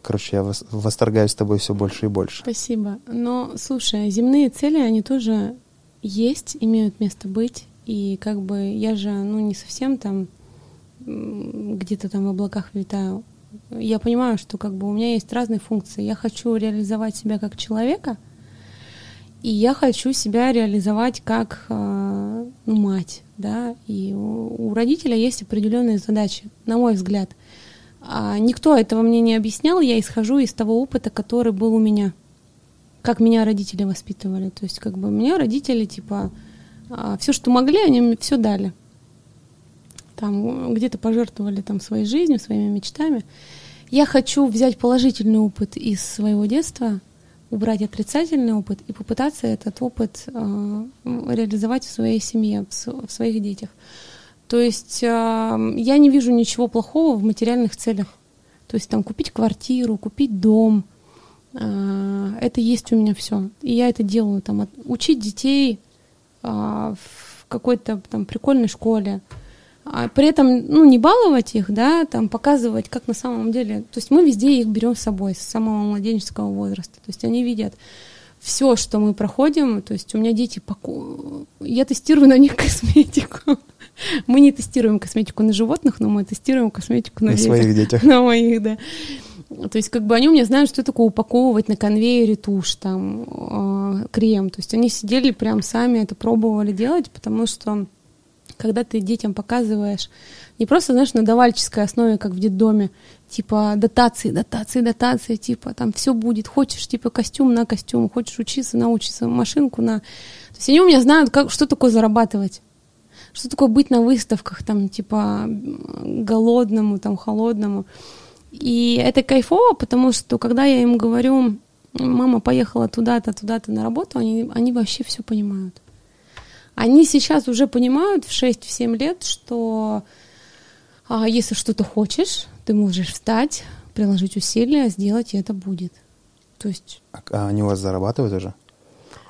Короче, я восторгаюсь с тобой все больше и больше. Спасибо. Но, слушай, земные цели, они тоже есть, имеют место быть. И как бы я же, ну, не совсем там где-то там в облаках витаю. Я понимаю, что как бы у меня есть разные функции. Я хочу реализовать себя как человека, и я хочу себя реализовать как э, ну, мать, да. И у, у родителя есть определенные задачи, на мой взгляд. А никто этого мне не объяснял, я исхожу из того опыта, который был у меня, как меня родители воспитывали. То есть как бы меня родители типа а, все, что могли, они мне все дали. Там где-то пожертвовали там своей жизнью, своими мечтами. Я хочу взять положительный опыт из своего детства, убрать отрицательный опыт и попытаться этот опыт э, реализовать в своей семье, в, своих детях. То есть э, я не вижу ничего плохого в материальных целях. То есть там купить квартиру, купить дом, э, это есть у меня все. И я это делаю. Там, учить детей в какой-то там прикольной школе. А при этом, ну, не баловать их, да, там показывать, как на самом деле. То есть мы везде их берем с собой с самого младенческого возраста. То есть они видят все, что мы проходим. То есть у меня дети, поку... я тестирую на них косметику. Мы не тестируем косметику на животных, но мы тестируем косметику на, на детях. своих детях. На моих, да. То есть как бы они у меня знают, что такое упаковывать на конвейере тушь, там, э, крем. То есть они сидели прям сами это пробовали делать, потому что когда ты детям показываешь, не просто, знаешь, на давальческой основе, как в детдоме, типа дотации, дотации, дотации, типа там все будет, хочешь типа костюм на костюм, хочешь учиться, научиться, машинку на... То есть они у меня знают, как, что такое зарабатывать что такое быть на выставках, там, типа, голодному, там, холодному. И это кайфово, потому что когда я им говорю, мама поехала туда-то, туда-то на работу, они, они вообще все понимают. Они сейчас уже понимают в 6-7 лет, что а, если что-то хочешь, ты можешь встать, приложить усилия, сделать, и это будет. То есть... А, а они у вас зарабатывают уже?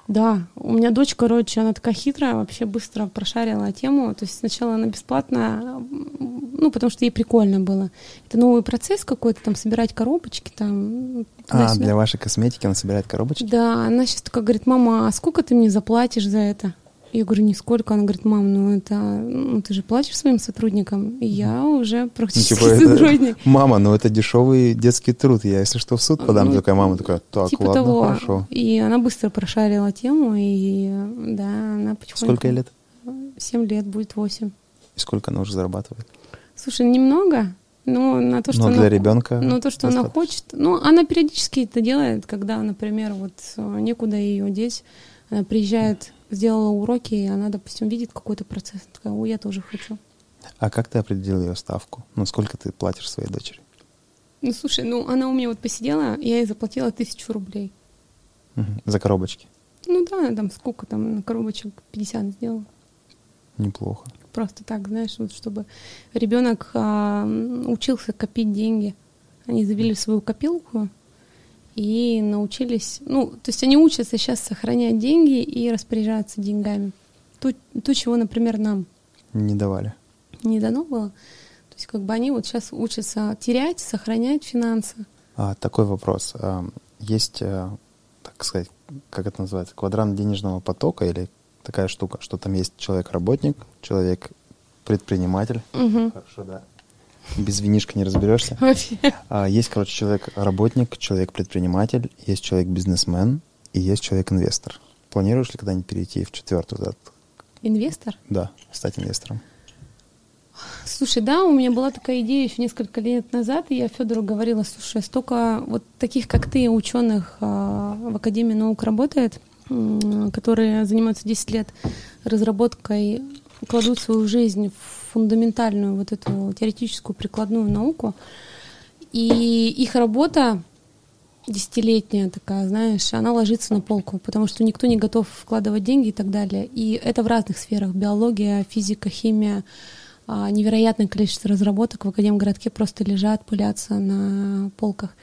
Да, у меня дочь, короче, она такая хитрая, вообще быстро прошарила тему. То есть сначала она бесплатно, ну, потому что ей прикольно было. Это новый процесс какой-то, там, собирать коробочки, там. А, для вашей косметики она собирает коробочки? Да, она сейчас такая говорит, мама, а сколько ты мне заплатишь за это? Я говорю, нисколько. Она говорит, мам, ну это, ну ты же платишь своим сотрудникам. И я уже практически ну, типа сотрудник. Это, мама, ну это дешевый детский труд. Я, если что, в суд подам. Ну, такая мама такая, так, типа ладно, того. хорошо. И она быстро прошарила тему, и да, она потихоньку... Сколько ей лет? Семь лет, будет восемь. И сколько она уже зарабатывает? Слушай, немного, но на то, что но она, для ребенка. Ну то, что достаточно. она хочет. Ну, она периодически это делает, когда, например, вот э, некуда ее деть, она приезжает сделала уроки, и она, допустим, видит какой-то процесс, такая, о, я тоже хочу. А как ты определил ее ставку? Ну, сколько ты платишь своей дочери? Ну, слушай, ну, она у меня вот посидела, я ей заплатила тысячу рублей. Угу. За коробочки? Ну да, там сколько там на коробочек 50 сделала. Неплохо. Просто так, знаешь, вот чтобы ребенок а, учился копить деньги. Они завели свою копилку, и научились, ну, то есть они учатся сейчас сохранять деньги и распоряжаться деньгами. То, то чего, например, нам не давали. Не дано было. То есть как бы они вот сейчас учатся терять, сохранять финансы. А, такой вопрос. Есть, э, так сказать, как это называется, квадрант денежного потока или такая штука, что там есть человек-работник, человек-предприниматель. Угу. Хорошо, да без винишка не разберешься. А, есть, короче, человек-работник, человек-предприниматель, есть человек-бизнесмен и есть человек-инвестор. Планируешь ли когда-нибудь перейти в четвертую? Да? Инвестор? Да, стать инвестором. Слушай, да, у меня была такая идея еще несколько лет назад, и я Федору говорила, слушай, столько вот таких, как ты, ученых а, в Академии наук работает, которые занимаются 10 лет разработкой кладут свою жизнь в фундаментальную вот эту теоретическую прикладную науку, и их работа десятилетняя такая, знаешь, она ложится на полку, потому что никто не готов вкладывать деньги и так далее. И это в разных сферах. Биология, физика, химия. А, невероятное количество разработок в Академгородке просто лежат, пылятся на полках.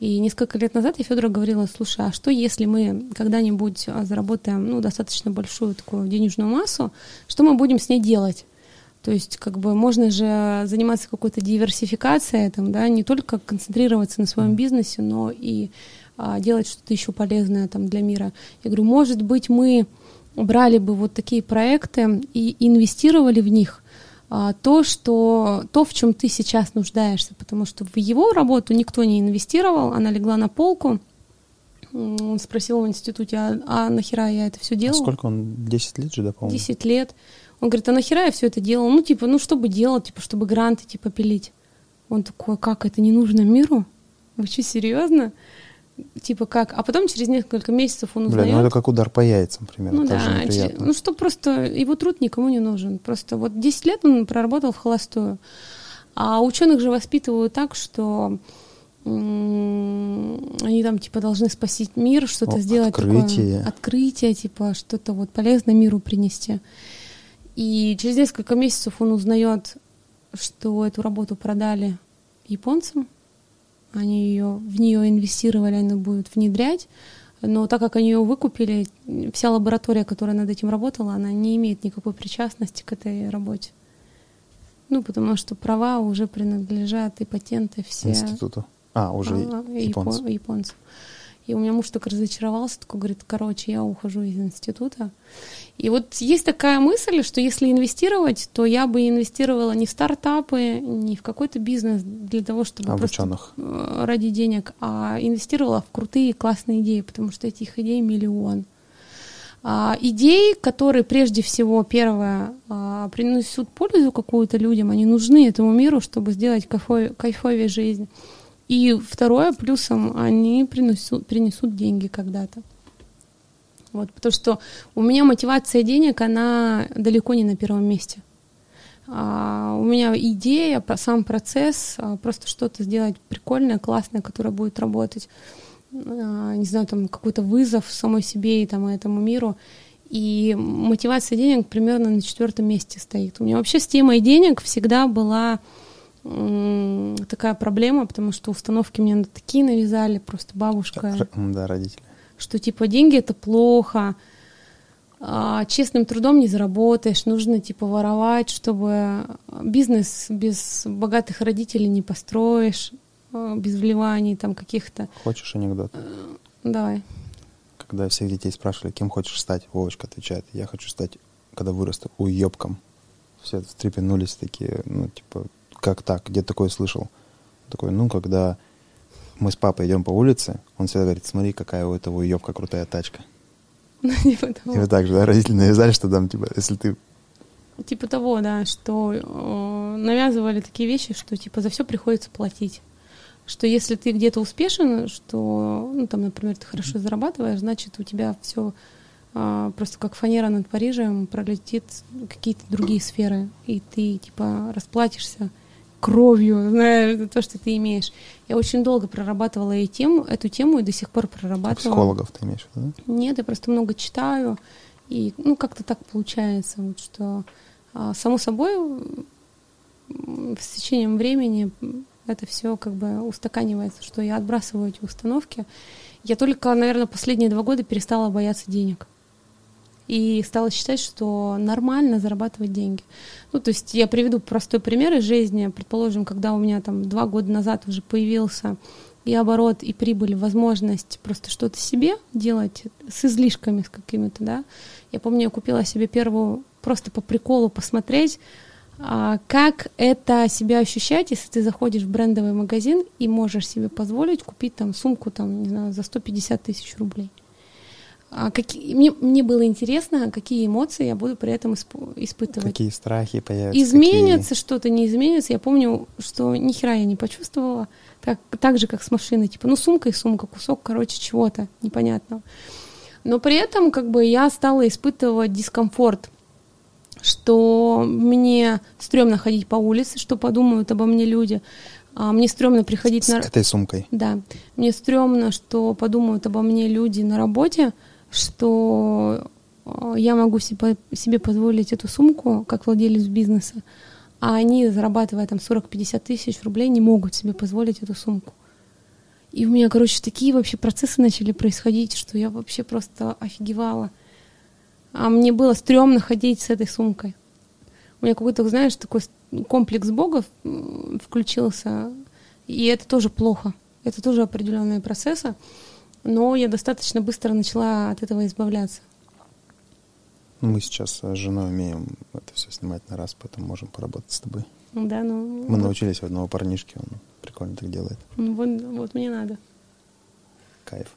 И несколько лет назад я Федору говорила, слушай, а что если мы когда-нибудь а, заработаем ну, достаточно большую такую денежную массу, что мы будем с ней делать? То есть, как бы, можно же заниматься какой-то диверсификацией, там, да, не только концентрироваться на своем бизнесе, но и а, делать что-то еще полезное там для мира. Я говорю, может быть, мы брали бы вот такие проекты и инвестировали в них а, то, что, то, в чем ты сейчас нуждаешься, потому что в его работу никто не инвестировал, она легла на полку, он спросил в институте, а, а нахера я это все делал? А сколько он? 10 лет же, да, по-моему? 10 лет. Он говорит, а нахера я все это делал? Ну, типа, ну, чтобы делать, типа, чтобы гранты, типа, пилить. Он такой, как, это не нужно миру? Вы что, серьезно? Типа как? А потом через несколько месяцев он узнает. Бля, ну это как удар по яйцам, примерно. Ну да, неприятно. ну что просто его труд никому не нужен. Просто вот 10 лет он проработал в холостую. А ученых же воспитывают так, что они там типа должны спасить мир, что-то сделать открытие. такое открытие, типа что-то вот полезное миру принести. И через несколько месяцев он узнает, что эту работу продали японцам. Они ее, в нее инвестировали, они будут внедрять. Но так как они ее выкупили, вся лаборатория, которая над этим работала, она не имеет никакой причастности к этой работе. Ну, потому что права уже принадлежат и патенты все. Институту. А, уже а, японцам. японцам. И у меня муж так разочаровался, такой говорит, короче, я ухожу из института. И вот есть такая мысль, что если инвестировать, то я бы инвестировала не в стартапы, не в какой-то бизнес для того, чтобы а просто ученых? Э, ради денег, а инвестировала в крутые, классные идеи, потому что этих идей миллион. А, идей, которые прежде всего, первое, а, принесут пользу какую-то людям, они нужны этому миру, чтобы сделать кайфовее, кайфовее жизнь. И второе, плюсом, они принесут, принесут деньги когда-то. Вот, потому что у меня мотивация денег, она далеко не на первом месте. А, у меня идея, сам процесс, а, просто что-то сделать прикольное, классное, которое будет работать. А, не знаю, там какой-то вызов самой себе и там, этому миру. И мотивация денег примерно на четвертом месте стоит. У меня вообще с темой денег всегда была такая проблема, потому что установки мне такие навязали, просто бабушка. Да, родители. Что типа деньги это плохо, а, честным трудом не заработаешь, нужно типа воровать, чтобы бизнес без богатых родителей не построишь, а, без вливаний там каких-то. Хочешь анекдот? Э, давай. Когда всех детей спрашивали, кем хочешь стать, Вовочка отвечает, я хочу стать, когда вырасту, уебком. Все встрепенулись такие, ну, типа, как так, где такое слышал? Такой, ну, когда мы с папой идем по улице, он всегда говорит, смотри, какая у этого уебка крутая тачка. Ну, типа того. И вот так же, да, родители навязали, что там, типа, если ты... Типа того, да, что э, навязывали такие вещи, что, типа, за все приходится платить. Что если ты где-то успешен, что, ну, там, например, ты хорошо зарабатываешь, значит, у тебя все э, просто как фанера над Парижем пролетит какие-то другие сферы, и ты, типа, расплатишься кровью, знаешь, то, что ты имеешь. Я очень долго прорабатывала и тему, эту тему и до сих пор прорабатываю. Психологов ты имеешь в виду? Нет, я просто много читаю, и ну как-то так получается, вот, что а, само собой с течением времени это все как бы устаканивается, что я отбрасываю эти установки. Я только, наверное, последние два года перестала бояться денег и стала считать, что нормально зарабатывать деньги. Ну, то есть я приведу простой пример из жизни. Предположим, когда у меня там два года назад уже появился и оборот, и прибыль, возможность просто что-то себе делать с излишками, с какими-то, да. Я помню, я купила себе первую просто по приколу посмотреть, а, как это себя ощущать, если ты заходишь в брендовый магазин и можешь себе позволить купить там сумку там, не знаю, за 150 тысяч рублей. А какие, мне, мне было интересно, какие эмоции я буду при этом исп, испытывать. Какие страхи появятся. Изменится какие... что-то, не изменится. Я помню, что ни хера я не почувствовала. Так, так же, как с машиной. Типа, ну, сумка и сумка, кусок, короче, чего-то непонятного. Но при этом, как бы, я стала испытывать дискомфорт что мне стрёмно ходить по улице, что подумают обо мне люди. А, мне стрёмно приходить с на... этой сумкой. Да. Мне стрёмно, что подумают обо мне люди на работе, что а, я могу себе позволить эту сумку, как владелец бизнеса, а они, зарабатывая там 40-50 тысяч рублей, не могут себе позволить эту сумку. И у меня, короче, такие вообще процессы начали происходить, что я вообще просто офигевала. А мне было стрёмно ходить с этой сумкой. У меня какой-то, знаешь, такой комплекс богов включился, и это тоже плохо. Это тоже определенные процессы, но я достаточно быстро начала от этого избавляться. Мы сейчас с женой умеем это все снимать на раз, поэтому можем поработать с тобой. Да, ну. Мы вот. научились у одного парнишки, он прикольно так делает. Ну, вот, вот мне надо. Кайф.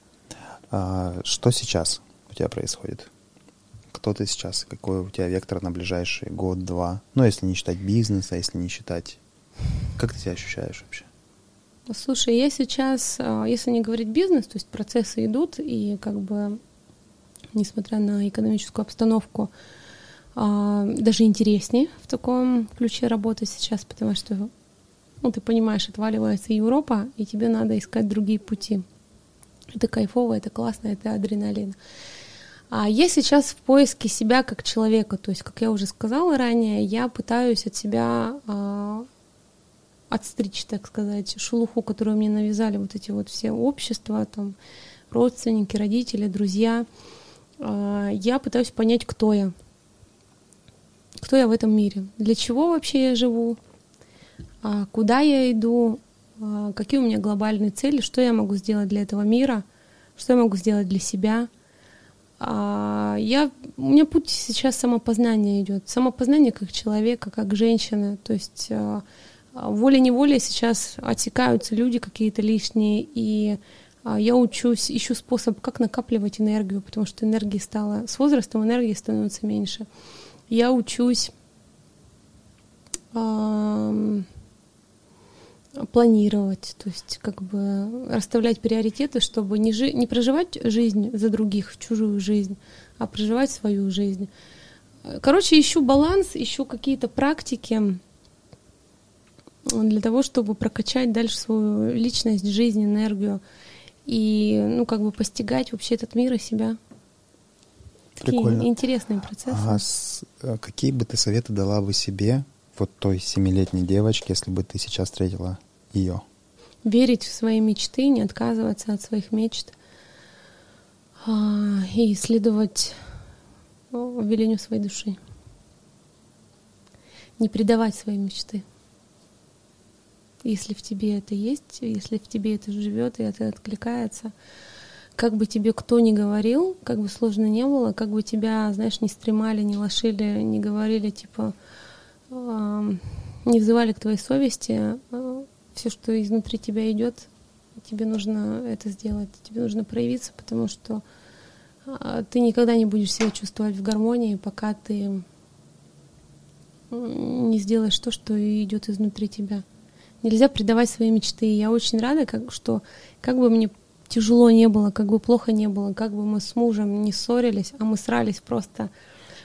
А, что сейчас у тебя происходит? Кто ты сейчас? Какой у тебя вектор на ближайший год-два? Ну, если не считать бизнеса, если не считать... Как ты себя ощущаешь вообще? Слушай, я сейчас, а, если не говорить бизнес, то есть процессы идут, и как бы, несмотря на экономическую обстановку, а, даже интереснее в таком ключе работать сейчас, потому что, ну, ты понимаешь, отваливается Европа, и тебе надо искать другие пути. Это кайфово, это классно, это адреналин. А я сейчас в поиске себя как человека, то есть, как я уже сказала ранее, я пытаюсь от себя э, отстричь, так сказать, шелуху, которую мне навязали вот эти вот все общества, там, родственники, родители, друзья. Э, я пытаюсь понять, кто я, кто я в этом мире, для чего вообще я живу, э, куда я иду, э, какие у меня глобальные цели, что я могу сделать для этого мира, что я могу сделать для себя — а, я, у меня путь сейчас самопознания идет. Самопознание как человека, как женщины. То есть а, волей-неволей сейчас отсекаются люди какие-то лишние, и а, я учусь, ищу способ, как накапливать энергию, потому что энергии стало, с возрастом энергии становится меньше. Я учусь планировать, то есть как бы расставлять приоритеты, чтобы не, жи- не проживать жизнь за других, чужую жизнь, а проживать свою жизнь. Короче, ищу баланс, ищу какие-то практики для того, чтобы прокачать дальше свою личность, жизнь, энергию и, ну, как бы постигать вообще этот мир и себя. Такие Прикольно. интересные процессы. А с, а какие бы ты советы дала бы себе, вот той семилетней девочке, если бы ты сейчас встретила ее? Верить в свои мечты, не отказываться от своих мечт а, и следовать велению своей души. Не предавать свои мечты. Если в тебе это есть, если в тебе это живет и это откликается, как бы тебе кто ни говорил, как бы сложно не было, как бы тебя, знаешь, не стремали, не лошили, не говорили, типа, не взывали к твоей совести, а, все, что изнутри тебя идет, тебе нужно это сделать, тебе нужно проявиться, потому что а, ты никогда не будешь себя чувствовать в гармонии, пока ты не сделаешь то, что идет изнутри тебя. Нельзя предавать свои мечты. Я очень рада, как, что как бы мне тяжело не было, как бы плохо не было, как бы мы с мужем не ссорились, а мы срались просто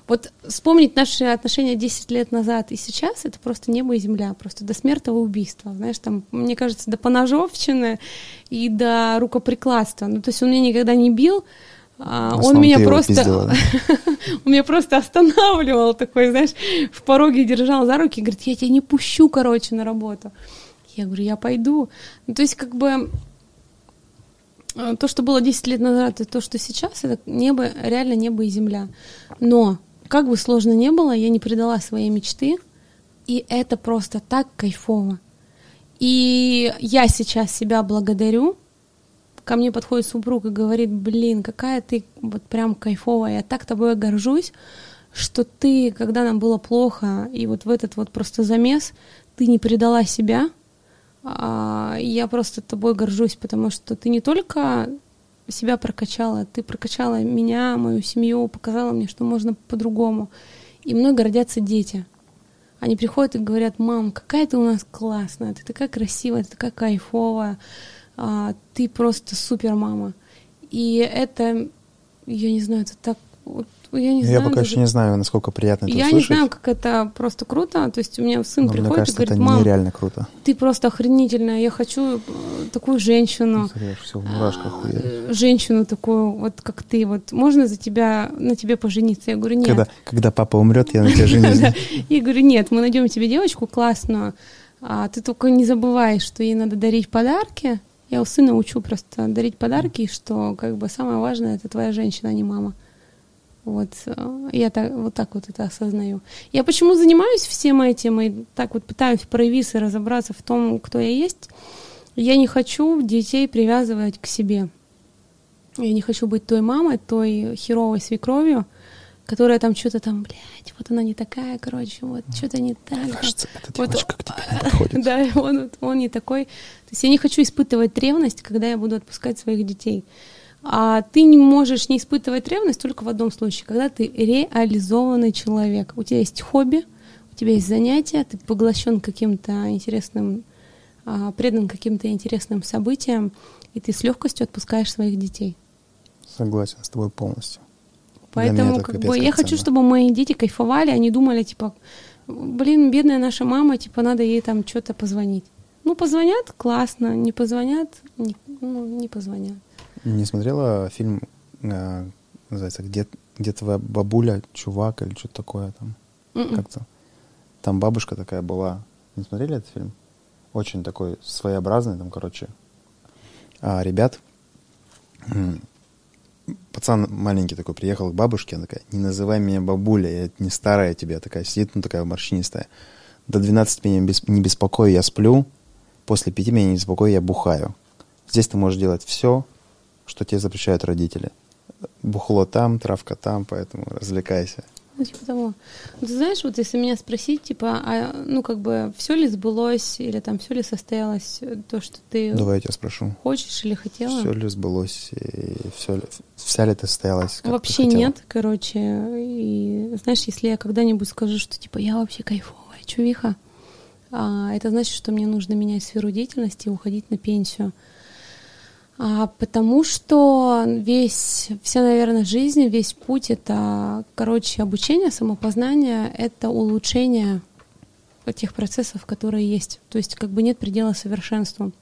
вот вспомнить наши отношения 10 лет назад и сейчас, это просто небо и земля, просто до смертного убийства, знаешь, там, мне кажется, до поножовщины и до рукоприкладства. Ну, то есть он меня никогда не бил, а он меня просто, пиздила, он меня просто останавливал такой, знаешь, в пороге держал за руки, говорит, я тебя не пущу, короче, на работу. Я говорю, я пойду. Ну, то есть как бы э, то, что было 10 лет назад, и то, что сейчас, это небо, реально небо и земля. Но как бы сложно не было, я не предала своей мечты, и это просто так кайфово. И я сейчас себя благодарю. Ко мне подходит супруг и говорит, блин, какая ты вот прям кайфовая, я так тобой горжусь, что ты, когда нам было плохо, и вот в этот вот просто замес, ты не предала себя, я просто тобой горжусь, потому что ты не только себя прокачала, ты прокачала меня, мою семью, показала мне, что можно по-другому. И мной гордятся дети. Они приходят и говорят, мам, какая ты у нас классная, ты такая красивая, ты такая кайфовая, а, ты просто супер мама. И это, я не знаю, это так, я не я знаю. пока даже... еще не знаю, насколько приятно это Я услышать. не знаю, как это просто круто. То есть у меня сын Но приходит мне кажется, и говорит, мам, нереально круто. ты просто охренительная, я хочу э, такую женщину. Смотри, все в мурашках хуярит. Э, Женщину такую, вот как ты, вот можно за тебя, на тебе пожениться? Я говорю, нет. Когда, когда папа умрет, я на тебя женюсь. Я говорю, нет, мы найдем тебе девочку классную, а ты только не забывай, что ей надо дарить подарки. Я у сына учу просто дарить подарки, что как бы самое важное это твоя женщина, а не мама. Вот э, я так, вот так вот это осознаю. Я почему занимаюсь всем этим и так вот пытаюсь проявиться и разобраться в том, кто я есть. Я не хочу детей привязывать к себе. Я не хочу быть той мамой, той херовой свекровью, которая там что-то там, блядь, вот она не такая, короче, вот что-то не так. Кажется, эта Вот, девочка к тебе не подходит. Да, он, вот- он не такой. То есть я не хочу испытывать ревность, когда я буду отпускать своих детей. А ты не можешь не испытывать ревность только в одном случае, когда ты реализованный человек. У тебя есть хобби, у тебя есть занятия, ты поглощен каким-то интересным, а, предан каким-то интересным событиям, и ты с легкостью отпускаешь своих детей. Согласен с тобой полностью. Поэтому это как бы, я хочу, чтобы мои дети кайфовали, они думали, типа, блин, бедная наша мама, типа, надо ей там что-то позвонить. Ну, позвонят, классно, не позвонят, не, ну, не позвонят. Не смотрела фильм, э, называется, где, где твоя бабуля, чувак или что-то такое там? Мгм. Как-то. Там бабушка такая была. Не смотрели этот фильм? Очень такой своеобразный, там, короче. А ребят, пацан маленький такой приехал к бабушке, она такая, не называй меня бабуля, я не старая тебе, такая сидит, ну такая морщинистая. До 12 меня не беспокой, я сплю, после 5 меня не беспокой, я бухаю. Здесь ты можешь делать все, что тебе запрещают родители. Бухло там, травка там, поэтому развлекайся. Ну, типа того. Ты знаешь, вот если меня спросить, типа, а, ну, как бы, все ли сбылось, или там все ли состоялось э, то, что ты Давай я тебя спрошу. хочешь или хотела? Все ли сбылось, и все ли, вся ли ты состоялась? как ты Вообще хотела? нет, короче. И знаешь, если я когда-нибудь скажу, что типа я вообще кайфовая чувиха, а, это значит, что мне нужно менять сферу деятельности и уходить на пенсию. А, потому что весь, вся, наверное, жизнь, весь путь — это, короче, обучение, самопознание, это улучшение тех процессов, которые есть. То есть как бы нет предела совершенству.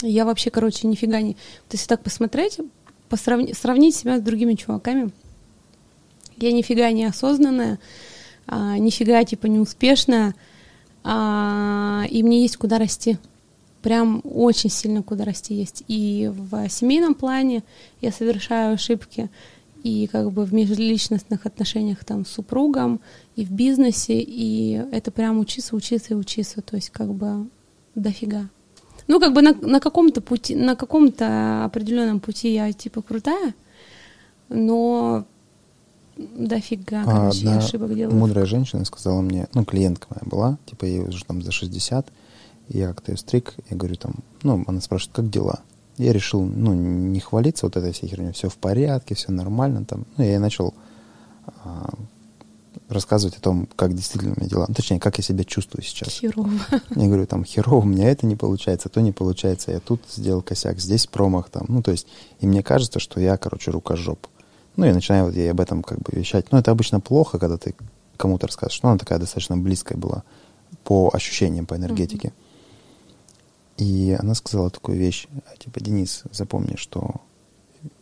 Я вообще, короче, нифига не... То есть так посмотреть, посравни- сравнить себя с другими чуваками, я нифига не осознанная, а, нифига типа неуспешная, а, и мне есть куда расти. Прям очень сильно куда расти есть. И в семейном плане я совершаю ошибки, и как бы в межличностных отношениях там с супругом, и в бизнесе, и это прям учиться, учиться и учиться, то есть как бы дофига. Ну, как бы на, на каком-то пути, на каком-то определенном пути я типа крутая, но дофига, А короче, я одна ошибок делаю. мудрая женщина сказала мне, ну, клиентка моя была, типа ей уже там за 60, и я как-то ее стриг, я говорю там, ну, она спрашивает, как дела? Я решил, ну, не хвалиться вот этой всей херней, все в порядке, все нормально там. Ну, я ей начал а, рассказывать о том, как действительно у меня дела. Ну, точнее, как я себя чувствую сейчас. Херово. Я говорю, там, херово, у меня это не получается, то не получается, я тут сделал косяк, здесь промах там. Ну, то есть, и мне кажется, что я, короче, рукожоп. Ну, и начинаю вот ей об этом как бы вещать. Ну, это обычно плохо, когда ты кому-то рассказываешь. Но она такая достаточно близкая была по ощущениям, по энергетике. И она сказала такую вещь, типа, Денис, запомни, что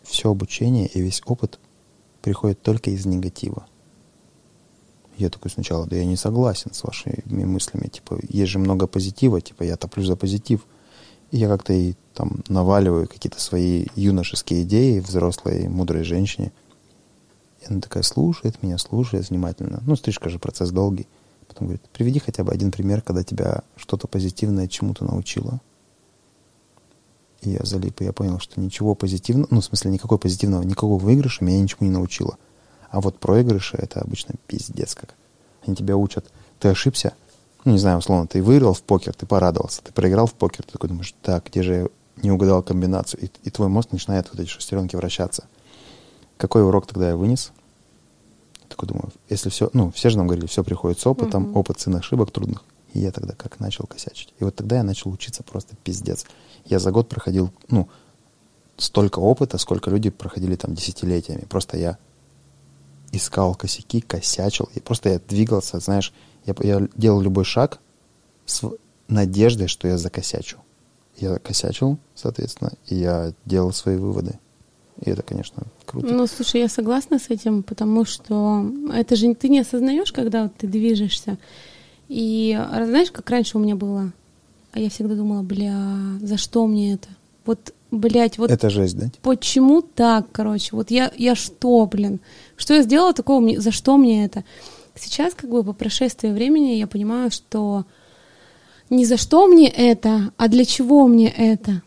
все обучение и весь опыт приходит только из негатива. Я такой сначала, да я не согласен с вашими мыслями, типа, есть же много позитива, типа, я топлю за позитив. И я как-то и там наваливаю какие-то свои юношеские идеи взрослой, мудрой женщине. И она такая слушает меня, слушает внимательно. Ну, стрижка же процесс долгий. Потом говорит, приведи хотя бы один пример, когда тебя что-то позитивное чему-то научило. И я залип, и я понял, что ничего позитивного, ну, в смысле, никакой позитивного, никакого выигрыша меня ничему не научило. А вот проигрыши — это обычно пиздец как. Они тебя учат, ты ошибся, ну, не знаю, условно, ты выиграл в покер, ты порадовался, ты проиграл в покер, ты такой думаешь, так, где же я не угадал комбинацию? И, и твой мозг начинает вот эти шестеренки вращаться. Какой урок тогда я вынес? Такой думаю, если все, ну, все же нам говорили, все приходит с опытом, Мгм. опыт сын ошибок трудных. И я тогда как начал косячить. И вот тогда я начал учиться просто пиздец. Я за год проходил, ну, столько опыта, сколько люди проходили там десятилетиями. Просто я искал косяки, косячил. И просто я двигался, знаешь, я, я делал любой шаг с надеждой, что я закосячу. Я косячил, соответственно, и я делал свои выводы. И это, конечно, круто. Ну, слушай, я согласна с этим, потому что это же ты не осознаешь, когда вот ты движешься. И знаешь, как раньше у меня было? А я всегда думала, бля, за что мне это? Вот, блядь, вот... Это жесть, да? Почему так, короче? Вот я, я что, блин? Что я сделала такого? За что мне это? Сейчас, как бы, по прошествии времени я понимаю, что не за что мне это, а для чего мне это,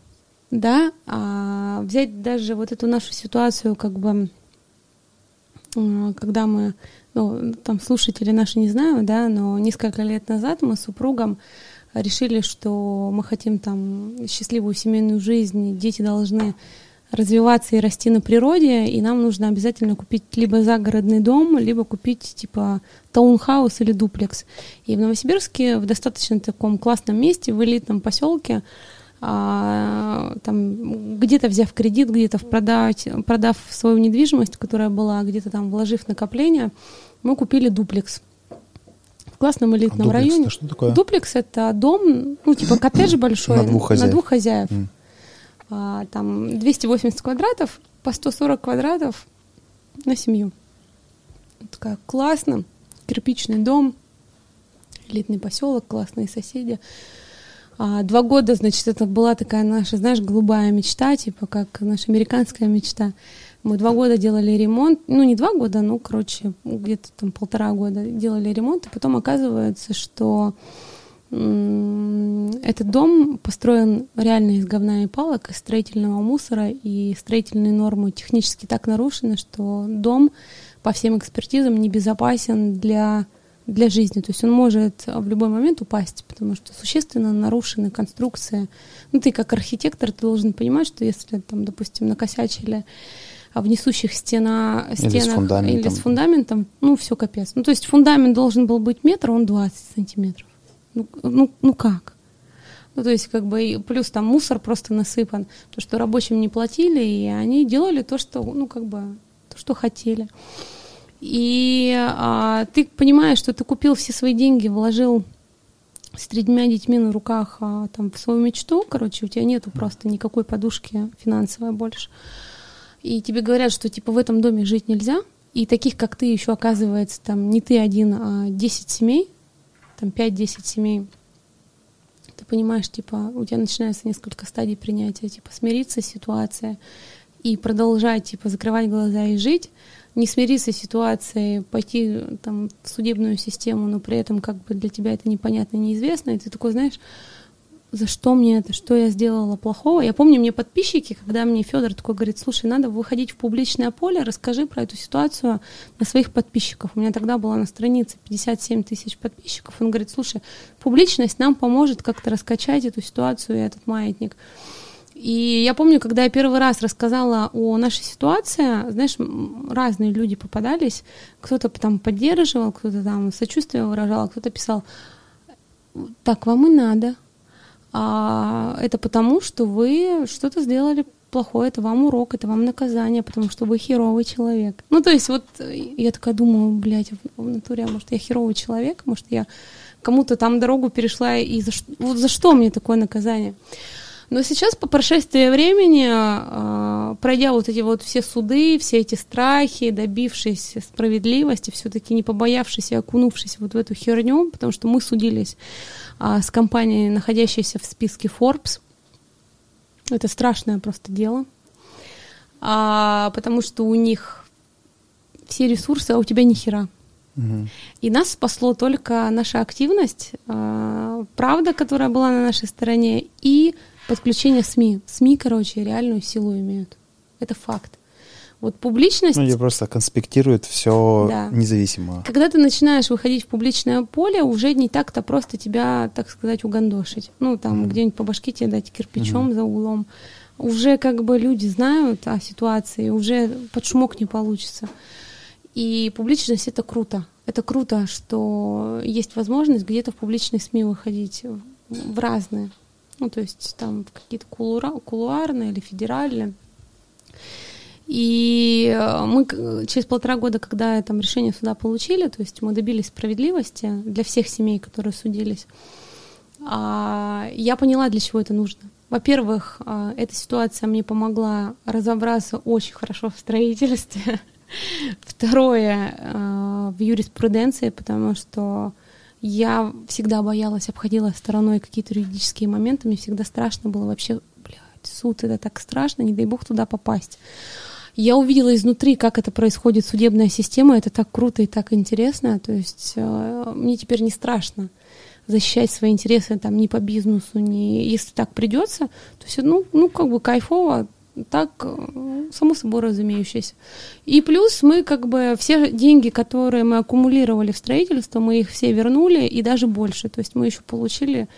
да? А взять даже вот эту нашу ситуацию, как бы, когда мы, ну, там слушатели наши не знаю, да, но несколько лет назад мы с супругом решили, что мы хотим там счастливую семейную жизнь, дети должны развиваться и расти на природе, и нам нужно обязательно купить либо загородный дом, либо купить типа таунхаус или дуплекс. И в Новосибирске в достаточно таком классном месте, в элитном поселке, там где-то взяв кредит, где-то продать, продав свою недвижимость, которая была, где-то там вложив накопление, мы купили дуплекс в классном элитном а районе. Что такое? Дуплекс это дом, ну типа коттедж большой на двух хозяев. На двух хозяев. Mm. А, там 280 квадратов, по 140 квадратов на семью. Такая классно, кирпичный дом, элитный поселок, классные соседи. А, два года, значит, это была такая наша, знаешь, голубая мечта, типа как наша американская мечта. Мы два года делали ремонт, ну не два года, ну, короче, где-то там полтора года делали ремонт, и потом оказывается, что этот дом построен реально из говна и палок, из строительного мусора, и строительные нормы технически так нарушены, что дом по всем экспертизам небезопасен для, для жизни. То есть он может в любой момент упасть, потому что существенно нарушены конструкции. Ну, ты как архитектор, ты должен понимать, что если там, допустим, накосячили в несущих стена, стенах или с фундаментом, или с фундаментом ну, все капец. Ну, то есть фундамент должен был быть метр, он 20 сантиметров. Ну, ну, ну как? Ну, то есть, как бы, плюс там мусор просто насыпан, то, что рабочим не платили, и они делали то, что, ну, как бы, то, что хотели. И а, ты понимаешь, что ты купил все свои деньги, вложил с тремя детьми на руках а, там, в свою мечту, короче, у тебя нету просто никакой подушки финансовой больше. И тебе говорят, что, типа, в этом доме жить нельзя, и таких, как ты, еще оказывается, там, не ты один, а 10 семей, там 5-10 семей, ты понимаешь, типа, у тебя начинается несколько стадий принятия, типа, смириться с ситуацией и продолжать, типа, закрывать глаза и жить, не смириться с ситуацией, пойти там в судебную систему, но при этом как бы для тебя это непонятно, неизвестно, и ты такой, знаешь, за что мне это, что я сделала плохого. Я помню, мне подписчики, когда мне Федор такой говорит, слушай, надо выходить в публичное поле, расскажи про эту ситуацию на своих подписчиков. У меня тогда была на странице 57 тысяч подписчиков. Он говорит, слушай, публичность нам поможет как-то раскачать эту ситуацию и этот маятник. И я помню, когда я первый раз рассказала о нашей ситуации, знаешь, разные люди попадались, кто-то там поддерживал, кто-то там сочувствие выражал, кто-то писал, так вам и надо, а это потому, что вы что-то сделали плохое, это вам урок, это вам наказание, потому что вы херовый человек. Ну, то есть вот я такая думаю, блядь, в натуре, а может, я херовый человек, может, я кому-то там дорогу перешла, и за, вот за что мне такое наказание? Но сейчас, по прошествии времени, а, пройдя вот эти вот все суды, все эти страхи, добившись справедливости, все-таки не побоявшись и окунувшись вот в эту херню, потому что мы судились а, с компанией, находящейся в списке Forbes. Это страшное просто дело, а, потому что у них все ресурсы, а у тебя ни хера. И нас спасло только наша активность, правда, которая была на нашей стороне, и подключение СМИ. СМИ, короче, реальную силу имеют. Это факт. Вот публичность... Ну, просто конспектирует все да. независимо. Когда ты начинаешь выходить в публичное поле, уже не так-то просто тебя, так сказать, угандошить. Ну, там, mm-hmm. где-нибудь по башке тебе дать кирпичом mm-hmm. за углом. Уже как бы люди знают о ситуации, уже под шумок не получится. И публичность — это круто. Это круто, что есть возможность где-то в публичные СМИ выходить в разные. Ну, то есть там какие-то кулуарные или федеральные. И э, мы через полтора года, когда там решение суда получили, то есть мы добились справедливости для всех семей, которые судились, а, я поняла, для чего это нужно. Во-первых, а, эта ситуация мне помогла разобраться очень хорошо в строительстве. Второе, а, в юриспруденции, потому что я всегда боялась, обходила стороной какие-то юридические моменты, мне всегда страшно было вообще, блядь, суд, это так страшно, не дай бог туда попасть. Я увидела изнутри, как это происходит, судебная система, это так круто и так интересно, то есть э, мне теперь не страшно защищать свои интересы там не по бизнесу, не если так придется, то есть ну, ну как бы кайфово, так э, само собой разумеющееся. И плюс мы как бы все деньги, которые мы аккумулировали в строительство, мы их все вернули и даже больше. То есть мы еще получили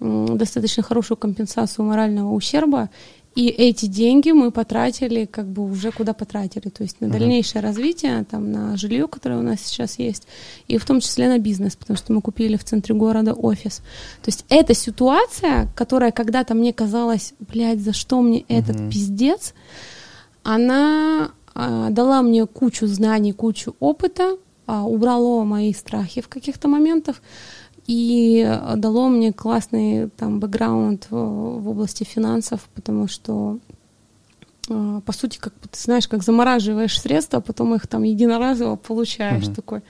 достаточно хорошую компенсацию морального ущерба и эти деньги мы потратили, как бы уже куда потратили, то есть на uh-huh. дальнейшее развитие, там, на жилье, которое у нас сейчас есть, и в том числе на бизнес, потому что мы купили в центре города офис. То есть эта ситуация, которая когда-то мне казалась, блядь, за что мне uh-huh. этот пиздец, она а, дала мне кучу знаний, кучу опыта, а, убрало мои страхи в каких-то моментах, и дало мне классный там бэкграунд в, в области финансов, потому что э, по сути, как ты знаешь, как замораживаешь средства, а потом их там единоразово получаешь угу. такой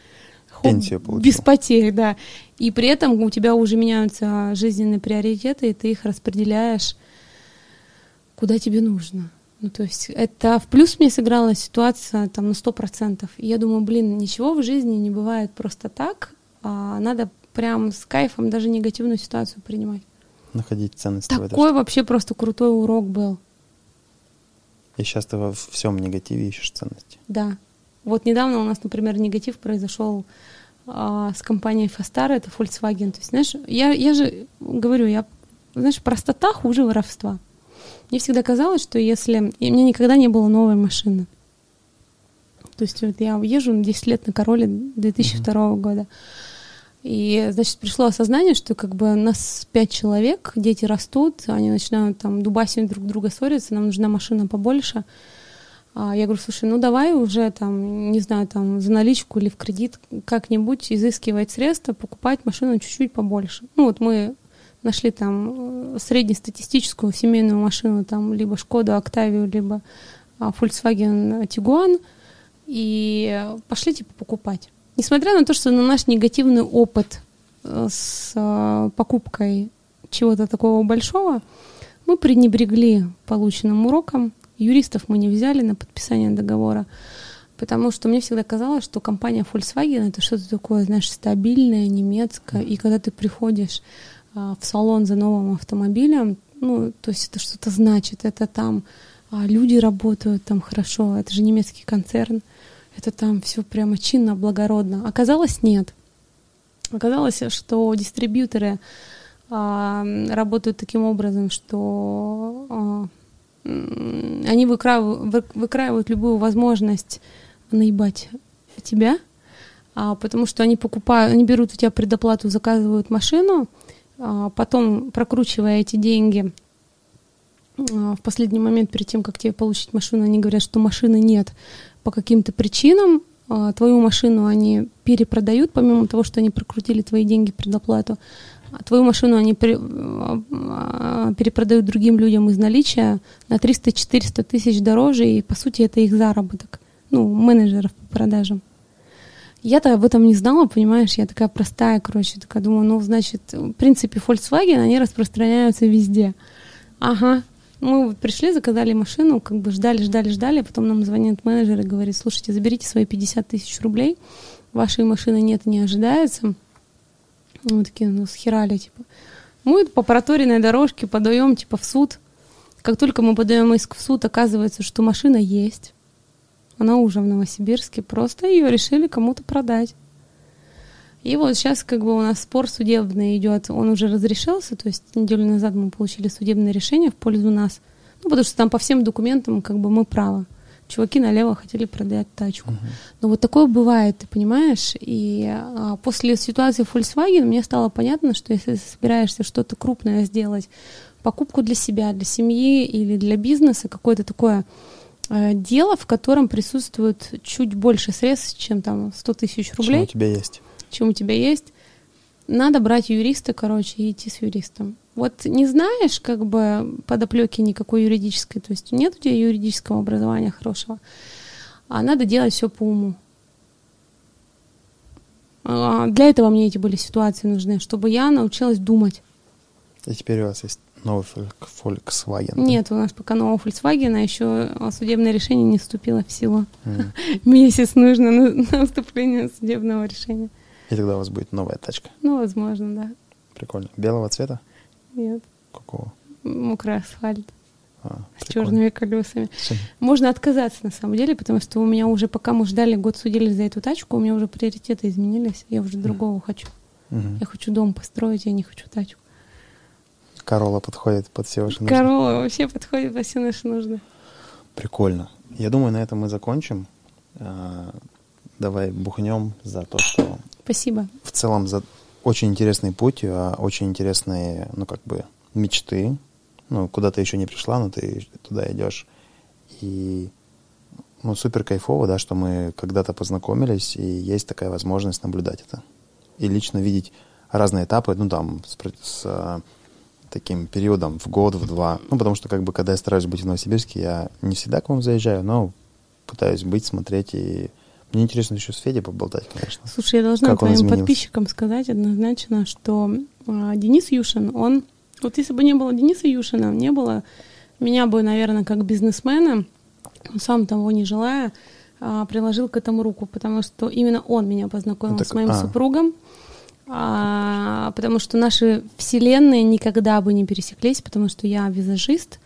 хоп, без потерь, да. И при этом у тебя уже меняются жизненные приоритеты, и ты их распределяешь куда тебе нужно. Ну, то есть это в плюс мне сыграла ситуация там на сто процентов. И я думаю, блин, ничего в жизни не бывает просто так, а надо прям с кайфом даже негативную ситуацию принимать. Находить ценность. Такой вообще просто крутой урок был. И сейчас ты во всем негативе ищешь ценности. Да. Вот недавно у нас, например, негатив произошел а, с компанией Фастар, это Volkswagen. То есть, знаешь, я, я же говорю, я, знаешь, простота хуже воровства. Мне всегда казалось, что если... И мне никогда не было новой машины. То есть вот я езжу 10 лет на Короле 2002 mm-hmm. года. И, значит, пришло осознание, что как бы нас пять человек, дети растут, они начинают там дубасить друг друга ссориться, нам нужна машина побольше. А я говорю, слушай, ну давай уже там, не знаю, там за наличку или в кредит как-нибудь изыскивать средства, покупать машину чуть-чуть побольше. Ну вот мы нашли там э, среднестатистическую семейную машину, там либо Шкоду, Октавию, либо а, Volkswagen Tiguan, и пошли типа покупать. Несмотря на то, что на наш негативный опыт э, с э, покупкой чего-то такого большого, мы пренебрегли полученным уроком. Юристов мы не взяли на подписание договора, потому что мне всегда казалось, что компания Volkswagen это что-то такое, знаешь, стабильное, немецкое. И когда ты приходишь э, в салон за новым автомобилем, ну, то есть это что-то значит, это там а, люди работают там хорошо, это же немецкий концерн это там все прямо чинно, благородно. Оказалось, нет. Оказалось, что дистрибьюторы а, работают таким образом, что а, они выкраивают, выкраивают любую возможность наебать тебя, а, потому что они покупают, они берут у тебя предоплату, заказывают машину, а, потом прокручивая эти деньги а, в последний момент перед тем, как тебе получить машину, они говорят, что машины нет, по каким-то причинам а, твою машину они перепродают, помимо того, что они прокрутили твои деньги предоплату, а твою машину они а, перепродают другим людям из наличия на 300-400 тысяч дороже, и по сути это их заработок, ну, менеджеров по продажам. Я-то об этом не знала, понимаешь, я такая простая, короче, такая думаю, ну, значит, в принципе, Volkswagen, они распространяются везде. Ага, мы пришли, заказали машину, как бы ждали, ждали, ждали, потом нам звонит менеджер и говорит, слушайте, заберите свои 50 тысяч рублей, вашей машины нет, не ожидается. Мы такие, ну, схерали, типа. Мы по проторенной дорожке подаем, типа, в суд. Как только мы подаем иск в суд, оказывается, что машина есть. Она уже в Новосибирске, просто ее решили кому-то продать. И вот сейчас как бы у нас спор судебный идет, он уже разрешился, то есть неделю назад мы получили судебное решение в пользу нас, ну, потому что там по всем документам как бы мы правы. Чуваки налево хотели продать тачку. Uh-huh. Но вот такое бывает, ты понимаешь? И а, после ситуации Volkswagen мне стало понятно, что если собираешься что-то крупное сделать, покупку для себя, для семьи или для бизнеса, какое-то такое э, дело, в котором присутствует чуть больше средств, чем там 100 тысяч рублей. Чем у тебя есть. Чем у тебя есть. Надо брать юриста, короче, и идти с юристом. Вот не знаешь, как бы, подоплеки никакой юридической, то есть нет у тебя юридического образования хорошего, а надо делать все по уму. А, для этого мне эти были ситуации нужны, чтобы я научилась думать. И теперь у вас есть новый Volkswagen? Нет, у нас пока нового Volkswagen, а еще судебное решение не вступило в силу. Mm. Месяц нужно на, на вступление судебного решения. И тогда у вас будет новая тачка? Ну, возможно, да. Прикольно. Белого цвета? Нет. Какого? Мокрый асфальт. А, с прикольно. черными колесами. Можно отказаться на самом деле, потому что у меня уже, пока мы ждали, год судили за эту тачку, у меня уже приоритеты изменились. Я уже другого mm. хочу. Mm-hmm. Я хочу дом построить, я не хочу тачку. Корола подходит под все ваши нужды. Корола вообще подходит под все наши нужды. Прикольно. Я думаю, на этом мы закончим. А, давай бухнем за то, что... Спасибо. В целом за очень интересный путь, а, очень интересные, ну, как бы, мечты. Ну, куда ты еще не пришла, но ты туда идешь. И ну, супер кайфово, да, что мы когда-то познакомились, и есть такая возможность наблюдать это. И лично видеть разные этапы, ну, там, с, с а, таким периодом в год, в два. Ну, потому что, как бы, когда я стараюсь быть в Новосибирске, я не всегда к вам заезжаю, но пытаюсь быть, смотреть и мне интересно еще с Федей поболтать, конечно. Слушай, я должна как твоим подписчикам сказать однозначно, что э, Денис Юшин, он... Вот если бы не было Дениса Юшина, не было меня бы, наверное, как бизнесмена, сам того не желая, э, приложил к этому руку, потому что именно он меня познакомил так, с моим а. супругом, а, потому что наши вселенные никогда бы не пересеклись, потому что я визажист,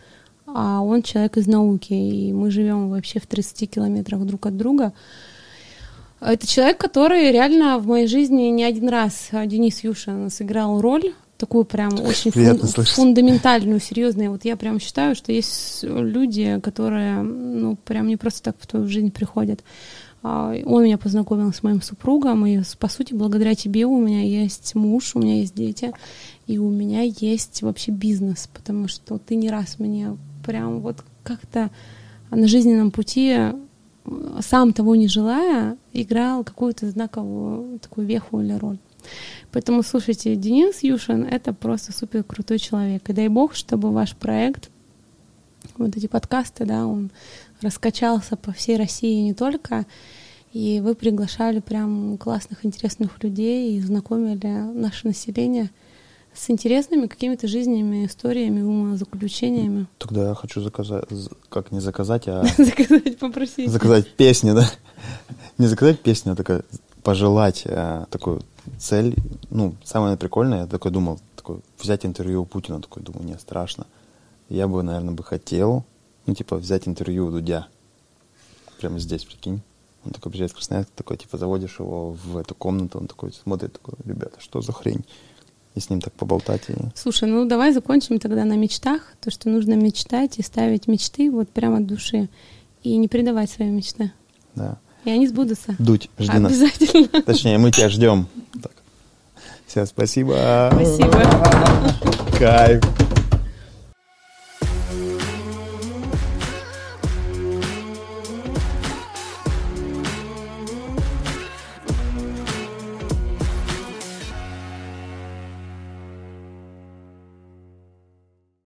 а он человек из науки, и мы живем вообще в 30 километрах друг от друга. Это человек, который реально в моей жизни не один раз, а, Денис Юшин, сыграл роль, такую прям очень фун- фундаментальную, серьезную. Вот я прям считаю, что есть люди, которые, ну, прям не просто так в твою жизнь приходят. А, он меня познакомил с моим супругом, и, по сути, благодаря тебе у меня есть муж, у меня есть дети, и у меня есть вообще бизнес, потому что ты не раз мне прям вот как-то на жизненном пути сам того не желая, играл какую-то знаковую такую веху или роль. Поэтому, слушайте, Денис Юшин — это просто супер крутой человек. И дай бог, чтобы ваш проект, вот эти подкасты, да, он раскачался по всей России не только, и вы приглашали прям классных, интересных людей и знакомили наше население — с интересными какими-то жизненными историями, умозаключениями. Тогда я хочу заказать, как не заказать, а... заказать, попросить. Заказать песню, да? Не заказать песню, а такая пожелать а, такую цель. Ну, самое прикольное, я такой думал, такой, взять интервью у Путина, такой думаю, не страшно. Я бы, наверное, бы хотел, ну, типа, взять интервью у Дудя. Прямо здесь, прикинь. Он такой приезжает в Красноярск, такой, типа, заводишь его в эту комнату, он такой смотрит, такой, ребята, что за хрень? И с ним так поболтать. И... Слушай, ну давай закончим тогда на мечтах. То, что нужно мечтать и ставить мечты вот прямо от души. И не предавать свои мечты. Да. И они сбудутся. Дуть, жди Обязательно. нас. Точнее, мы тебя ждем. Так. Все, спасибо. Спасибо. Кайф.